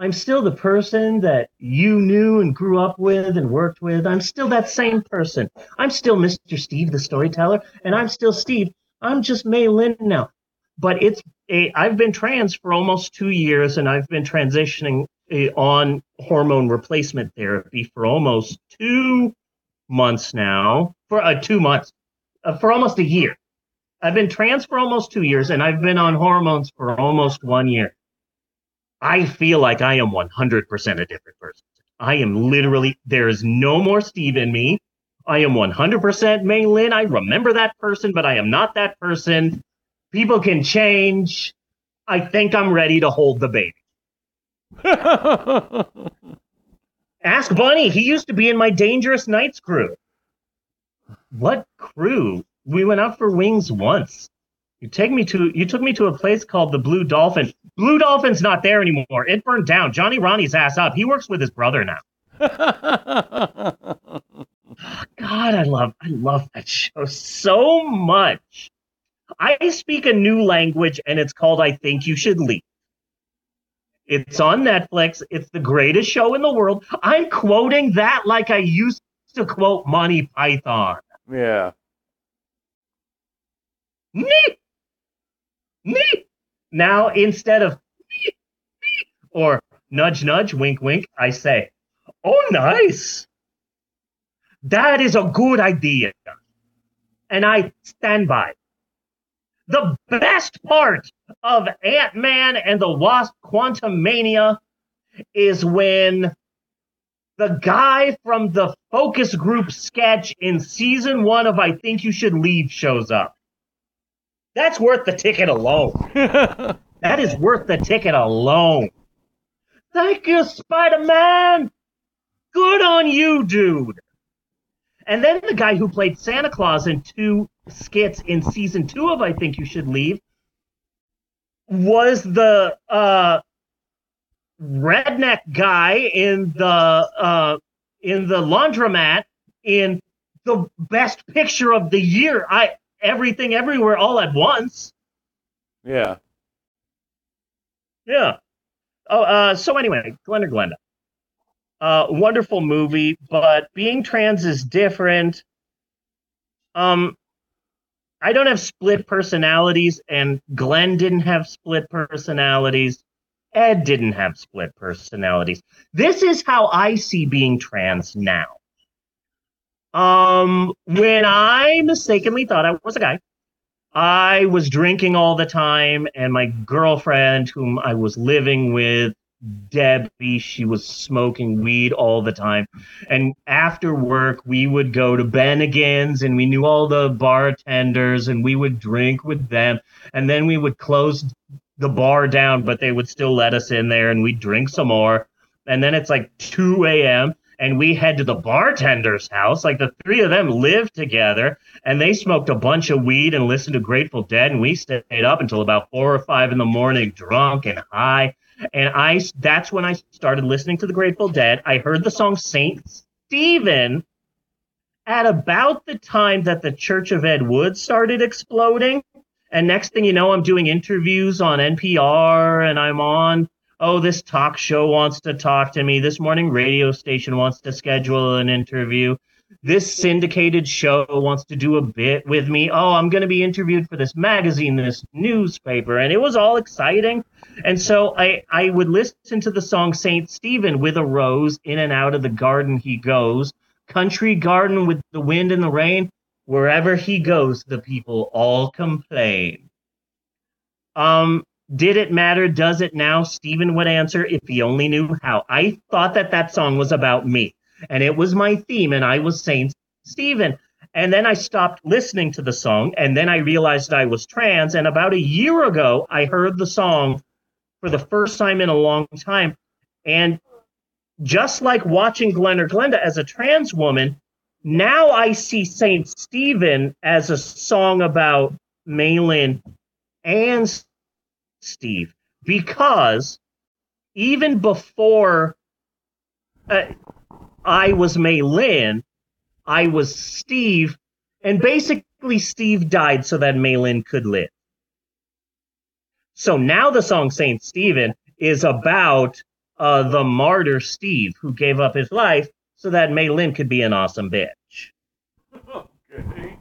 [SPEAKER 2] I'm still the person that you knew and grew up with and worked with. I'm still that same person. I'm still Mr. Steve, the storyteller, and I'm still Steve. I'm just Maylin now. But it's a, I've been trans for almost two years, and I've been transitioning eh, on hormone replacement therapy for almost two months now. For uh, two months, uh, for almost a year. I've been trans for almost two years, and I've been on hormones for almost one year. I feel like I am 100% a different person. I am literally, there is no more Steve in me. I am 100% Maylin. I remember that person, but I am not that person. People can change. I think I'm ready to hold the baby. *laughs* Ask Bunny. He used to be in my Dangerous Nights crew. What crew? We went out for wings once. You take me to you took me to a place called the Blue Dolphin. Blue Dolphin's not there anymore. It burned down. Johnny Ronnie's ass up. He works with his brother now. *laughs* Ah, God, I love I love that show so much. I speak a new language and it's called I Think You Should Leave. It's on Netflix. It's the greatest show in the world. I'm quoting that like I used to quote Monty Python.
[SPEAKER 1] Yeah.
[SPEAKER 2] Neat. Neat. Now instead of neat, neat, or nudge nudge, wink wink, I say, "Oh, nice. That is a good idea," and I stand by. The best part of Ant Man and the Wasp: Quantumania is when the guy from the focus group sketch in season one of I Think You Should Leave shows up. That's worth the ticket alone. *laughs* that is worth the ticket alone. Thank you, Spider Man. Good on you, dude. And then the guy who played Santa Claus in two skits in season two of I Think You Should Leave was the uh, redneck guy in the uh, in the laundromat in the best picture of the year. I everything everywhere all at once.
[SPEAKER 1] Yeah.
[SPEAKER 2] Yeah. Oh, uh, so anyway, Glenda Glenda. Uh, wonderful movie, but being trans is different. Um, I don't have split personalities, and Glen didn't have split personalities. Ed didn't have split personalities. This is how I see being trans now. Um, when I mistakenly thought I was a guy, I was drinking all the time, and my girlfriend, whom I was living with, Debbie, she was smoking weed all the time. And after work, we would go to Bennigan's and we knew all the bartenders and we would drink with them. And then we would close the bar down, but they would still let us in there and we'd drink some more. And then it's like 2 a.m. and we head to the bartender's house. Like the three of them lived together and they smoked a bunch of weed and listened to Grateful Dead. And we stayed up until about four or five in the morning, drunk and high. And I that's when I started listening to the Grateful Dead. I heard the song Saint Stephen at about the time that the Church of Ed Wood started exploding. And next thing you know, I'm doing interviews on NPR and I'm on, oh, this talk show wants to talk to me. This morning radio station wants to schedule an interview. This syndicated show wants to do a bit with me. Oh, I'm going to be interviewed for this magazine, this newspaper. And it was all exciting. And so I, I would listen to the song St. Stephen with a rose, in and out of the garden he goes. Country garden with the wind and the rain. Wherever he goes, the people all complain. Um, did it matter? Does it now? Stephen would answer if he only knew how. I thought that that song was about me, and it was my theme, and I was saying Stephen. And then I stopped listening to the song, and then I realized I was trans. And about a year ago, I heard the song for the first time in a long time. And just like watching Glen or Glenda as a trans woman, now I see Saint Stephen as a song about Maylin and Steve because even before uh, I was Maylin, I was Steve, and basically Steve died so that Maylin could live. So now the song Saint Stephen is about uh, the martyr Steve who gave up his life so that Maylin could be an awesome bitch. *laughs*
[SPEAKER 1] Okay.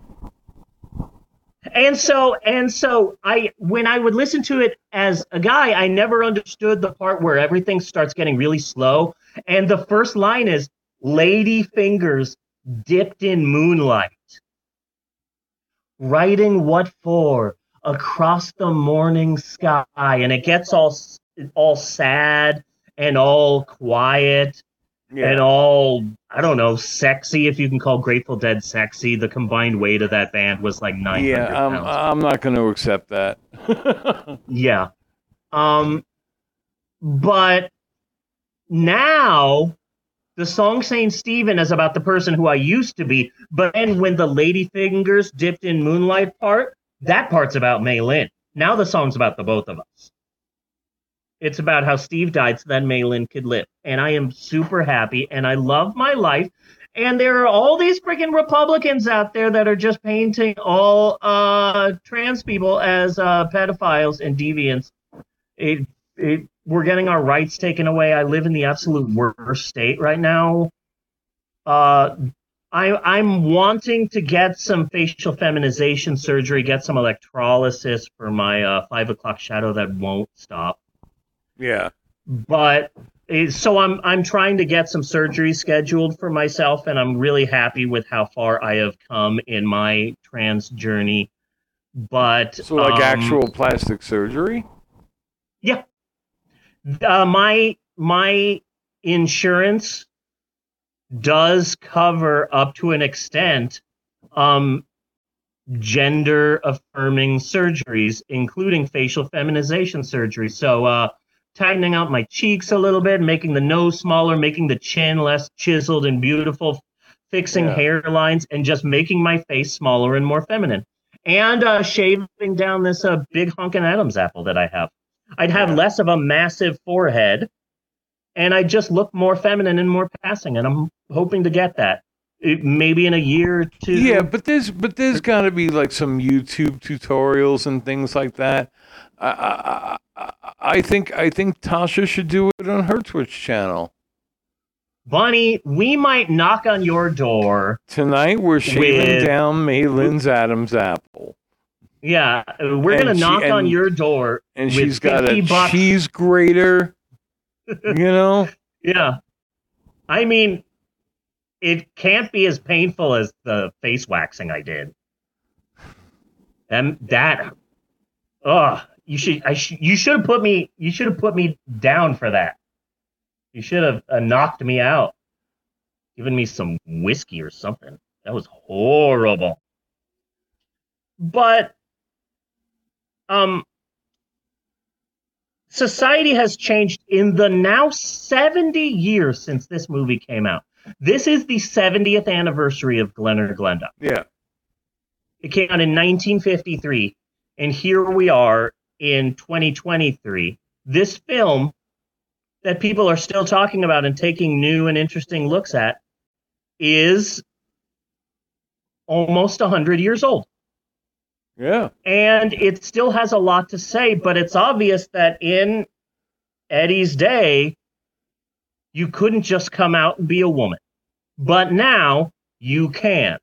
[SPEAKER 2] And so and so I when I would listen to it as a guy, I never understood the part where everything starts getting really slow. And the first line is lady fingers dipped in moonlight. Writing what for? Across the morning sky. And it gets all all sad and all quiet
[SPEAKER 1] Yeah.
[SPEAKER 2] and all I don't know, sexy if you can call Grateful Dead sexy. The combined weight of that band was like 900
[SPEAKER 1] Yeah, I'm,
[SPEAKER 2] pounds.
[SPEAKER 1] I'm not going to accept that. *laughs*
[SPEAKER 2] Yeah. Um but now the song Saint Stephen is about the person who I used to be, but then when the lady fingers dipped in moonlight part, that part's about Maylin. Now the song's about the both of us. It's about how Steve died so that Maylin could live. And I am super happy and I love my life. And there are all these freaking Republicans out there that are just painting all uh, trans people as uh, pedophiles and deviants. It, it, we're getting our rights taken away. I live in the absolute worst state right now. Uh, I, I'm wanting to get some facial feminization surgery, get some electrolysis for my uh, five o'clock shadow that won't stop
[SPEAKER 1] yeah.
[SPEAKER 2] but so I'm I'm trying to get some surgery scheduled for myself, and I'm really happy with how far I have come in my trans journey. But
[SPEAKER 1] So, like
[SPEAKER 2] um,
[SPEAKER 1] actual plastic surgery?
[SPEAKER 2] yeah, uh, my my insurance does cover up to an extent um gender affirming surgeries including facial feminization surgery so uh tightening out my cheeks a little bit making the nose smaller making the chin less chiseled and beautiful fixing
[SPEAKER 1] Yeah.
[SPEAKER 2] hairlines and just making my face smaller and more feminine and uh shaving down this uh big honkin' adam's apple that i have i'd have less of a massive forehead and I just look more feminine and more passing, and I'm hoping to get that. It, maybe in a year or two.
[SPEAKER 1] Yeah, but there's but there's got to be like some YouTube tutorials and things like that. I, I, I, think I think Tasha should do it on her Twitch channel.
[SPEAKER 2] Bonnie, we might knock on your door
[SPEAKER 1] Tonight we're shaving
[SPEAKER 2] With-
[SPEAKER 1] down Maylin's Adam's apple.
[SPEAKER 2] Yeah, we're gonna
[SPEAKER 1] she-
[SPEAKER 2] knock on your door,
[SPEAKER 1] and she's got a
[SPEAKER 2] bucks.
[SPEAKER 1] cheese grater. *laughs* you know,
[SPEAKER 2] Yeah, I mean, it can't be as painful as the face waxing I did. And that, oh, you should, I sh- you should have put me, you should have put me down for that. You should have uh, knocked me out, given me some whiskey or something. That was horrible. But, um, society has changed in the now 70 years since this movie came out. This is the 70th anniversary of Glen or Glenda.
[SPEAKER 1] Yeah.
[SPEAKER 2] It came out in 1953, and here we are in 2023. This film that people are still talking about and taking new and interesting looks at is almost 100 years old.
[SPEAKER 1] Yeah.
[SPEAKER 2] And it still has a lot to say, but it's obvious that in Eddie's day, you couldn't just come out and be a woman. But now you can.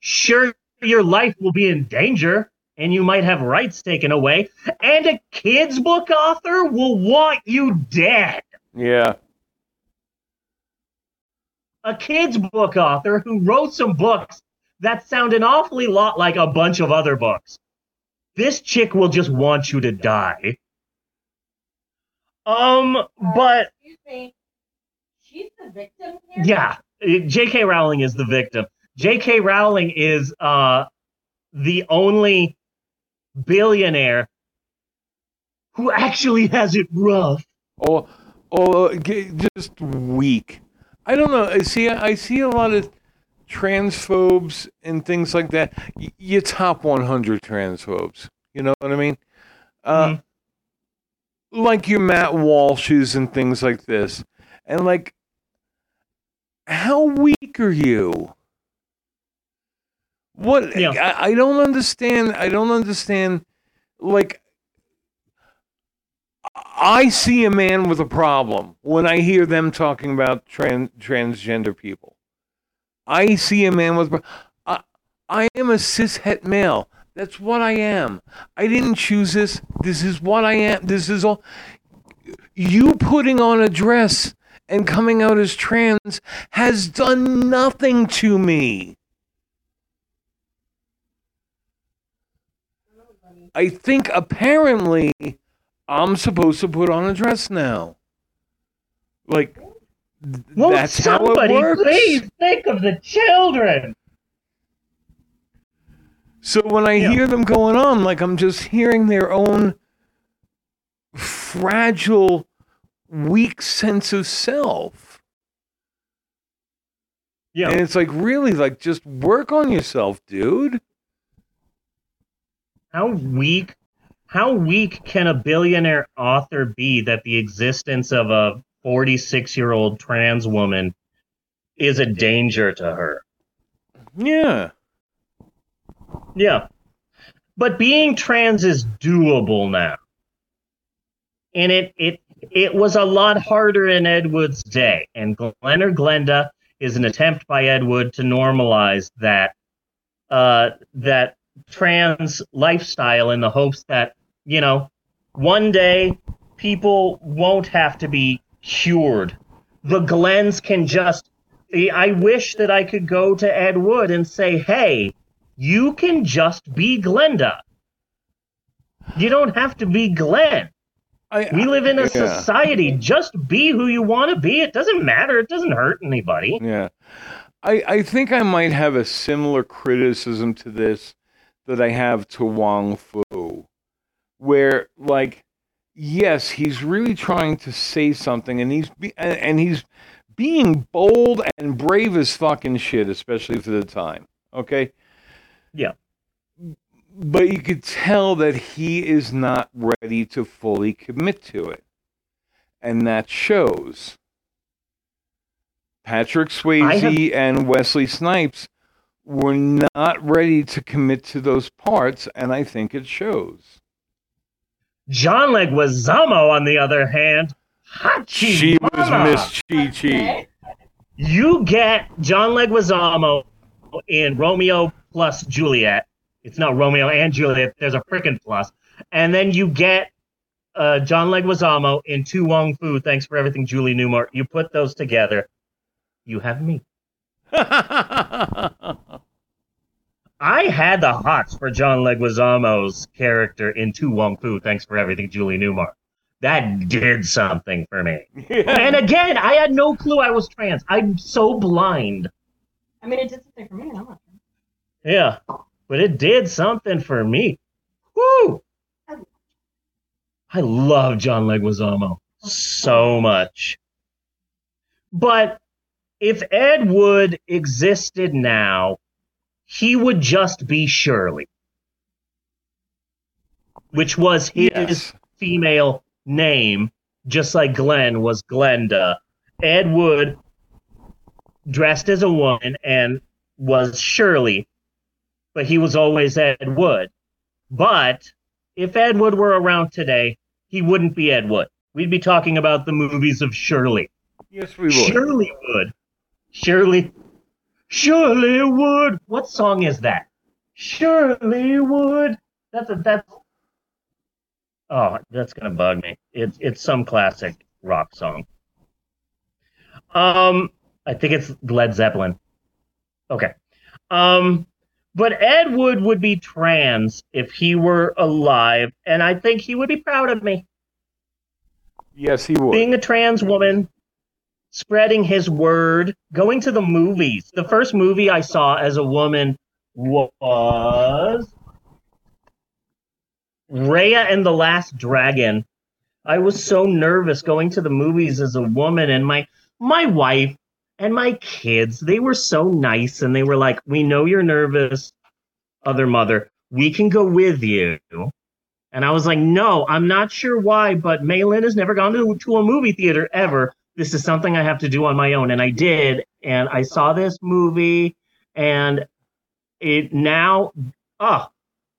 [SPEAKER 2] Sure, your life will be in danger and you might have rights taken away, and a kid's book author will want you dead.
[SPEAKER 1] Yeah.
[SPEAKER 2] A kid's book author who wrote some books that sound an awfully lot like a bunch of other books. This chick will just want you to die. Um, but
[SPEAKER 3] Excuse me. She's the victim here.
[SPEAKER 2] yeah, uh, J.K. Rowling is the victim. J.K. Rowling is uh the only billionaire who actually has it rough.
[SPEAKER 1] or or just weak. I don't know. I see. I see a lot of transphobes and things like that. Y- you top 100 transphobes. You know what I mean? Uh, Like your Matt Walshes and things like this, and like, how weak are you? What I, I don't understand. I don't understand. Like, I see a man with a problem when I hear them talking about trans, transgender people. I see a man with. I, I am a cishet male. That's what I am. I didn't choose this. This is what I am. This is all. You putting on a dress and coming out as trans has done nothing to me. I think apparently I'm supposed to put on a dress now. Like
[SPEAKER 2] Won't
[SPEAKER 1] that's how it
[SPEAKER 2] somebody
[SPEAKER 1] works.
[SPEAKER 2] please think of the children?
[SPEAKER 1] So when I hear them going on, like I'm just hearing their own fragile, weak sense of self.
[SPEAKER 2] Yeah.
[SPEAKER 1] And it's like really like just work on yourself, dude.
[SPEAKER 2] How weak how weak can a billionaire author be that the existence of a 46 year old trans woman is a danger to her?
[SPEAKER 1] Yeah.
[SPEAKER 2] Yeah. But being trans is doable now. And it it it was a lot harder in Ed Wood's day. And Glen or Glenda is an attempt by Ed Wood to normalize that uh that trans lifestyle in the hopes that, you know, one day people won't have to be cured. The Glens can just I wish that I could go to Ed Wood and say, "Hey, you can just be Glenda. You don't have to be Glen. we live in a
[SPEAKER 1] yeah.
[SPEAKER 2] society. Just be who you want to be. It doesn't matter. It doesn't hurt anybody.
[SPEAKER 1] Yeah. I, I think I might have a similar criticism to this that I have to Wong Foo, where like, yes, he's really trying to say something, and he's be, and and he's being bold and brave as fucking shit, especially for the time. Okay.
[SPEAKER 2] Yeah.
[SPEAKER 1] But you could tell that he is not ready to fully commit to it, and that shows. Patrick Swayze and Wesley Snipes were not ready to commit to those parts, and I think it shows.
[SPEAKER 2] John Leguizamo, on the other hand, Hachi
[SPEAKER 1] She was. Miss Chi Chi.
[SPEAKER 2] You get John Leguizamo in Romeo plus Juliet, It's not Romeo and Juliet. There's a frickin' plus. And then you get uh, John Leguizamo in To Wong Foo. Thanks for everything, Julie Newmar. You put those together, you have me. *laughs* I had the hots for John Leguizamo's character in To Wong Foo. Thanks for everything, Julie Newmar. That did something for me. *laughs* and again, I had no clue I was trans. I'm so blind.
[SPEAKER 3] I mean, it did something for me. I'm not.
[SPEAKER 2] Yeah, but it did something for me. Woo! I love John Leguizamo so much. But if Ed Wood existed now, he would just be Shirley, which was his
[SPEAKER 1] Yes.
[SPEAKER 2] female name, just like Glen was Glenda. Ed Wood dressed as a woman and was Shirley, but he was always Ed Wood. But if Ed Wood were around today, he wouldn't be Ed Wood. We'd be talking about the movies of Shirley.
[SPEAKER 1] Yes, we would.
[SPEAKER 2] Shirley Wood. Shirley. Shirley would. What song is that? Shirley would. That's a that's. Oh, that's gonna bug me. It's it's some classic rock song. Um, I think it's Led Zeppelin. Okay. Um, but Ed Wood would be trans if he were alive, and I think he would be proud of me
[SPEAKER 1] Yes, he would.
[SPEAKER 2] being a trans woman, spreading his word, going to the movies. The first movie I saw as a woman was Raya and the Last Dragon. I was so nervous going to the movies as a woman, and my my wife and my kids, they were so nice, and they were like, "We know you're nervous, other mother. We can go with you." And I was like, no, I'm not sure why, but Maylin has never gone to, to a movie theater ever. This is something I have to do on my own. And I did. And I saw this movie, and it now, ah,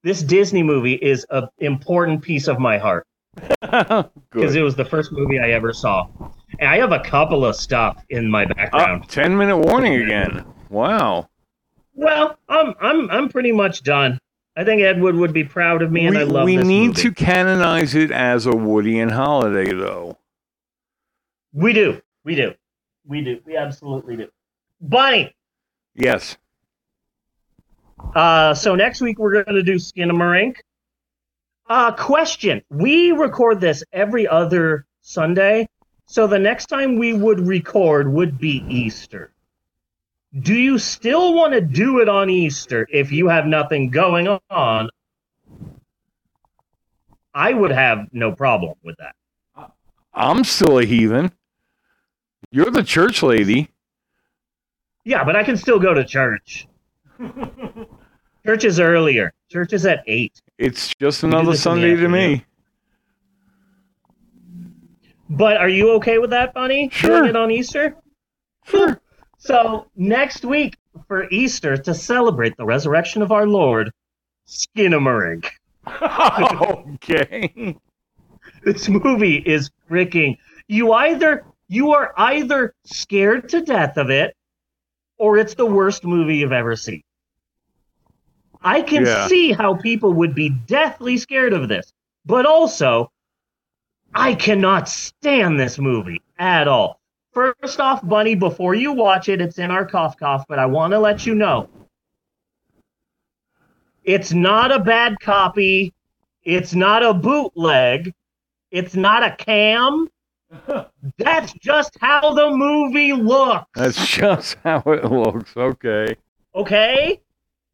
[SPEAKER 2] this Disney movie is an important piece of my heart *laughs* because it was the first movie I ever saw. And I have a couple of stuff in my background.
[SPEAKER 1] Oh, 10 minute warning again. Wow.
[SPEAKER 2] Well, I'm I'm I'm pretty much done. I think Ed Wood would be proud of me, and
[SPEAKER 1] we
[SPEAKER 2] I love
[SPEAKER 1] we need
[SPEAKER 2] movie.
[SPEAKER 1] to canonize it as a Woody and Holiday, though.
[SPEAKER 2] We do. We do. We do. We absolutely do. Bunny.
[SPEAKER 1] Yes.
[SPEAKER 2] Uh, so next week we're going to do skin Skinamarink. Uh, question. We record this every other Sunday. So the next time we would record would be Easter. Do you still want to do it on Easter if you have nothing going on? I would have no problem with that.
[SPEAKER 1] I'm still a heathen. You're the church lady.
[SPEAKER 2] Yeah, but I can still go to church. church is earlier. Church is at 8.
[SPEAKER 1] It's just another
[SPEAKER 2] this in the
[SPEAKER 1] Sunday to me.
[SPEAKER 2] But are you okay with that, Bunny?
[SPEAKER 1] Sure.
[SPEAKER 2] Doing it on Easter?
[SPEAKER 1] Sure.
[SPEAKER 2] So next week for Easter to celebrate the resurrection of our Lord, Skinamarink. *laughs*
[SPEAKER 1] okay.
[SPEAKER 2] This movie is freaking. You either you are either scared to death of it, or it's the worst movie you've ever seen. I can
[SPEAKER 1] Yeah.
[SPEAKER 2] see how people would be deathly scared of this, but also, I cannot stand this movie at all. First off, Bunny, before you watch it, it's in our cough cough, but I want to let you know it's not a bad copy. It's not a bootleg. It's not a cam. *laughs* That's just how the movie looks.
[SPEAKER 1] That's just how it looks. Okay.
[SPEAKER 2] Okay?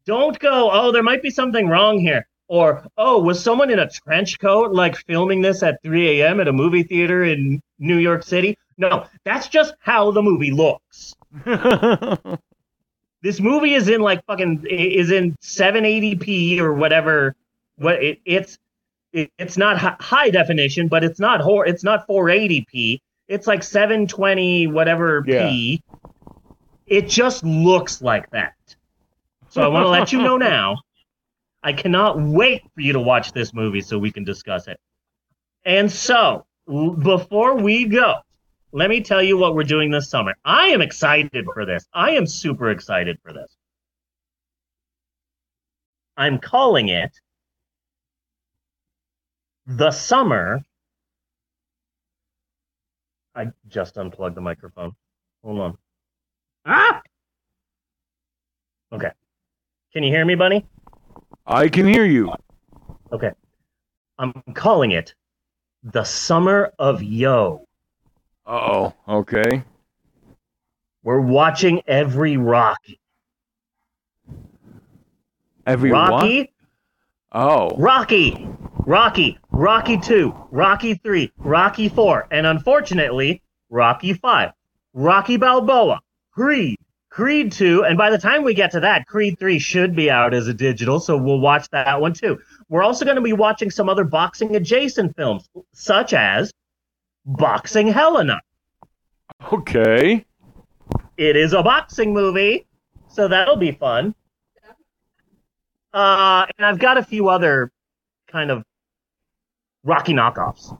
[SPEAKER 2] Don't go, oh, there might be something wrong here. Or, oh, was someone in a trench coat like filming this at 3 a.m. at a movie theater in New York City? No, that's just how the movie looks. *laughs* this movie is in like fucking is in 780p or whatever. What it, it's it, it's not hi- high definition, but it's not hor- it's not 480p. It's like 720 whatever p. It just looks like that. So I want to let you know now. I cannot wait for you to watch this movie so we can discuss it. And so, before we go, let me tell you what we're doing this summer. I am excited for this. I am super excited for this. I'm calling it the summer. I just unplugged the microphone. Hold on. Ah! Okay. Can you hear me, Bunny?
[SPEAKER 1] I can hear you.
[SPEAKER 2] Okay. I'm calling it the summer of Yo.
[SPEAKER 1] Uh oh. Okay.
[SPEAKER 2] We're watching every Rocky.
[SPEAKER 1] Every
[SPEAKER 2] Rocky?
[SPEAKER 1] Oh.
[SPEAKER 2] Rocky, Rocky, Rocky 2, Rocky 3, Rocky 4, and unfortunately, Rocky 5, Rocky Balboa, Creed, Creed 2, and by the time we get to that, Creed 3 should be out as a digital, so we'll watch that one too. We're also going to be watching some other boxing adjacent films, such as Boxing Helena.
[SPEAKER 1] Okay.
[SPEAKER 2] It is a boxing movie, so that'll be fun. Uh, and I've got a few other kind of Rocky knockoffs.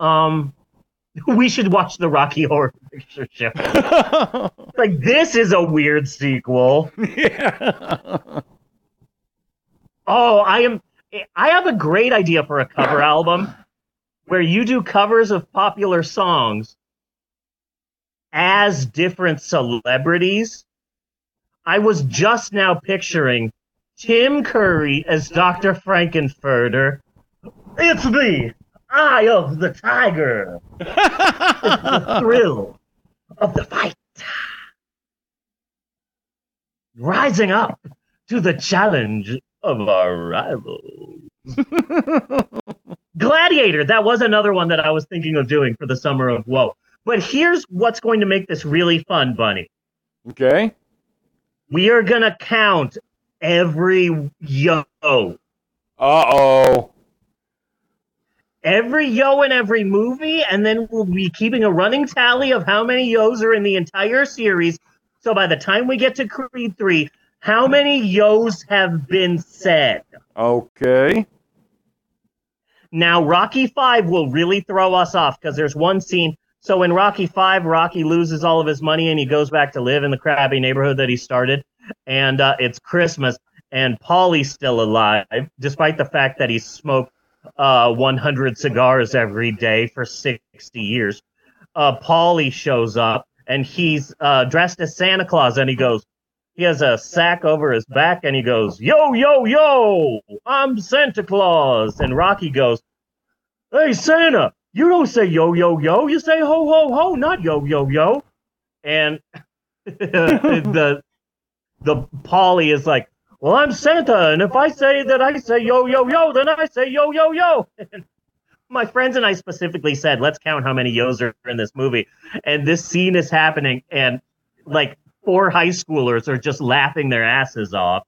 [SPEAKER 2] Um, *laughs* we should watch the Rocky Horror Picture Show. *laughs* like this is a weird sequel.
[SPEAKER 1] Yeah.
[SPEAKER 2] Oh, I am. I have a great idea for a cover album where you do covers of popular songs as different celebrities. I was just now picturing Tim Curry as Dr. Frank-N-Furter. It's me, Eye of the Tiger. it's the thrill of the fight. Rising up to the challenge of our rivals. Gladiator, that was another one that I was thinking of doing for the summer of woe. But here's what's going to make this really fun, Bunny.
[SPEAKER 1] Okay.
[SPEAKER 2] We are going to count every yo.
[SPEAKER 1] Uh oh.
[SPEAKER 2] Every yo in every movie, and then we'll be keeping a running tally of how many yos are in the entire series. So by the time we get to Creed 3, how many yos have been said?
[SPEAKER 1] Okay.
[SPEAKER 2] Now, Rocky 5 will really throw us off because there's one scene. So in Rocky 5, Rocky loses all of his money and he goes back to live in the crappy neighborhood that he started. And uh, it's Christmas, and Paulie's still alive, despite the fact that he smoked uh, 100 cigars every day for 60 years. Uh, shows up and he's uh, dressed as Santa Claus and he goes, he has a sack over his back and he goes, Yo, yo, yo, I'm Santa Claus. And Rocky goes, Hey, Santa, you don't say yo, yo, yo. You say ho, ho, ho, not yo, yo, yo. And *laughs* the the Paulie is like, Well, I'm Santa, and if I say that I say yo, yo, yo, then I say yo, yo, yo. *laughs* My friends and I specifically said, let's count how many yos are in this movie. And this scene is happening, and like four high schoolers are just laughing their asses off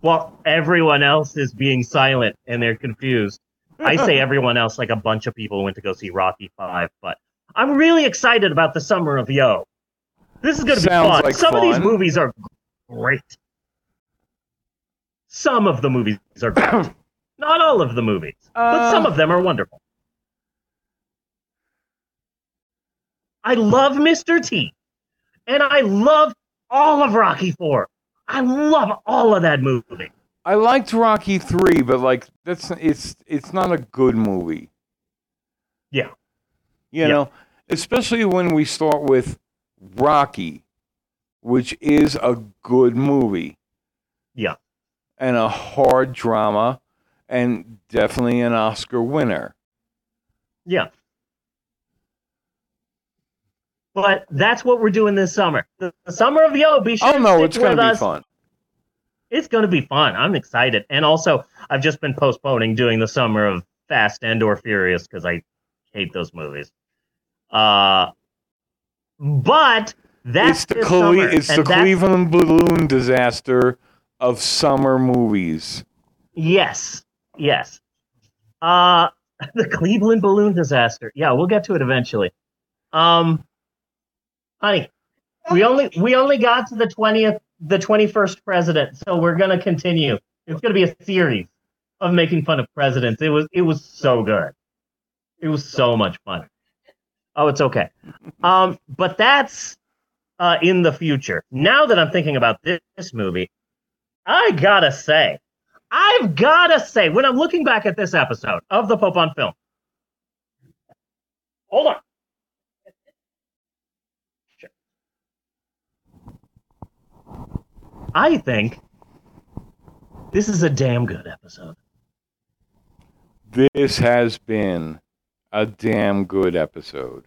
[SPEAKER 2] while everyone else is being silent and they're confused. I say *laughs* everyone else like a bunch of people went to go see Rocky 5, but I'm really excited about the summer of Yo. This is going to be fun.
[SPEAKER 1] like
[SPEAKER 2] Some of these movies are great. Some of the movies are great. *coughs* Not all of the movies, but some
[SPEAKER 1] Uh.
[SPEAKER 2] of them are wonderful. I love Mr. T. And I love all of Rocky 4. I love all of that movie.
[SPEAKER 1] I liked Rocky three, but like that's it's it's not a good movie.
[SPEAKER 2] Yeah.
[SPEAKER 1] You know, especially when we start with Rocky, which is a good movie.
[SPEAKER 2] Yeah.
[SPEAKER 1] And a hard drama and definitely an Oscar winner.
[SPEAKER 2] Yeah. But that's what we're doing this summer. The, the summer of Yo. Be sure
[SPEAKER 1] Oh no, it's gonna be
[SPEAKER 2] us.
[SPEAKER 1] fun.
[SPEAKER 2] It's going to be fun. I'm excited. And also, I've just been postponing doing the summer of Fast and or Furious because I hate those movies. Uh, but that's
[SPEAKER 1] it's the Cle-
[SPEAKER 2] summer,
[SPEAKER 1] it's the Cleveland balloon disaster of summer movies.
[SPEAKER 2] Yes, yes. Uh, *laughs* the Cleveland balloon disaster. Yeah, we'll get to it eventually. Um, honey, we only we only got to the twentieth, the twenty first president, so we're gonna continue. It's gonna be a series of making fun of presidents. It was it was so good. It was so much fun. Oh, it's okay. Um, but that's uh, in the future. Now that I'm thinking about this, this movie, I gotta say, I've gotta say, when I'm looking back at this episode of the Pope on Film, hold on. Sure. I think this is a damn good episode.
[SPEAKER 1] This has been a damn good episode.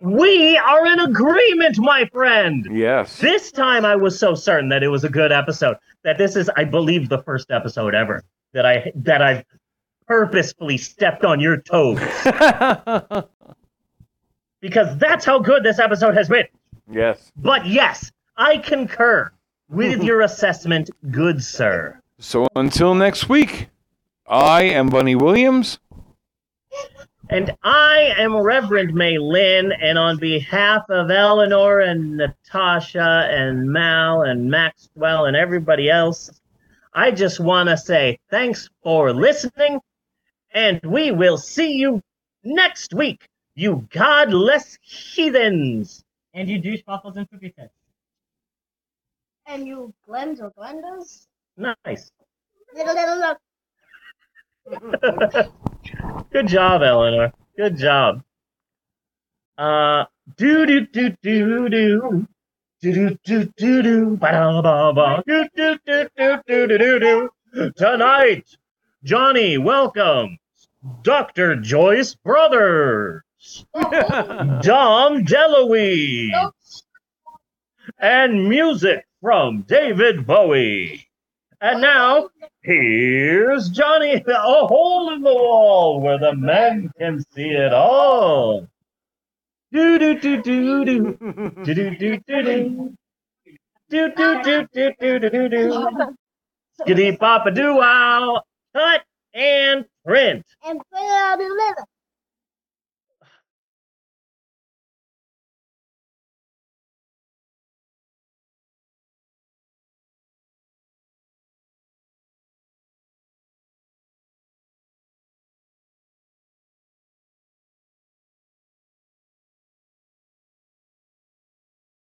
[SPEAKER 2] We are in agreement, my friend.
[SPEAKER 1] Yes.
[SPEAKER 2] This time I was so certain that it was a good episode that this is, I believe, the first episode ever that I that I've purposefully stepped on your toes. *laughs* because that's how good this episode has been.
[SPEAKER 1] Yes.
[SPEAKER 2] But yes, I concur with *laughs* your assessment, good sir.
[SPEAKER 1] So until next week, I am Bunny Williams.
[SPEAKER 2] And I am Reverend Maylin, and on behalf of Eleanor and Natasha and Mal and Maxwell and everybody else, I just want to say thanks for listening, and we will see you next week, you godless heathens.
[SPEAKER 3] And you douche waffles and cookie tits.
[SPEAKER 5] And you Glens or Glendas?
[SPEAKER 2] Nice.
[SPEAKER 5] Little, little, look. *laughs*
[SPEAKER 2] Good job, Eleanor. Good job. Uh, do do do do do. Do do do do do do. Tonight, Johnny welcomes Dr. Joyce Brothers, Dom DeLuise, and music from David Bowie. And now, here's Johnny, a hole in the wall where the men can see it all. Do do do do do do do do do do do do do do do do do do. Skitty papa doo wow. Cut and print.
[SPEAKER 5] And put it on the liver.